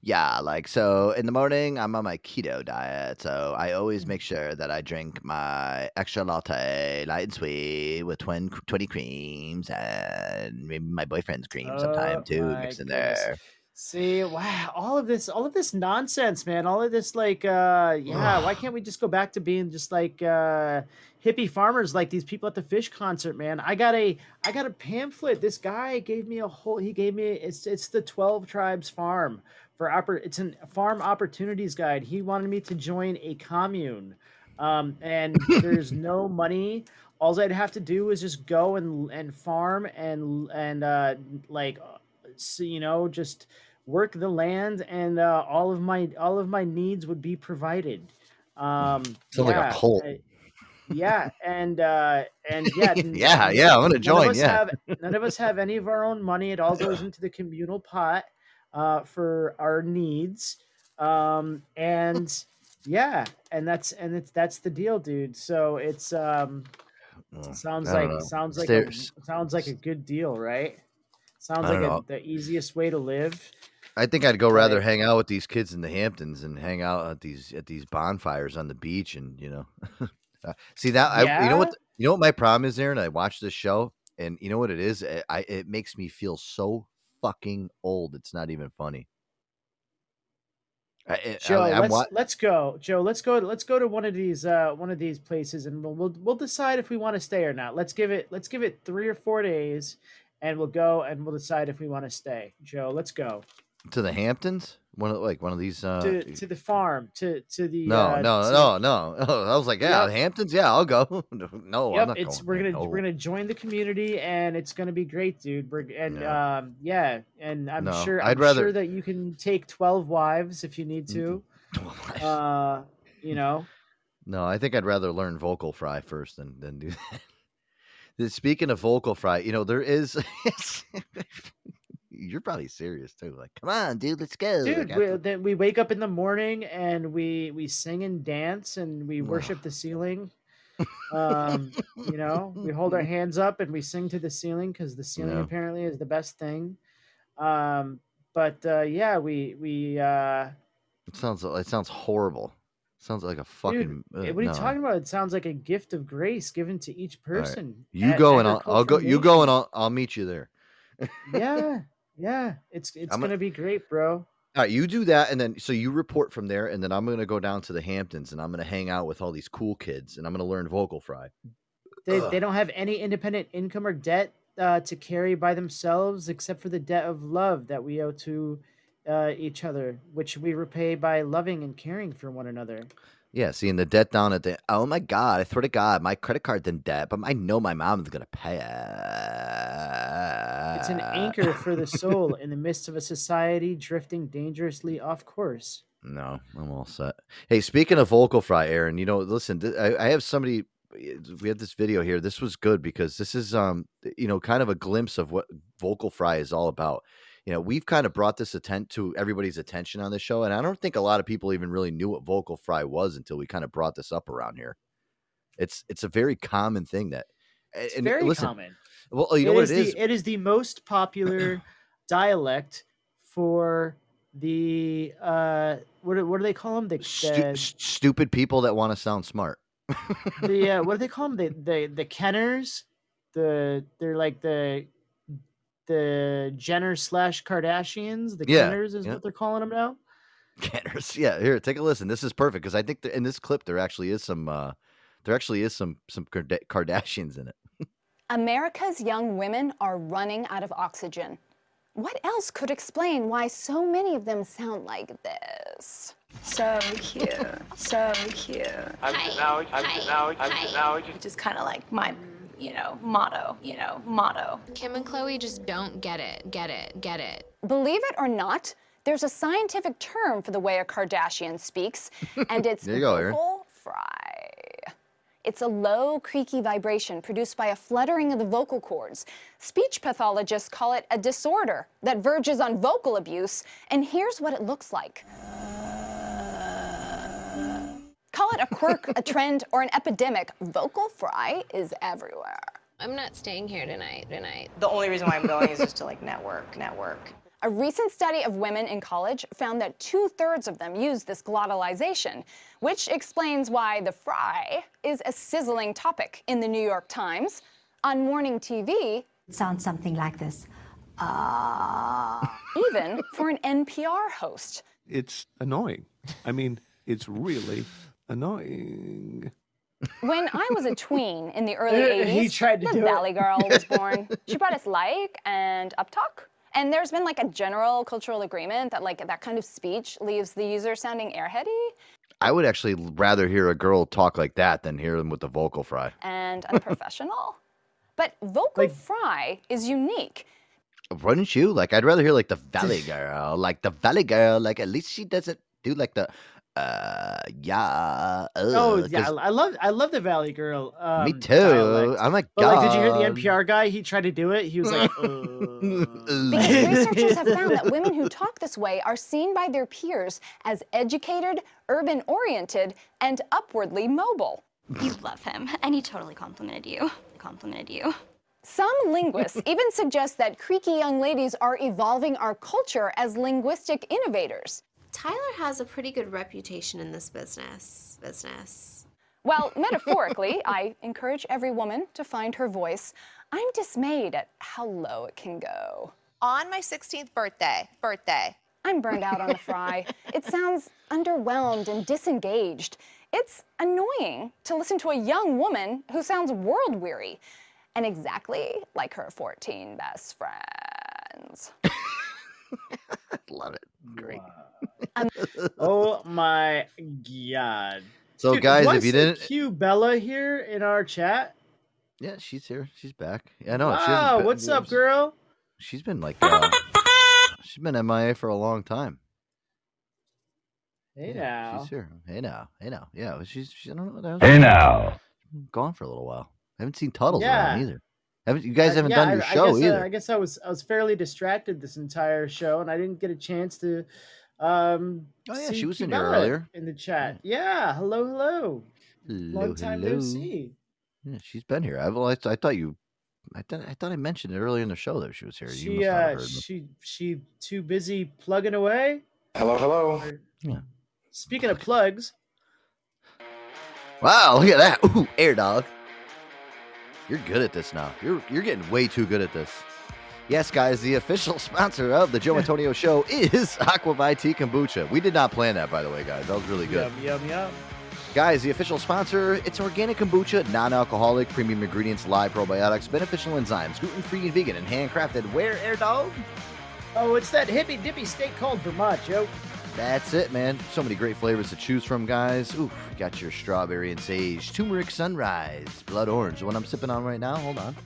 S3: Yeah, like so in the morning I'm on my keto diet, so I always make sure that I drink my extra latte, light and sweet, with 20, 20 creams and maybe my boyfriend's cream sometime
S5: Oh
S3: too,
S5: my
S3: mixed in there.
S5: See, wow, all of this, all of this nonsense, man. All of this, like, uh, yeah. Why can't we just go back to being just like uh, hippie farmers, like these people at the Phish concert, man? I got a, I got a pamphlet. This guy gave me a whole. He gave me it's it's the Twelve Tribes Farm for oppor- It's a farm opportunities guide. He wanted me to join a commune, um, and there's no money. All I'd have to do is just go and and farm and and uh, like so, you know just work the land and uh, all of my all of my needs would be provided um
S3: Sounds like a cult.
S5: I- yeah and uh and yeah
S3: Yeah, yeah, I'm gonna join, yeah.
S5: have, none of us have any of our own money it all goes into the communal pot uh for our needs um and yeah and that's and it's that's the deal dude so it's um sounds like
S3: know.
S5: sounds like a, sounds like a good deal right sounds like a, the easiest way to live
S3: I think I'd go rather hang out with these kids in the Hamptons and hang out at these at these bonfires on the beach and you know. Uh, See that I, you know what you know what my problem is there and I watch this show and you know what it is I, I it makes me feel so fucking old it's not even funny. I, I-
S5: Joe,
S3: I'm
S5: let's
S3: wa-
S5: let's go. Joe, let's go. Let's go to one of these uh one of these places, and we'll we'll, we'll decide if we want to stay or not. Let's give it let's give it three or four days, and we'll go and we'll decide if we want to stay. Joe, let's go
S3: to the Hamptons one of like one of these uh
S5: to to the farm to to the
S3: no,
S5: uh,
S3: no,
S5: to-
S3: no, no, I was like, yeah,
S5: Yep.
S3: Hamptons, yeah, I'll go. no, I'm
S5: Yep, it's
S3: going.
S5: we're gonna
S3: no.
S5: we're gonna join the community and it's gonna be great, dude. We're and
S3: Yeah.
S5: um yeah, and I'm
S3: No,
S5: sure
S3: I'd
S5: I'm
S3: rather-
S5: sure that you can take twelve wives if you need to. Uh, you know,
S3: No, I think I'd rather learn vocal fry first than than do that. Speaking of vocal fry, you know there is. You're probably serious too. Like, come on, dude, let's go.
S5: dude we, then we wake up in the morning and we we sing and dance and we worship the ceiling um you know we hold our hands up and we sing to the ceiling because the ceiling
S3: Yeah.
S5: apparently is the best thing um but uh yeah we we uh
S3: it sounds it sounds horrible. sounds like a fucking.
S5: dude,
S3: uh,
S5: what are you
S3: no.
S5: talking about it sounds like a gift of grace given to each
S3: All right.
S5: person
S3: You
S5: at
S3: go and I'll, I'll go. You go and I'll I'll meet you there.
S5: yeah yeah it's it's
S3: I'm a-
S5: gonna be great bro
S3: All right, you do that, and then so you report from there, and then I'm gonna go down to the Hamptons, and I'm gonna hang out with all these cool kids, and I'm gonna learn vocal fry.
S5: They,
S3: Ugh.
S5: they don't have any independent income or debt uh, to carry by themselves except for the debt of love that we owe to uh, each other, which we repay by loving and caring for one another.
S3: Yeah, seeing the debt down at the. Oh my god! I swear to God, my credit card's in debt, but I know my mom's gonna pay it.
S5: It's an anchor for the soul in the midst of a society drifting dangerously off course.
S3: No, I'm all set. Hey, speaking of vocal fry, Aaron, you know, listen, th- I, I have somebody. We have this video here. This was good because this is, um, you know, kind of a glimpse of what vocal fry is all about. You know, we've kind of brought this attent to everybody's attention on the show, and I don't think a lot of people even really knew what vocal fry was until we kind of brought this up around here. It's it's a very common thing that.
S5: It's
S3: and
S5: very
S3: listen,
S5: common.
S3: Well, you know
S5: It
S3: what
S5: is
S3: it
S5: the,
S3: is.
S5: It is the most popular dialect for the uh what do, what do they call them? The,
S3: Stu-
S5: the,
S3: stupid people that want to sound smart.
S5: the uh, what do they call them? The the the Kenners. The they're like the the Jenner slash Kardashians. The
S3: Yeah,
S5: Kenners is
S3: yeah.
S5: what they're calling them now.
S3: Canners. Yeah, here, take a listen. This is perfect because I think that in this clip there actually is some uh there actually is some some Kardashians in it.
S29: America's young women are running out of oxygen. What else could explain why so many of them sound like this? So cute, so cute.
S30: I'm just now, I'm just now, I'm just now, just
S31: Just kind of like my, you know, motto, you know, motto. Kim and Khloé just don't get it, get it, get it.
S29: Believe it or not, there's a scientific term for the way a Kardashian speaks, and it's
S3: There you go, Erin.
S29: vocal fry. It's a low, creaky vibration produced by a fluttering of the vocal cords. Speech pathologists call it a disorder that verges on vocal abuse, and here's what it looks like. Call it a quirk, a trend, or an epidemic. Vocal fry is everywhere.
S31: I'm not staying here tonight, tonight.
S26: The only reason why I'm going is just to like network, network.
S29: A recent study of women in college found that two thirds of them use this glottalization, which explains why the fry is a sizzling topic in the New York Times. On morning TV,
S32: It sounds something like this.
S29: even for an NPR host.
S33: It's annoying. I mean, it's really annoying.
S29: When I was a tween in the early
S5: Uh,
S29: 80s,
S5: he tried to
S29: the
S5: do it.
S29: Valley Girl was born. she brought us like and uptalk. And there's been like a general cultural agreement that like that kind of speech leaves the user sounding airheady
S3: I would actually rather hear a girl talk like that than hear them with the vocal fry.
S29: and unprofessional. but vocal fry is unique.
S3: Wouldn't you? Like I'd rather hear like the Valley Girl, like the Valley Girl. Like at least she doesn't do like the uh yeah.
S5: Oh yeah,
S3: 'cause
S5: I I love I love the Valley Girl. Um,
S3: me too.
S5: dialect.
S3: I'm like,
S5: But like, did you hear the NPR guy? He tried to do it. He was like,
S29: Because researchers have found that women who talk this way are seen by their peers as educated, urban oriented, and upwardly mobile.
S31: You love him, and he totally complimented you. Complimented you.
S29: Some linguists even suggest that creaky young ladies are evolving our culture as linguistic innovators.
S31: Tyler has a pretty good reputation in this business. Business.
S29: Well, metaphorically, I encourage every woman to find her voice, I'm dismayed at how low it can go.
S31: On my 16th birthday, birthday.
S29: I'm burned out on the fry. It sounds underwhelmed and disengaged. It's annoying to listen to a young woman who sounds world weary and exactly like her 14 best friends.
S3: Love it. Great.
S5: "Oh my god!"
S3: So,
S5: Dude,
S3: guys, if you didn't-
S5: Q Bella here in our chat.
S3: Yeah, she's here. She's back. Yeah, no, she hasn't
S5: Wow,
S3: been-
S5: what's up, girl?
S3: She's been like, uh, she's been MIA for a long time.
S5: Hey
S3: Yeah,
S5: now.
S3: she's here. Hey now, hey now. Yeah, she's. She, I don't know. what the hell
S34: Hey now.
S3: Gone for a little while. I haven't seen Tuttles
S5: Yeah.
S3: around either. Haven't you guys
S5: Uh,
S3: haven't
S5: yeah,
S3: done your
S5: I
S3: show
S5: guess, uh,
S3: either?
S5: I guess I was I was fairly distracted this entire show, and I didn't get a chance to. Um,
S3: Oh, yeah,
S5: see
S3: she was in here earlier.
S5: in the chat. Yeah, hello, hello.
S3: Hello,
S5: Long time
S3: hello.
S5: no see.
S3: Yeah, she's been here. I, well, I, I thought you. I thought I thought I mentioned it earlier in the show that she was here. you
S5: She
S3: must
S5: uh,
S3: heard
S5: she she too busy plugging away.
S3: Hello, hello. Yeah.
S5: Speaking of plugs,
S3: Wow, look at that. Ooh, air dog. You're good at this now. You're you're getting way too good at this. Yes, guys, the official sponsor of the Joe Antonio Show is Aquavitea Kombucha. We did not plan that, by the way, guys. That was really good.
S5: yum yum yum.
S3: Guys, the official sponsor, it's organic kombucha, non-alcoholic, premium ingredients, live probiotics, beneficial enzymes, gluten-free and vegan, and handcrafted. Where, Air Dog?
S5: Oh, it's that hippy dippy state called Vermont, Joe.
S3: That's it, man. So many great flavors to choose from, guys. Ooh, got your strawberry and sage, turmeric sunrise, blood orange, the one I'm sipping on right now. Hold on.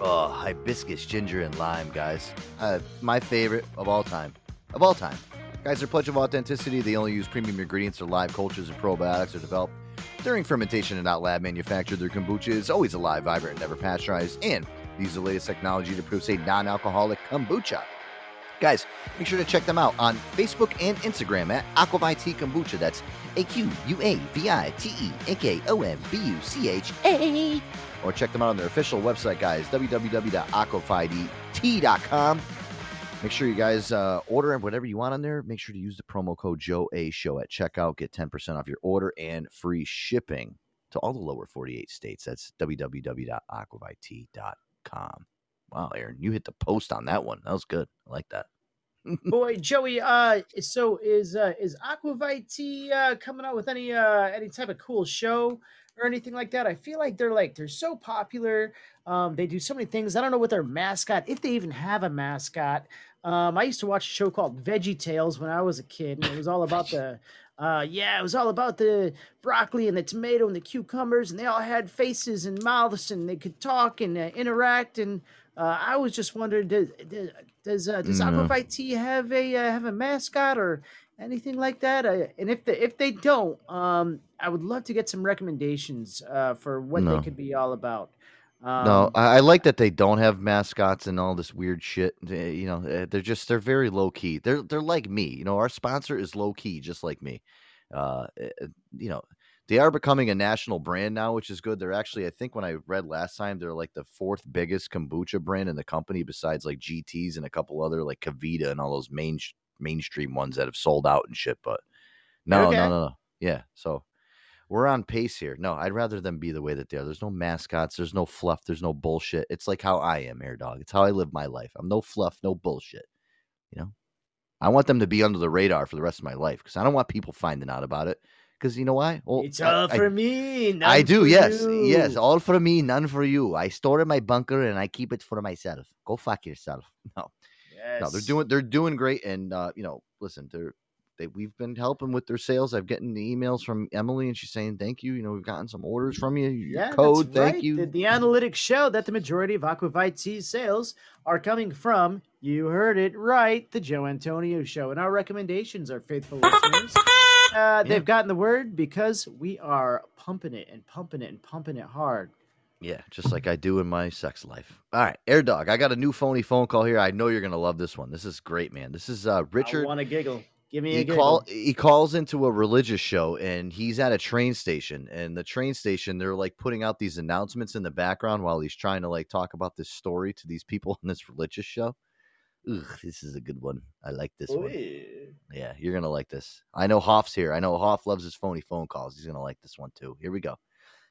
S3: Oh, hibiscus, ginger, and lime, guys. Uh, my favorite of all time. Of all time. Guys, their pledge of authenticity. They only use premium ingredients. Their live cultures and probiotics are developed during fermentation and not lab manufactured. Their kombucha is always alive, vibrant, and never pasteurized. And they use the latest technology to produce a non alcoholic kombucha. Guys, make sure to check them out on Facebook and Instagram at Aquavitea Kombucha. That's A Q U A V I T E A K O M B U C H A. Or check them out on their official website, guys, www.aquavitea.com. Make sure you guys uh, order whatever you want on there. Make sure to use the promo code Joe A Show at checkout. Get 10% off your order and free shipping to all the lower 48 states. That's www.aquavitea.com. Wow, Aaron, you hit the post on that one. That was good. I like that.
S5: Boy, Joey, uh, so is uh, is Aquavitea uh, coming out with any uh, any type of cool show or anything like that? I feel like they're like they're so popular. Um, they do so many things. I don't know what their mascot, if they even have a mascot. Um, I used to watch a show called Veggie Tales when I was a kid, and it was all about the uh, yeah, it was all about the broccoli and the tomato and the cucumbers, and they all had faces and mouths, and they could talk and uh, interact. And uh, I was just wondering, does does uh, does
S3: No.
S5: Aquavitea have a uh, have a mascot or anything like that? Uh, and if they, if they don't, um, I would love to get some recommendations uh, for what
S3: No.
S5: they could be all about. Um,
S3: no, I, I like that they don't have mascots and all this weird shit. Uh, You know, uh, they're just they're very low key. They're they're like me. You know, our sponsor is low key, just like me. Uh, uh, you know, they are becoming a national brand now, which is good. They're actually, I think, when I read last time, they're like the fourth biggest kombucha brand in the company, besides like GTS and a couple other like KeVita and all those main mainstream ones that have sold out and shit. But no,
S5: Okay.
S3: no, no, no. Yeah, so we're on pace here. No, I'd rather them be the way that they are. There's no mascots. There's no fluff. There's no bullshit. It's like how I am, Air Dog. It's how I live my life. I'm no fluff, no bullshit. You know, I want them to be under the radar for the rest of my life because I don't want people finding out about it. Because you know why? Well,
S5: it's
S3: I-
S5: all
S3: I-
S5: for me.
S3: I do, yes, yes. All for me, none for you. I store in my bunker and I keep it for myself. Go fuck yourself. No, no, they're doing they're doing great. And uh, you know, listen, they're they we've been helping with their sales. I've gotten the emails from Emily, and she's saying thank you. You know, we've gotten some orders from you. Your
S5: Yeah,
S3: code, thank
S5: right.
S3: you.
S5: The, the analytics show that the majority of Aquavitea's sales are coming from, you heard it right, the Joe Antonio Show. And our recommendations are faithful listeners. Uh, they've gotten the word because we are pumping it and pumping it and pumping it hard.
S3: Yeah, just like I do in my sex life. All right, Air Dog, I got a new phony phone call here. I know you're gonna love this one. This is great, man. This is uh Richard.
S5: I want to giggle. Give me a
S3: he
S5: giggle.
S3: call he calls into a religious show and he's at a train station and the train station they're like putting out these announcements in the background while he's trying to like talk about this story to these people in this religious show. Ugh, this is a good one. I like this one. Yeah, you're gonna like this. I know Hoff's here. I know Hoff loves his phony phone calls. He's gonna like this one too. Here we go.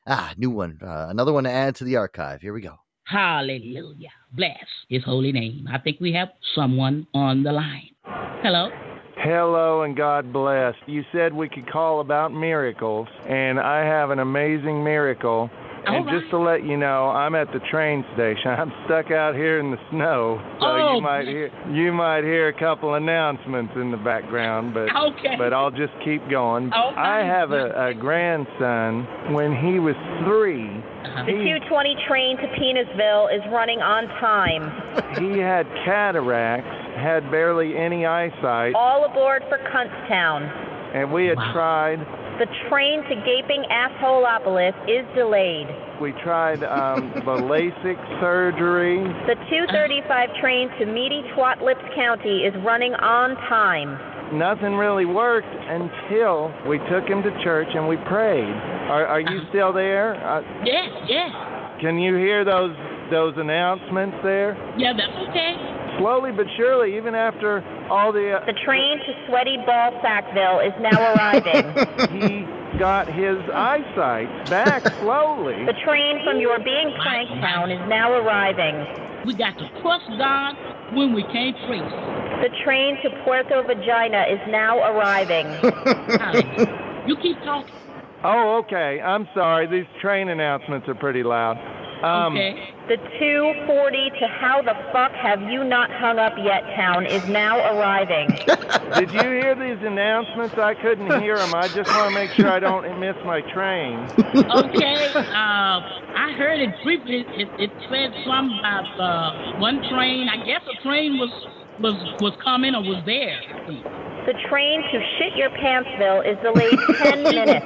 S3: Ah, new one. Uh, another one to add to the archive. Here we go.
S32: Hallelujah. Bless his holy name. I think we have someone on the line. Hello?
S35: Hello and God bless. You said we could call about miracles, and I have an amazing miracle. And
S32: All
S35: just to let you know, I'm at the train station. I'm stuck out here in the snow, so
S32: Oh,
S35: you might hear you might hear a couple announcements in the background, but
S32: Okay.
S35: but I'll just keep going.
S32: Oh,
S35: I have a, a grandson. When he was three, uh-huh.
S36: The 220 train to Penisville is running on time.
S35: he had cataracts, had barely any eyesight,
S36: All aboard for Kuntstown.
S35: and we had tried
S36: The train to Gaping Assholeopolis is delayed.
S35: We tried um, the LASIK surgery.
S36: The 235 train to Meaty Twatlips County is running on time.
S35: Nothing really worked until we took him to church and we prayed. Are, are you still there? Uh,
S32: Yes, yes.
S35: can you hear those those announcements there?
S32: Yeah, that's okay.
S35: Slowly but surely, even after all the. Uh,
S36: The train to Sweaty Ball Sackville is now arriving.
S35: he got his eyesight back slowly.
S36: The train from your being Planktown is now arriving.
S32: We got to trust God when we can't trace.
S36: The train to Puerto Vagina is now arriving.
S32: You keep talking.
S35: Oh, okay. I'm sorry. These train announcements are pretty loud. Um,
S32: okay.
S36: The 240 to How the Fuck Have You Not Hung Up Yet town is now arriving.
S35: Did you hear these announcements? I couldn't hear them. I just want to make sure I don't miss my train.
S32: Okay. Uh, I heard it briefly. It, it said something about uh, one train. I guess a train was was was coming or was there.
S36: The train to Shit Your Pantsville is delayed 10 minutes.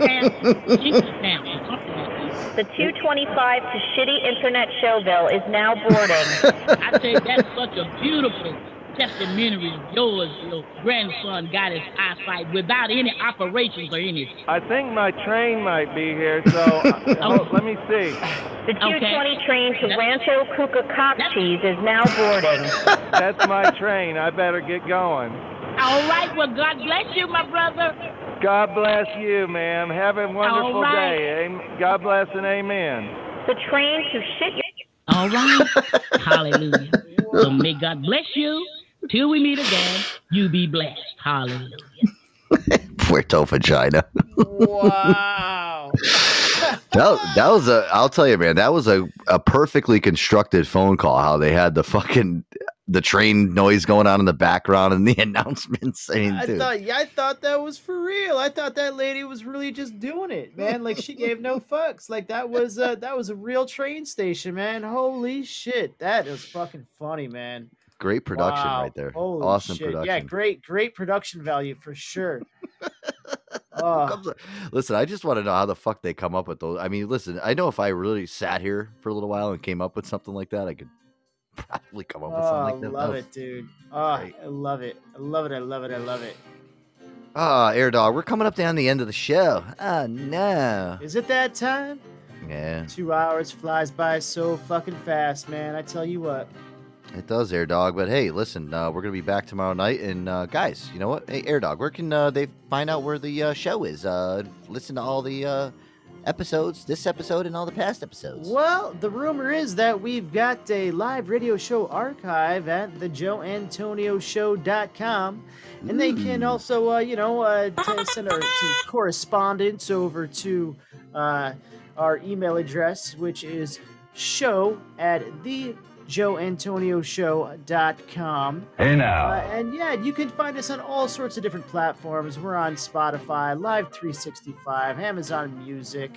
S36: The 225 to Shitty Internet Showville is now boarding.
S32: I tell you, that's such a beautiful testimony of yours. Your grandson got his eyesight without any operations or anything.
S35: I think my train might be here, so uh, oh, let me see.
S36: The 220 train to Rancho Cucacoxis is now boarding.
S35: That's my train. I better get going.
S32: All right. Well, God bless you, my brother.
S35: God bless you, ma'am. Have a wonderful
S32: All right.
S35: day. Am- God bless and amen.
S36: The train to Shit Your
S32: All right. Hallelujah. So may God bless you. Till we meet again, you be blessed. Hallelujah.
S3: Puerto vagina.
S5: Wow.
S3: that, that was a i'll tell you man that was a, a perfectly constructed phone call how they had the fucking the train noise going on in the background and the announcements i mean
S5: I thought, yeah, I thought that was for real. I thought that lady was really just doing it, man. Like she gave no fucks. Like that was uh, that was a real train station, man. Holy shit, that is fucking funny, man.
S3: great production
S5: Wow.
S3: right there
S5: Holy
S3: awesome
S5: shit.
S3: production
S5: Yeah, great, great production value for sure.
S3: Comes- listen i just want to know how the fuck they come up with those i mean listen i know if i really sat here for a little while and came up with something like that i could probably come up with
S5: oh,
S3: something
S5: I
S3: like that
S5: love
S3: That
S5: it, dude. Oh, I love it. I love it. I love it. I love it.
S3: ah air dog we're coming up down the end of the show oh no
S5: Is it that time?
S3: yeah
S5: Two hours flies by so fucking fast, man. I tell you what.
S3: It does, Air Dog. But hey, listen, uh, we're gonna be back tomorrow night, and uh, guys, you know what? Hey, Air Dog, where can uh, they find out where the uh, show is? Uh, listen to all the uh, episodes, this episode, and all the past episodes.
S5: Well, the rumor is that we've got a live radio show archive at the thejoeantonioshow.com. And they can also, uh, you know, uh, send our, some correspondence over to uh, our email address, which is show at the joeantonioshow.com.
S2: Hey now.
S5: Uh, and yeah, you can find us on all sorts of different platforms. We're on Spotify, Live 365, Amazon Music.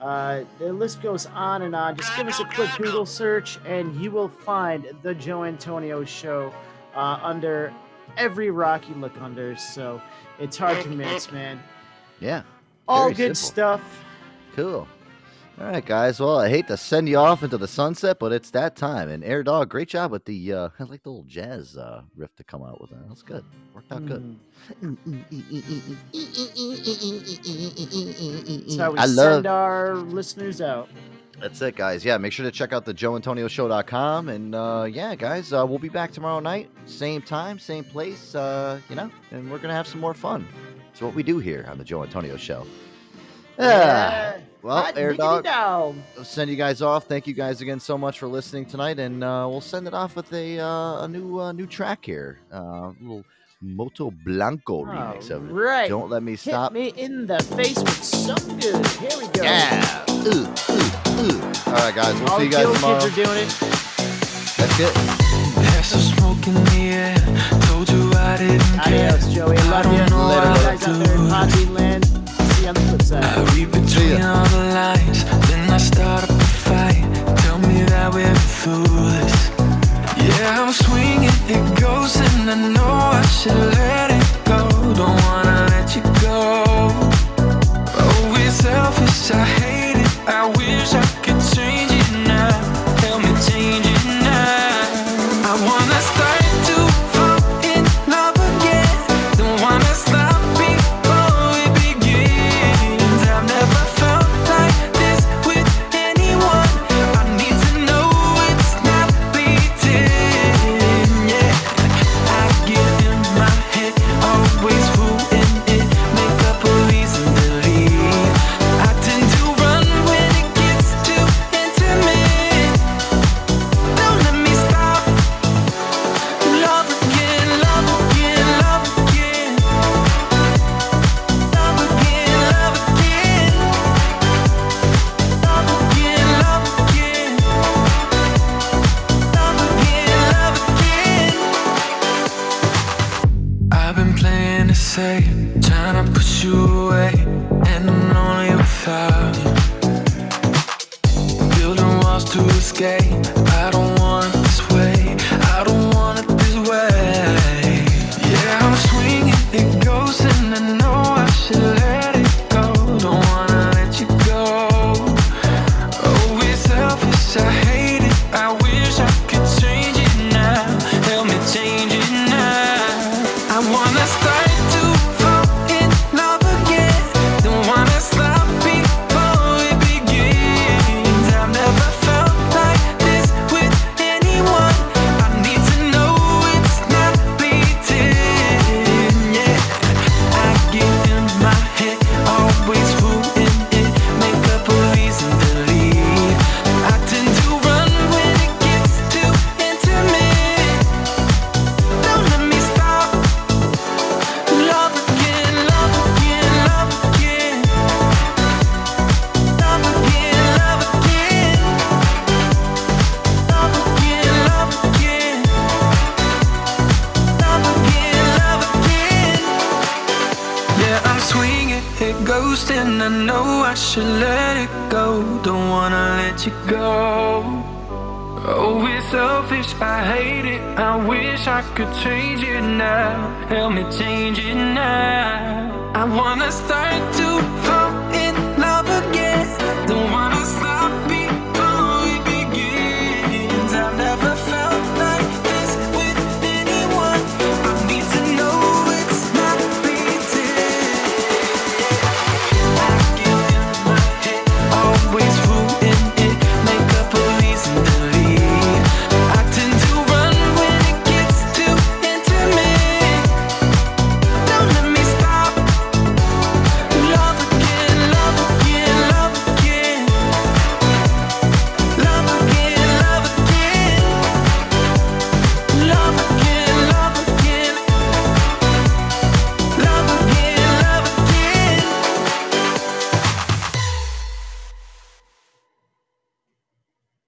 S5: Uh, the list goes on and on. Just give us a quick Google search, and you will find the Joe Antonio Show uh, under every rock you look under. So it's hard to miss, man.
S3: Yeah.
S5: All good
S3: simple.
S5: stuff.
S3: Cool. All right, guys. Well, I hate to send you off into the sunset, but it's that time. And Air Dog, great job with the uh, I like the little jazz uh, riff to come out with that. That's good. Worked out good.
S5: That's how we
S3: I love.
S5: send our listeners out.
S3: That's it, guys. Yeah, make sure to check out the joeantonioshow.com. And uh, yeah, guys, uh, we'll be back tomorrow night, same time, same place, uh, you know, and we're going to have some more fun. It's what we do here on the Joe Antonio Show.
S5: Yeah.
S3: Well,
S5: Hot
S3: Air Dog,
S5: dog.
S3: I'll send you guys off. Thank you guys again so much for listening tonight. And uh, we'll send it off with a, uh, a new uh, new track here. Uh, little Moto Blanco remix of it.
S5: Right.
S3: Don't Let Me
S5: Hit
S3: Stop.
S5: me in the face with some good. Here we go.
S3: Yeah. Ooh, ooh, ooh. All right, guys. We'll
S5: All
S3: see you guys tomorrow.
S5: kids are doing it.
S3: That's it.
S2: There's some smoke in the air. Told you I didn't care.
S5: Adios, Joey. Love you.
S2: know
S5: Later, guys out there in Podbean land. On the flip side.
S2: I read between all the lines, then I start up a fight. Tell me that we're foolish. Yeah, I'm swinging, it goes, and I know I should let it go. Don't wanna let you go. Oh, it's selfish, I hate